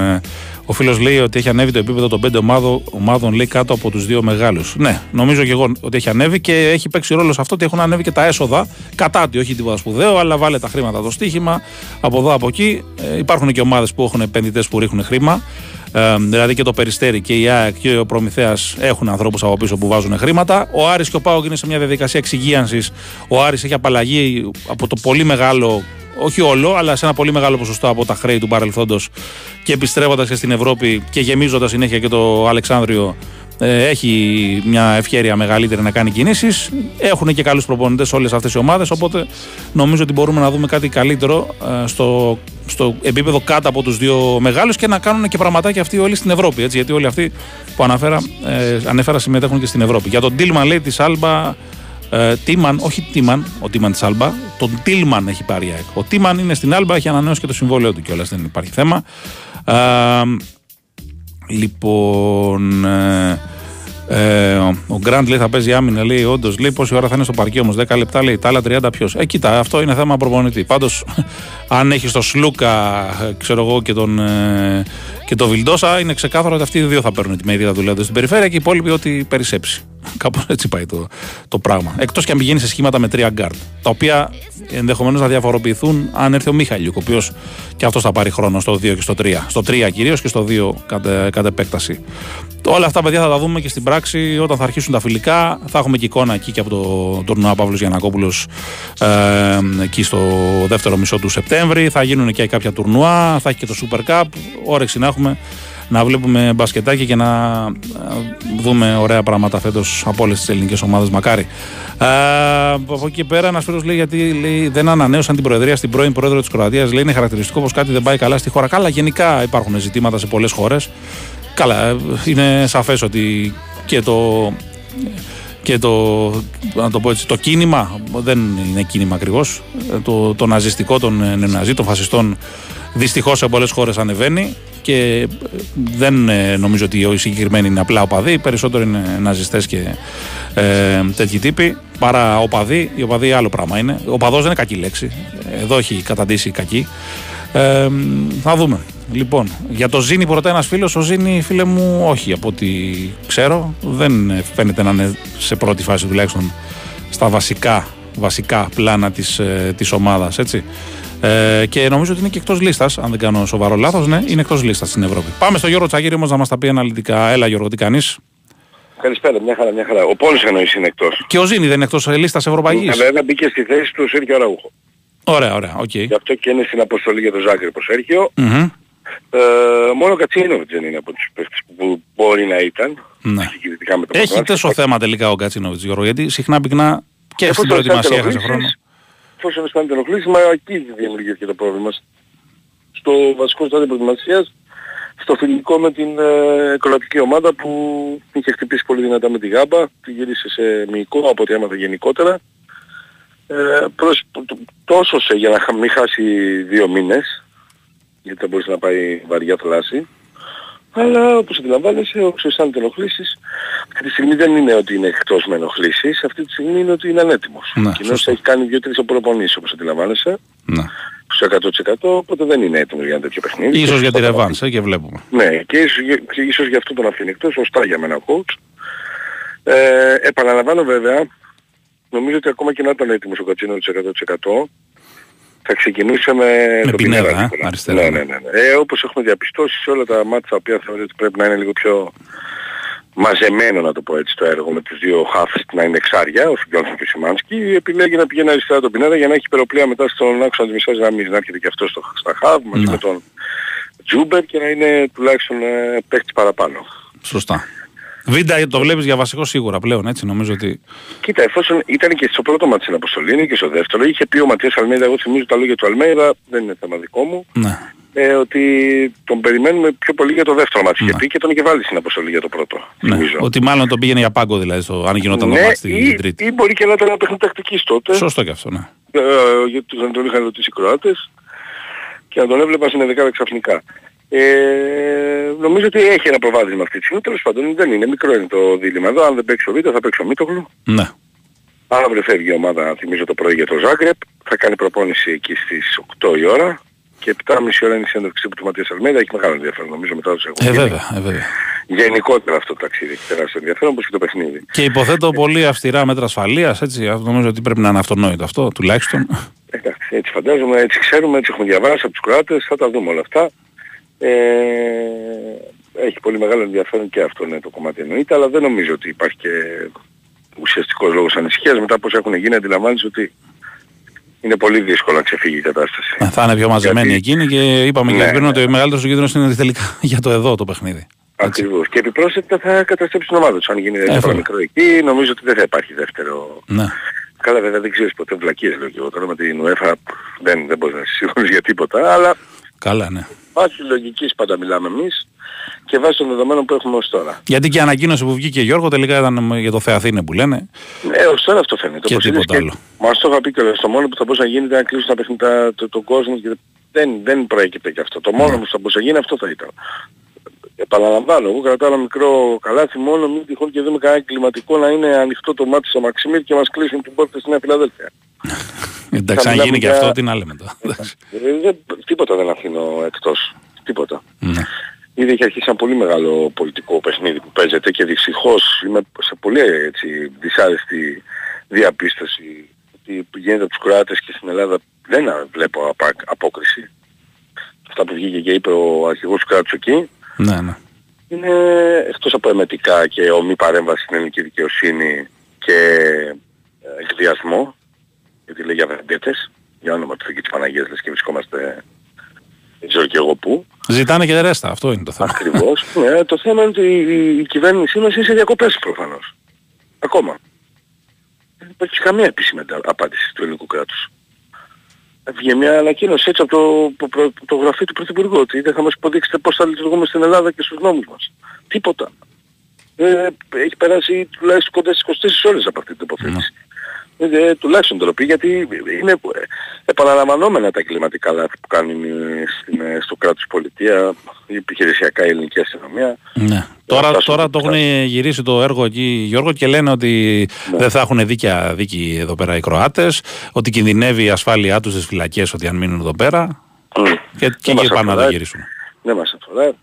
ο φίλος λέει ότι έχει ανέβει το επίπεδο των πέντε ομάδων, ομάδων λέει, κάτω από τους δύο μεγάλους. Ναι, νομίζω και εγώ ότι έχει ανέβει και έχει παίξει ρόλο σε αυτό ότι έχουν ανέβει και τα έσοδα. Κατά τη, όχι τίποτα σπουδαίο, αλλά βάλε τα χρήματα στο στοίχημα από εδώ από εκεί. Ε, υπάρχουν και ομάδες που έχουν επενδυτές που ρίχνουν χρήμα. Ε, δηλαδή και το Περιστέρι και η ΑΕΚ και ο Προμηθέας έχουν ανθρώπους από πίσω που βάζουν χρήματα. Ο Άρης και ο Πάο είναι σε μια διαδικασία εξυγίανσης. Ο Άρης έχει απαλλαγή από το πολύ μεγάλο όχι όλο, αλλά σε ένα πολύ μεγάλο ποσοστό από τα χρέη του παρελθόντος και επιστρέφοντας και στην Ευρώπη και γεμίζοντας συνέχεια και το Αλεξάνδριο, ε, έχει μια ευκαιρία μεγαλύτερη να κάνει κινήσεις. Έχουν και καλούς προπονητές όλες αυτές οι ομάδες. Οπότε νομίζω ότι μπορούμε να δούμε κάτι καλύτερο ε, στο, στο επίπεδο κάτω από τους δύο μεγάλους και να κάνουν και πραγματάκια αυτοί όλοι στην Ευρώπη. Έτσι, γιατί όλοι αυτοί που αναφέρα, ε, ανέφερα συμμετέχουν και στην Ευρώπη. Για τον Τίλμαν λέει της Άλμπα ε, Τίμαν, όχι Τίμαν, ο Τίμαν της Άλμπα, τον Τίλμαν έχει πάρει η ΑΕΚ. Ο Τίμαν είναι στην Άλμπα, έχει ανανεώσει και το συμβόλαιο του κιόλας, δεν υπάρχει θέμα. Ε, λοιπόν, ε, ε, ο Γκραντ λέει θα παίζει άμυνα, λέει όντως. Λέει πόση ώρα θα είναι στο παρκέ όμως, 10 λεπτά λέει, τα άλλα 30 ποιος. Ε, κοίτα, αυτό είναι θέμα προπονητή. Πάντως, *laughs* αν έχεις το Σλούκα, ξέρω εγώ, και τον, ε, και το Βιλντόσα, είναι ξεκάθαρο ότι αυτοί οι δύο θα παίρνουν τη μερίδα του λέοντος στην περιφέρεια και οι υπόλοιποι ό,τι περισσέψει. Κάπως έτσι πάει το, το πράγμα. Εκτός και αν πηγαίνεις σε σχήματα με τρία γκαρντ. Τα οποία ενδεχομένως να διαφοροποιηθούν αν έρθει ο Μίχαλιουκ, ο οποίος και αυτός θα πάρει χρόνο στο 2 και στο 3. Στο 3 κυρίως και στο 2 κατ, κατ' επέκταση. Όλα αυτά, παιδιά, θα τα δούμε και στην πράξη όταν θα αρχίσουν τα φιλικά. Θα έχουμε και εικόνα εκεί και από το τουρνουά Παύλος Γιανακόπουλος ε, εκεί στο δεύτερο μισό του Σεπτέμβρη. Θα γίνουν και κάποια τουρνουά, θα έχει και το Super Cup. Όρεξη να έχουμε να βλέπουμε μπασκετάκι και να δούμε ωραία πράγματα φέτος από όλες τις ελληνικές ομάδες. Μακάρι. Ε, από εκεί πέρα, ένας φίλος λέει γιατί λέει, δεν ανανέωσαν την προεδρία στην πρώην πρόεδρο της Κροατίας. Λέει είναι χαρακτηριστικό πως κάτι δεν πάει καλά στη χώρα. Καλά, γενικά υπάρχουν ζητήματα σε πολλές χώρες. Καλά, είναι σαφές ότι και το και το, να το, πω έτσι, το κίνημα, δεν είναι κίνημα ακριβώς, το, το ναζιστικό των νεοναζί, των φασιστών, δυστυχώς σε πολλές χώρες ανεβαίνει και δεν ε, νομίζω ότι οι συγκεκριμένοι είναι απλά οπαδοί, περισσότερο είναι ναζιστές και ε, τέτοιοι τύποι παρά οπαδοί. Οι οπαδοί άλλο πράγμα είναι. Ο οπαδός δεν είναι κακή λέξη. Εδώ έχει καταντήσει κακή. Ε, θα δούμε. Λοιπόν, για το Ζήνη που ένας φίλος, ο Ζήνη φίλε μου, όχι από ό,τι ξέρω. Δεν φαίνεται να είναι σε πρώτη φάση τουλάχιστον στα βασικά, βασικά πλάνα της, ε, της ομάδας, έτσι. Ε, και νομίζω ότι είναι και εκτός λίστας, αν δεν κάνω σοβαρό λάθος, ναι, είναι εκτός λίστας στην Ευρώπη. Πάμε στο Γιώργο Τσαγίρη όμως να μας τα πει αναλυτικά. Έλα Γιώργο, τι κάνεις;
Καλησπέρα, μια χαρά, μια χαρά. Ο Πόλης εννοείς είναι εκτός.
Και ο Ζήνη δεν είναι εκτός λίστας Ευρωπαϊκής;
Αλλά δεν μπήκε στη θέση του Σέρκιο Ραούχο.
Ωραία, ωραία, OK. Okay.
Γι' αυτό και είναι στην αποστολή για το Ζάγκρεμπ ο Σέρχιο.
Mm-hmm.
Ε, μόνο ο Γκατσίνοβιτς δεν είναι από τους παίχτες που μπορεί να ήταν.
Ναι. Έχει τόσο θέμα τελικά ο Γκατσίνοβιτς Γιώργο, γιατί συχνά πυκνά και στην προετοιμασία έχασε χρόνο.
Εφόσον αισθάνεται ενοχλήσεις, μα εκεί δημιουργήθηκε το πρόβλημα. Στο βασικό στάδιο προετοιμασίας, στο φιλικό με την ε, ομάδα που είχε χτυπήσει πολύ δυνατά με τη γάμπα, τη γύρισε σε μυϊκό από ό,τι έμαθα γενικότερα. Ε, προς, τόσο σε για να μην χάσει δύο μήνες, γιατί θα μπορούσε να πάει βαριά θλάση. Αλλά όπως αντιλαμβάνεσαι, όσο αισθάνεται ενοχλήσεις, αυτή τη στιγμή δεν είναι ότι είναι εκτός με ενοχλήσεις, αυτή τη στιγμή είναι ότι είναι ανέτοιμος.
Ναι,
Κοινώς έχει κάνει δύο-τρεις προπονήσεις όπως αντιλαμβάνεσαι.
Ναι.
Στο 100% οπότε δεν είναι έτοιμο για ένα τέτοιο παιχνίδι.
Ίσως για τη ρεβάνς, ε, και βλέπουμε.
Ναι, και ίσως, και ίσως για αυτό τον αφήνει εκτός, σωστά για μένα ο coach. Ε, επαναλαμβάνω βέβαια, νομίζω ότι ακόμα και να ήταν έτοιμος ο Κατσίνο 100% θα ξεκινούσε με,
με
το
πινέδα,
Πινέδα.
ε, αριστερά.
Ναι, ναι, ναι. ναι. Ε, όπως έχουμε διαπιστώσει σε όλα τα μάτια τα οποία θεωρώ ότι πρέπει να είναι λίγο πιο μαζεμένο να το πω έτσι το έργο με τους δύο χάφες να είναι εξάρια, ο Φιγκόνσον και ο Σιμάνσκι, επιλέγει να πηγαίνει αριστερά τον Πινέδα για να έχει υπεροπλία μετά στον άξονα της μισάς γραμμής, να έρχεται και αυτός στο, στα χαβ μαζί
Ναι.
με τον Τζούμπερ και να είναι τουλάχιστον ε, παίχτης παραπάνω.
Σωστά. Βίντα το βλέπεις για βασικό σίγουρα πλέον, έτσι νομίζω ότι...
Κοίτα, εφόσον ήταν και στο πρώτο μάτι στην αποστολή, είναι και στο δεύτερο, είχε πει ο Ματίας Αλμέιδα, εγώ θυμίζω τα λόγια του Αλμέιδα, δεν είναι θέμα δικό μου,
Ναι.
ε, ότι τον περιμένουμε πιο πολύ για το δεύτερο μάτι. Είχε
Ναι.
πει και τον είχε βάλει στην αποστολή για το πρώτο,
ναι.
θυμίζω.
Ότι μάλλον τον πήγαινε για πάγκο δηλαδή, στο, αν γινόταν το
ναι,
μάτς
ή,
στην Τρίτη.
ή μπορεί και να ήταν ένα παιχνίδι τακτικής τότε,
Σωστό και αυτό, ναι.
ε, γιατί τους να τον είχαν ρωτήσει οι Κροάτες και να τον έβλεπα στην δεκάδα ξαφνικά. Ε, νομίζω ότι έχει ένα προβάδισμα αυτή τη στιγμή, τέλος πάντων δεν είναι, μικρό είναι το δίλημα εδώ, αν δεν παίξει ο Βίτα θα παίξει ο Μίτογλου.
Ναι.
Αύριο φεύγει η ομάδα, θυμίζω το πρωί για το Ζάγκρεπ, θα κάνει προπόνηση εκεί στις 8 η ώρα και 7.30 ώρα είναι η συνέντευξη του Ματίας Αλμέιδα, έχει μεγάλο ενδιαφέρον νομίζω μετά τους
Ε,
έχουν
βέβαια, ε, βέβαια.
Γενικότερα αυτό το ταξίδι έχει τεράστιο ενδιαφέρον όπως και το παιχνίδι.
Και υποθέτω πολύ αυστηρά μέτρα ασφαλείας, έτσι. αυτό Νομίζω ότι πρέπει να είναι αυτονόητο αυτό, τουλάχιστον.
Εντάξει, έτσι φαντάζομαι, έτσι ξέρουμε, έτσι έχουμε διαβάσει από τους Κροάτες, θα τα δούμε όλα αυτά. Ε, έχει πολύ μεγάλο ενδιαφέρον και αυτό είναι το κομμάτι εννοείται, αλλά δεν νομίζω ότι υπάρχει και ουσιαστικός λόγος ανησυχίας. Μετά πώς έχουν γίνει αντιλαμβάνεις ότι είναι πολύ δύσκολο να ξεφύγει η κατάσταση.
Ε, Θα είναι πιο μαζεμένοι
Γιατί-
εκείνοι και είπαμε και
Ναι,
πριν
ναι.
ότι ο μεγαλύτερος κίνδυνος είναι τελικά *laughs* για το εδώ το παιχνίδι. Έτσι.
Ακριβώς. Και επιπρόσθετα θα καταστρέψει την ομάδα τους. Αν γίνει
Εύκολα.
δεύτερο μικρό εκεί, νομίζω ότι δεν θα υπάρχει δεύτερο.
Ναι.
Καλά βέβαια δεν ξέρεις ποτέ βλακίες λέω και εγώ τώρα με την UEFA δεν, δεν μπορείς να είσαι σίγουρος *laughs* για τίποτα, αλλά
Καλά, ναι.
βάσει λογικής πάντα μιλάμε εμείς και βάσει των δεδομένων που έχουμε ως τώρα.
Γιατί και η ανακοίνωση που βγήκε Γιώργο τελικά ήταν για το Θεαθήνε που λένε.
Ε, ως τώρα αυτό φαίνεται.
Και
Όπως είδες
τίποτα άλλο.
Μας το είχα πει και το μόνο που θα μπορούσε να γίνει ήταν να κλείσουν τα παιχνίδια το, τον κόσμο και δεν, δεν προέκυπτε και αυτό. Το
Ναι.
μόνο που θα μπορούσε να γίνει αυτό θα ήταν. Επαναλαμβάνω, εγώ κρατάω ένα μικρό καλάθι μόνο μην τυχόν και δούμε κανένα κλιματικό να είναι ανοιχτό το μάτι στο Μαξιμίρ και μας κλείσουν την πόρτα στη Νέα Φιλαδέλφια. *laughs*
Εντάξει, αν
μιλάμε
γίνει και
για-
αυτό, τι να λέμε τώρα. Εντάξει.
Ε, δεν, τίποτα δεν αφήνω εκτός. Τίποτα.
Ναι.
Ήδη έχει αρχίσει ένα πολύ μεγάλο πολιτικό παιχνίδι που παίζεται και δυστυχώς είμαι σε πολύ έτσι, δυσάρεστη διαπίστωση ότι γίνεται από τους Κροάτες και στην Ελλάδα δεν α- βλέπω απα, απόκριση. Αυτά που βγήκε και είπε ο αρχηγός του κράτους εκεί
ναι, ναι.
είναι εκτός από εμετικά και ομή παρέμβαση στην ελληνική δικαιοσύνη και ε, εκδιασμό γιατί λέει για βεντέτες για όνομα του Θεού και της Παναγίας λες και βρισκόμαστε δεν ξέρω και εγώ πού
Ζητάνε και ρέστα, αυτό είναι το θέμα.
Ακριβώς. *laughs* ναι, το θέμα είναι ότι η, η κυβέρνησή μας είναι σε διακοπές προφανώς. Ακόμα. Δεν υπάρχει καμία επίσημη αντα- απάντηση του ελληνικού κράτους. Βγήκε μια ανακοίνωση έτσι από το, το, το, το γραφείο του Πρωθυπουργού ότι δεν θα μας υποδείξετε πώς θα λειτουργούμε στην Ελλάδα και στους νόμους μας. Τίποτα. ε, έχει περάσει τουλάχιστον κοντά στις 24 ώρες από αυτή την τοποθέτηση. Ε, τουλάχιστον τροπή γιατί είναι επαναλαμβανόμενα τα εγκληματικά λάθη που κάνει στην, ε, στο κράτος πολιτείας, η επιχειρησιακά η ελληνική αστυνομία.
Ναι. Τώρα,
φτάσουν
τώρα το
πια.
έχουν γυρίσει το έργο εκεί, Γιώργο, και λένε ότι δεν θα έχουν δίκαια δίκη εδώ πέρα οι Κροάτες, ότι κινδυνεύει η ασφάλειά τους στις φυλακές ότι αν μείνουν εδώ πέρα
Μμ.
και, και
Δεν μας
εκεί πάνε να το
αφορά.
γυρίσουν.
Δεν μας αφορά.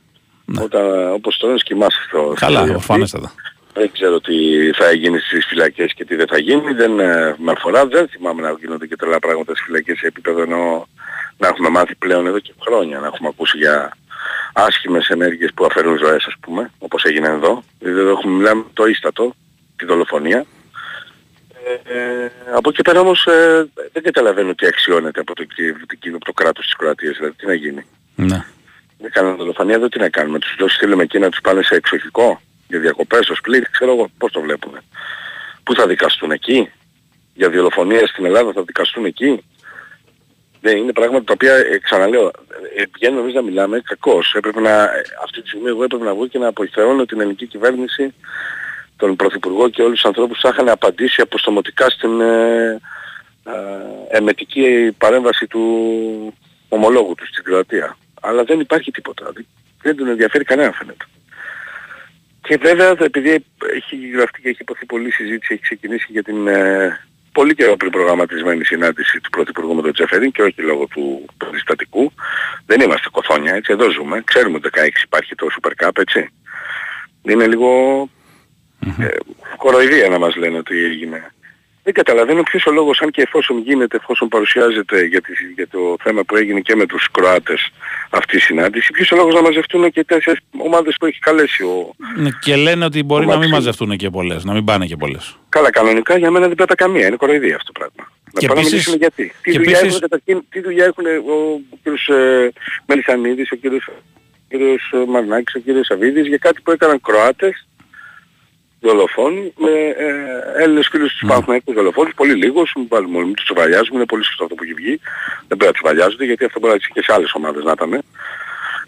Όταν, όπως το λένε σκημάσαι στο
Ναι. Καλά,
στο- αυτή.
Φάνεστατα.
Δεν ξέρω τι θα γίνει στις φυλακές και τι δεν θα γίνει. Δεν ε, με αφορά. Δεν θυμάμαι να γίνονται και τρελά πράγματα στις φυλακές σε επίπεδο ενώ να έχουμε μάθει πλέον εδώ και χρόνια. Να έχουμε ακούσει για άσχημες ενέργειες που αφαιρούν ζωές ας πούμε, όπως έγινε εδώ. Δηλαδή εδώ έχουμε μιλάμε το ίστατο, τη δολοφονία. Ε, ε, από εκεί πέρα όμως ε, δεν καταλαβαίνω τι αξιώνεται από το, από το κράτος της Κροατίας. Δηλαδή τι να γίνει.
Ναι.
Δεν κάνανε δολοφονία, εδώ τι να κάνουμε. Τους δώσεις στείλουμε εκεί να τους πάνε σε εξοχικό για διακοπές, στο σπίτι, ξέρω εγώ πώς το βλέπουμε. Πού θα δικαστούν εκεί, για δολοφονία στην Ελλάδα θα δικαστούν εκεί; Δεν είναι πράγματα τα οποία, ε, ξαναλέω, ε, πηγαίνουμε εμείς να μιλάμε κακώς. Έπρεπε να, ε, αυτή τη στιγμή εγώ έπρεπε να βγω και να αποηθεώνω την ελληνική κυβέρνηση, τον Πρωθυπουργό και όλους τους ανθρώπους που θα είχαν απαντήσει αποστομωτικά στην ε, ε, εμετική παρέμβαση του ομολόγου τους στην Κροατία. Αλλά δεν υπάρχει τίποτα. Δεν- Δεν τον ενδιαφέρει κανένα φαίνεται. Και βέβαια επειδή έχει γραφτεί και έχει υποθεί πολλή συζήτηση, έχει ξεκινήσει για την ε, πολύ καιρό πριν προγραμματισμένη συνάντηση του Πρωθυπουργού με τον Τζεφερίν και όχι λόγω του περιστατικού. Δεν είμαστε κοθόνια, έτσι, εδώ ζούμε. Ξέρουμε ότι το 16 υπάρχει το Super Cup, έτσι. Είναι λίγο ε, κοροϊδία να μας λένε ότι έγινε. Δεν καταλαβαίνω ποιος ο λόγος, αν και εφόσον γίνεται, εφόσον παρουσιάζεται για, τη- για το θέμα που έγινε και με τους Κροάτες αυτή η συνάντηση, ποιος ο λόγος να μαζευτούν και τέσσερις ομάδες που έχει καλέσει ο...
Ναι, Και λένε ότι μπορεί
Ο
να μην
Μαξίμου.
μαζευτούν και πολλές, να μην πάνε και πολλές.
Καλά κανονικά για μένα δεν πέτα καμία, είναι κοροϊδία αυτό το πράγμα.
Και
να πάμε να
επίσης-
μιλήσουμε γιατί. Τι
και
δουλειά,
επίσης-
έχουν, καταρχήν, τι δουλειά έχουν ο κύριος ε, Μελισανίδης, ο κύριος, ο κύριος ε, Μαρνάκης, ο κύριος Σαββίδης για κάτι που έκαναν Κροάτες δολοφόνοι με ε, Έλληνες φίλους
Ναι.
τους Παναθηναϊκούς δολοφόνους, πολύ λίγους, μην βάλουμε μην τους τσουβαλιάζουμε, είναι πολύ σωστό αυτό που έχει βγει. Δεν πρέπει να τσουβαλιάζονται γιατί αυτό μπορεί να ισχύει και σε άλλες ομάδες να ήταν.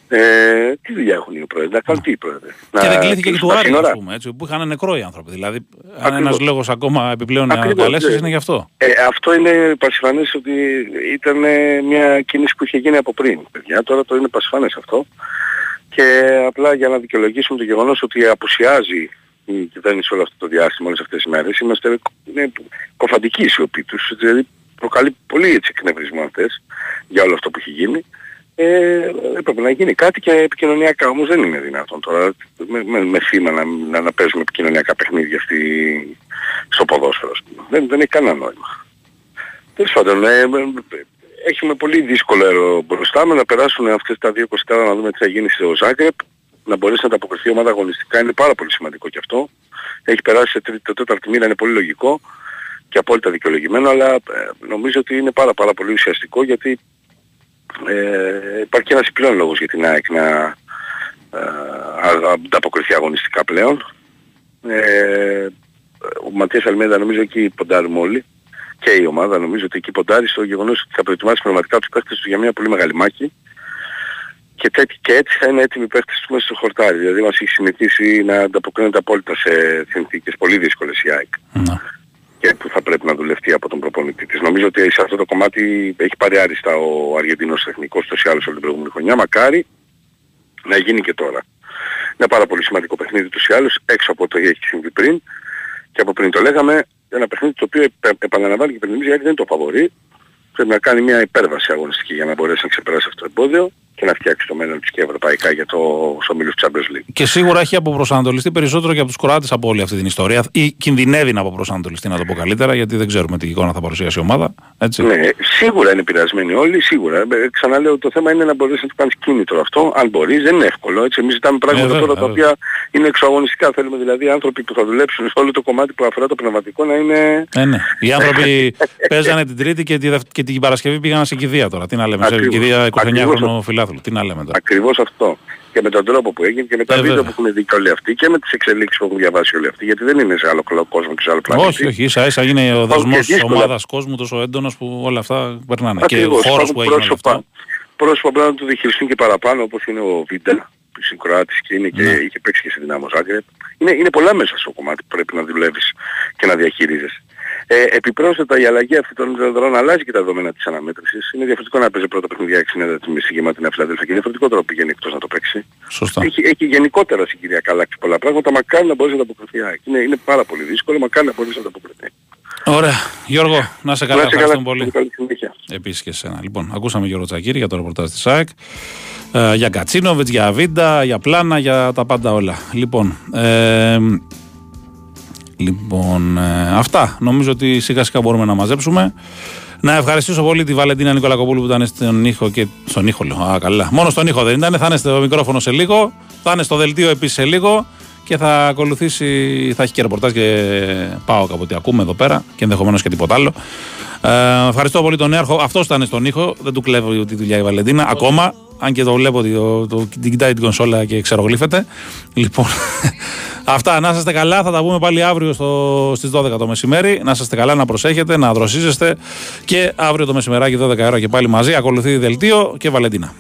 Ε, τι δουλειά έχουν οι πρόεδροι, να κάνουν τι οι πρόεδροι.
Ναι. Και
Να
δεν κλείθηκε και
κλείσουν
του
τα
Άρη,
σύνορα.
ας πούμε, έτσι, που είχαν νεκρό οι άνθρωποι. Δηλαδή, αν
Ακριβώς.
ένας λόγος ακόμα επιπλέον να
Ακριβώς,
καλέσεις
ναι.
είναι γι' αυτό.
Ε, αυτό είναι πασιφανές ότι ήταν ε, μια κίνηση που είχε γίνει από πριν, παιδιά. Τώρα το είναι πασιφανές αυτό. Και απλά για να δικαιολογήσουμε το γεγονός ότι απουσιάζει η κυβέρνηση όλο αυτό το διάστημα, όλες αυτές τις μέρες, είμαστε είναι κοφαντικοί η σιωπή τους. Δηλαδή προκαλεί πολύ έτσι εκνευρισμό αυτές για όλο αυτό που έχει γίνει. Ε, έπρεπε να γίνει κάτι και επικοινωνιακά όμως δεν είναι δυνατόν τώρα με, με, με θύμα να, να, να παίζουμε επικοινωνιακά παιχνίδια στη, στο ποδόσφαιρο. ας πούμε. Δεν, δεν έχει κανένα νόημα. Τέλος πάντων, ε, ε, έχουμε πολύ δύσκολο έργο μπροστά με να περάσουν αυτές τα δύο 24 να δούμε τι θα γίνει στο Ζάγκρεπ. Να μπορέσει να ανταποκριθεί η ομάδα αγωνιστικά είναι πάρα πολύ σημαντικό και αυτό. Έχει περάσει σε τρίτη, το τέταρτη μήνα είναι πολύ λογικό και απόλυτα δικαιολογημένο, αλλά ε, νομίζω ότι είναι πάρα πάρα πολύ ουσιαστικό γιατί ε, υπάρχει και ένας επιπλέον λόγος για την ΑΕΚ να ε, α- ανταποκριθεί αγωνιστικά πλέον. Ε, ο Ματίας Αλμέδα νομίζω εκεί ποντάρουμε όλοι και η ομάδα νομίζω ότι εκεί ποντάρει στο γεγονός ότι θα προετοιμάσει πραγματικά τους παίχτες του για μια πολύ μεγάλη μάχη και, τέτοι, και έτσι θα είναι έτοιμοι οι παίχτες του μέσα στο χορτάρι. Δηλαδή μας έχει συνηθίσει να ανταποκρίνεται απόλυτα σε συνθήκες πολύ δύσκολες η ΑΕΚ
Ναι.
και που θα πρέπει να δουλευτεί από τον προπονητή της. Νομίζω ότι σε αυτό το κομμάτι έχει πάρει άριστα ο Αργεντίνος τεχνικός τόσο ή άλλως όλη την προηγούμενη χρονιά. Μακάρι να γίνει και τώρα. Είναι πάρα πολύ σημαντικό παιχνίδι τους ή άλλως έξω από το τι έχει συμβεί πριν και από πριν το λέγαμε ένα παιχνίδι το οποίο επ- επαναλαμβάνει και υπενθυμίζει γιατί δεν είναι το φαβορεί. Πρέπει να κάνει μια υπέρβαση αγωνιστική για να μπορέσει να ξεπεράσει αυτό το εμπόδιο και να φτιάξει το μέλλον της και ευρωπαϊκά για το ομίλους Champions League.
Και σίγουρα έχει αποπροσανατολιστεί περισσότερο και από τους Κροάτες από όλη αυτή την ιστορία. Ή κινδυνεύει να αποπροσανατολιστεί, να το πω καλύτερα, γιατί δεν ξέρουμε τι εικόνα θα παρουσιάσει η ομάδα. Έτσι.
Ναι, σίγουρα είναι επηρεασμένοι όλοι, σίγουρα. Ε, Ξαναλέω, το θέμα είναι να μπορείς να του κάνεις κίνητρο αυτό. Αν μπορείς, δεν είναι εύκολο. Έτσι. Εμείς ζητάμε πράγματα
βέβαια,
τώρα τα
βέβαια.
οποία είναι εξωαγωνιστικά. Θέλουμε δηλαδή άνθρωποι που θα δουλέψουν σε όλο το κομμάτι που αφορά το πνευματικό να είναι...
Ε, ναι. Οι άνθρωποι παίζανε την Τρίτη και, τη, Δευ- και την Παρασκευή πήγαν σε κηδεία τώρα. Τι να λέμε, σε
Ακριβώς.
κηδεία 29χρονο
Ακριβώς.
Φιλάθλου. Τι να λέμε τώρα.
Ακριβώς αυτό. Και με τον τρόπο που έγινε και με τα
Ε,
βίντεο
βέβαια.
που έχουν δει και όλοι αυτοί και με τις εξελίξεις που έχουν διαβάσει όλοι αυτοί. Γιατί δεν είναι σε άλλο κόσμο και σε άλλο πλανήτη.
Όχι, όχι, ίσα ίσα είναι ο
και
δεσμό
δύσκολα.
ομάδας κόσμου τόσο έντονος που όλα αυτά περνάνε.
Ακριβώς.
Και ο χώρος
Υπάρχουν
που έγινε όλο
πρόσωπα,
αυτό.
πρόσωπα πρέπει να του διαχειριστούν και παραπάνω όπως είναι ο Βίντα Συγκροάτης και, είναι και είχε παίξει και στη Δυνάμο Ζάγκρεπ. Είναι, είναι πολλά μέσα στο κομμάτι που πρέπει να δουλεύεις και να διαχειρίζεσαι. Ε, επιπρόσθετα η αλλαγή αυτή των δεδομένων αλλάζει και τα δεδομένα της αναμέτρησης. Είναι διαφορετικό να παίζει πρώτα παιχνίδια 6 τη μισή γεμάτη την Αφιλαδέλφια και διαφορετικό τρόπο πηγαίνει εκτός να το παίξει.
Σωστά.
Έχει, έχει γενικότερα συγκυριακά αλλάξει πολλά πράγματα. Μακάρι να μπορείς να ανταποκριθεί. Είναι, είναι πάρα πολύ δύσκολο. Μακάρι να μπορείς να ανταποκριθεί.
Ωραία. Γιώργο, να σε καλά.
Να είσαι
Ευχαριστούμε πολύ.
Καλή συνέχεια.
Επίσης και εσένα. Λοιπόν, ακούσαμε Γιώργο Τσακύρη για το ρεπορτάζ της ΑΕΚ. Ε, για Κατσίνοβιτς, για Βίντα, για Πλάνα, για τα πάντα όλα. Λοιπόν, ε, λοιπόν ε, αυτά. Νομίζω ότι σιγά σιγά μπορούμε να μαζέψουμε. Να ευχαριστήσω πολύ τη Βαλεντίνα Νικολακοπούλου που ήταν στον ήχο και. Στον ήχο λέω. Α, καλά. Μόνο στον ήχο δεν ήταν. Θα είναι στο μικρόφωνο σε λίγο. Θα είναι στο δελτίο επίσης σε λίγο. Και θα ακολουθήσει. Θα έχει και ρεπορτάζ και πάω κάπου τι ακούμε εδώ πέρα. Και ενδεχομένως και τίποτα άλλο. Ε, ευχαριστώ πολύ τον Νέαρχο. Αυτός ήταν στον ήχο. Δεν του κλέβω τη δουλειά η Βαλεντίνα. Ακόμα. Αν και το βλέπω ότι το, το, την κοιτάει την κονσόλα και ξερογλύφεται. Λοιπόν, *laughs* αυτά. Να είστε καλά. Θα τα πούμε πάλι αύριο στο, στις 12 το μεσημέρι. Να είστε καλά, να προσέχετε, να δροσίζεστε. Και αύριο το μεσημεράκι 12 ώρα και πάλι μαζί. Ακολουθεί δελτίο και Βαλεντίνα.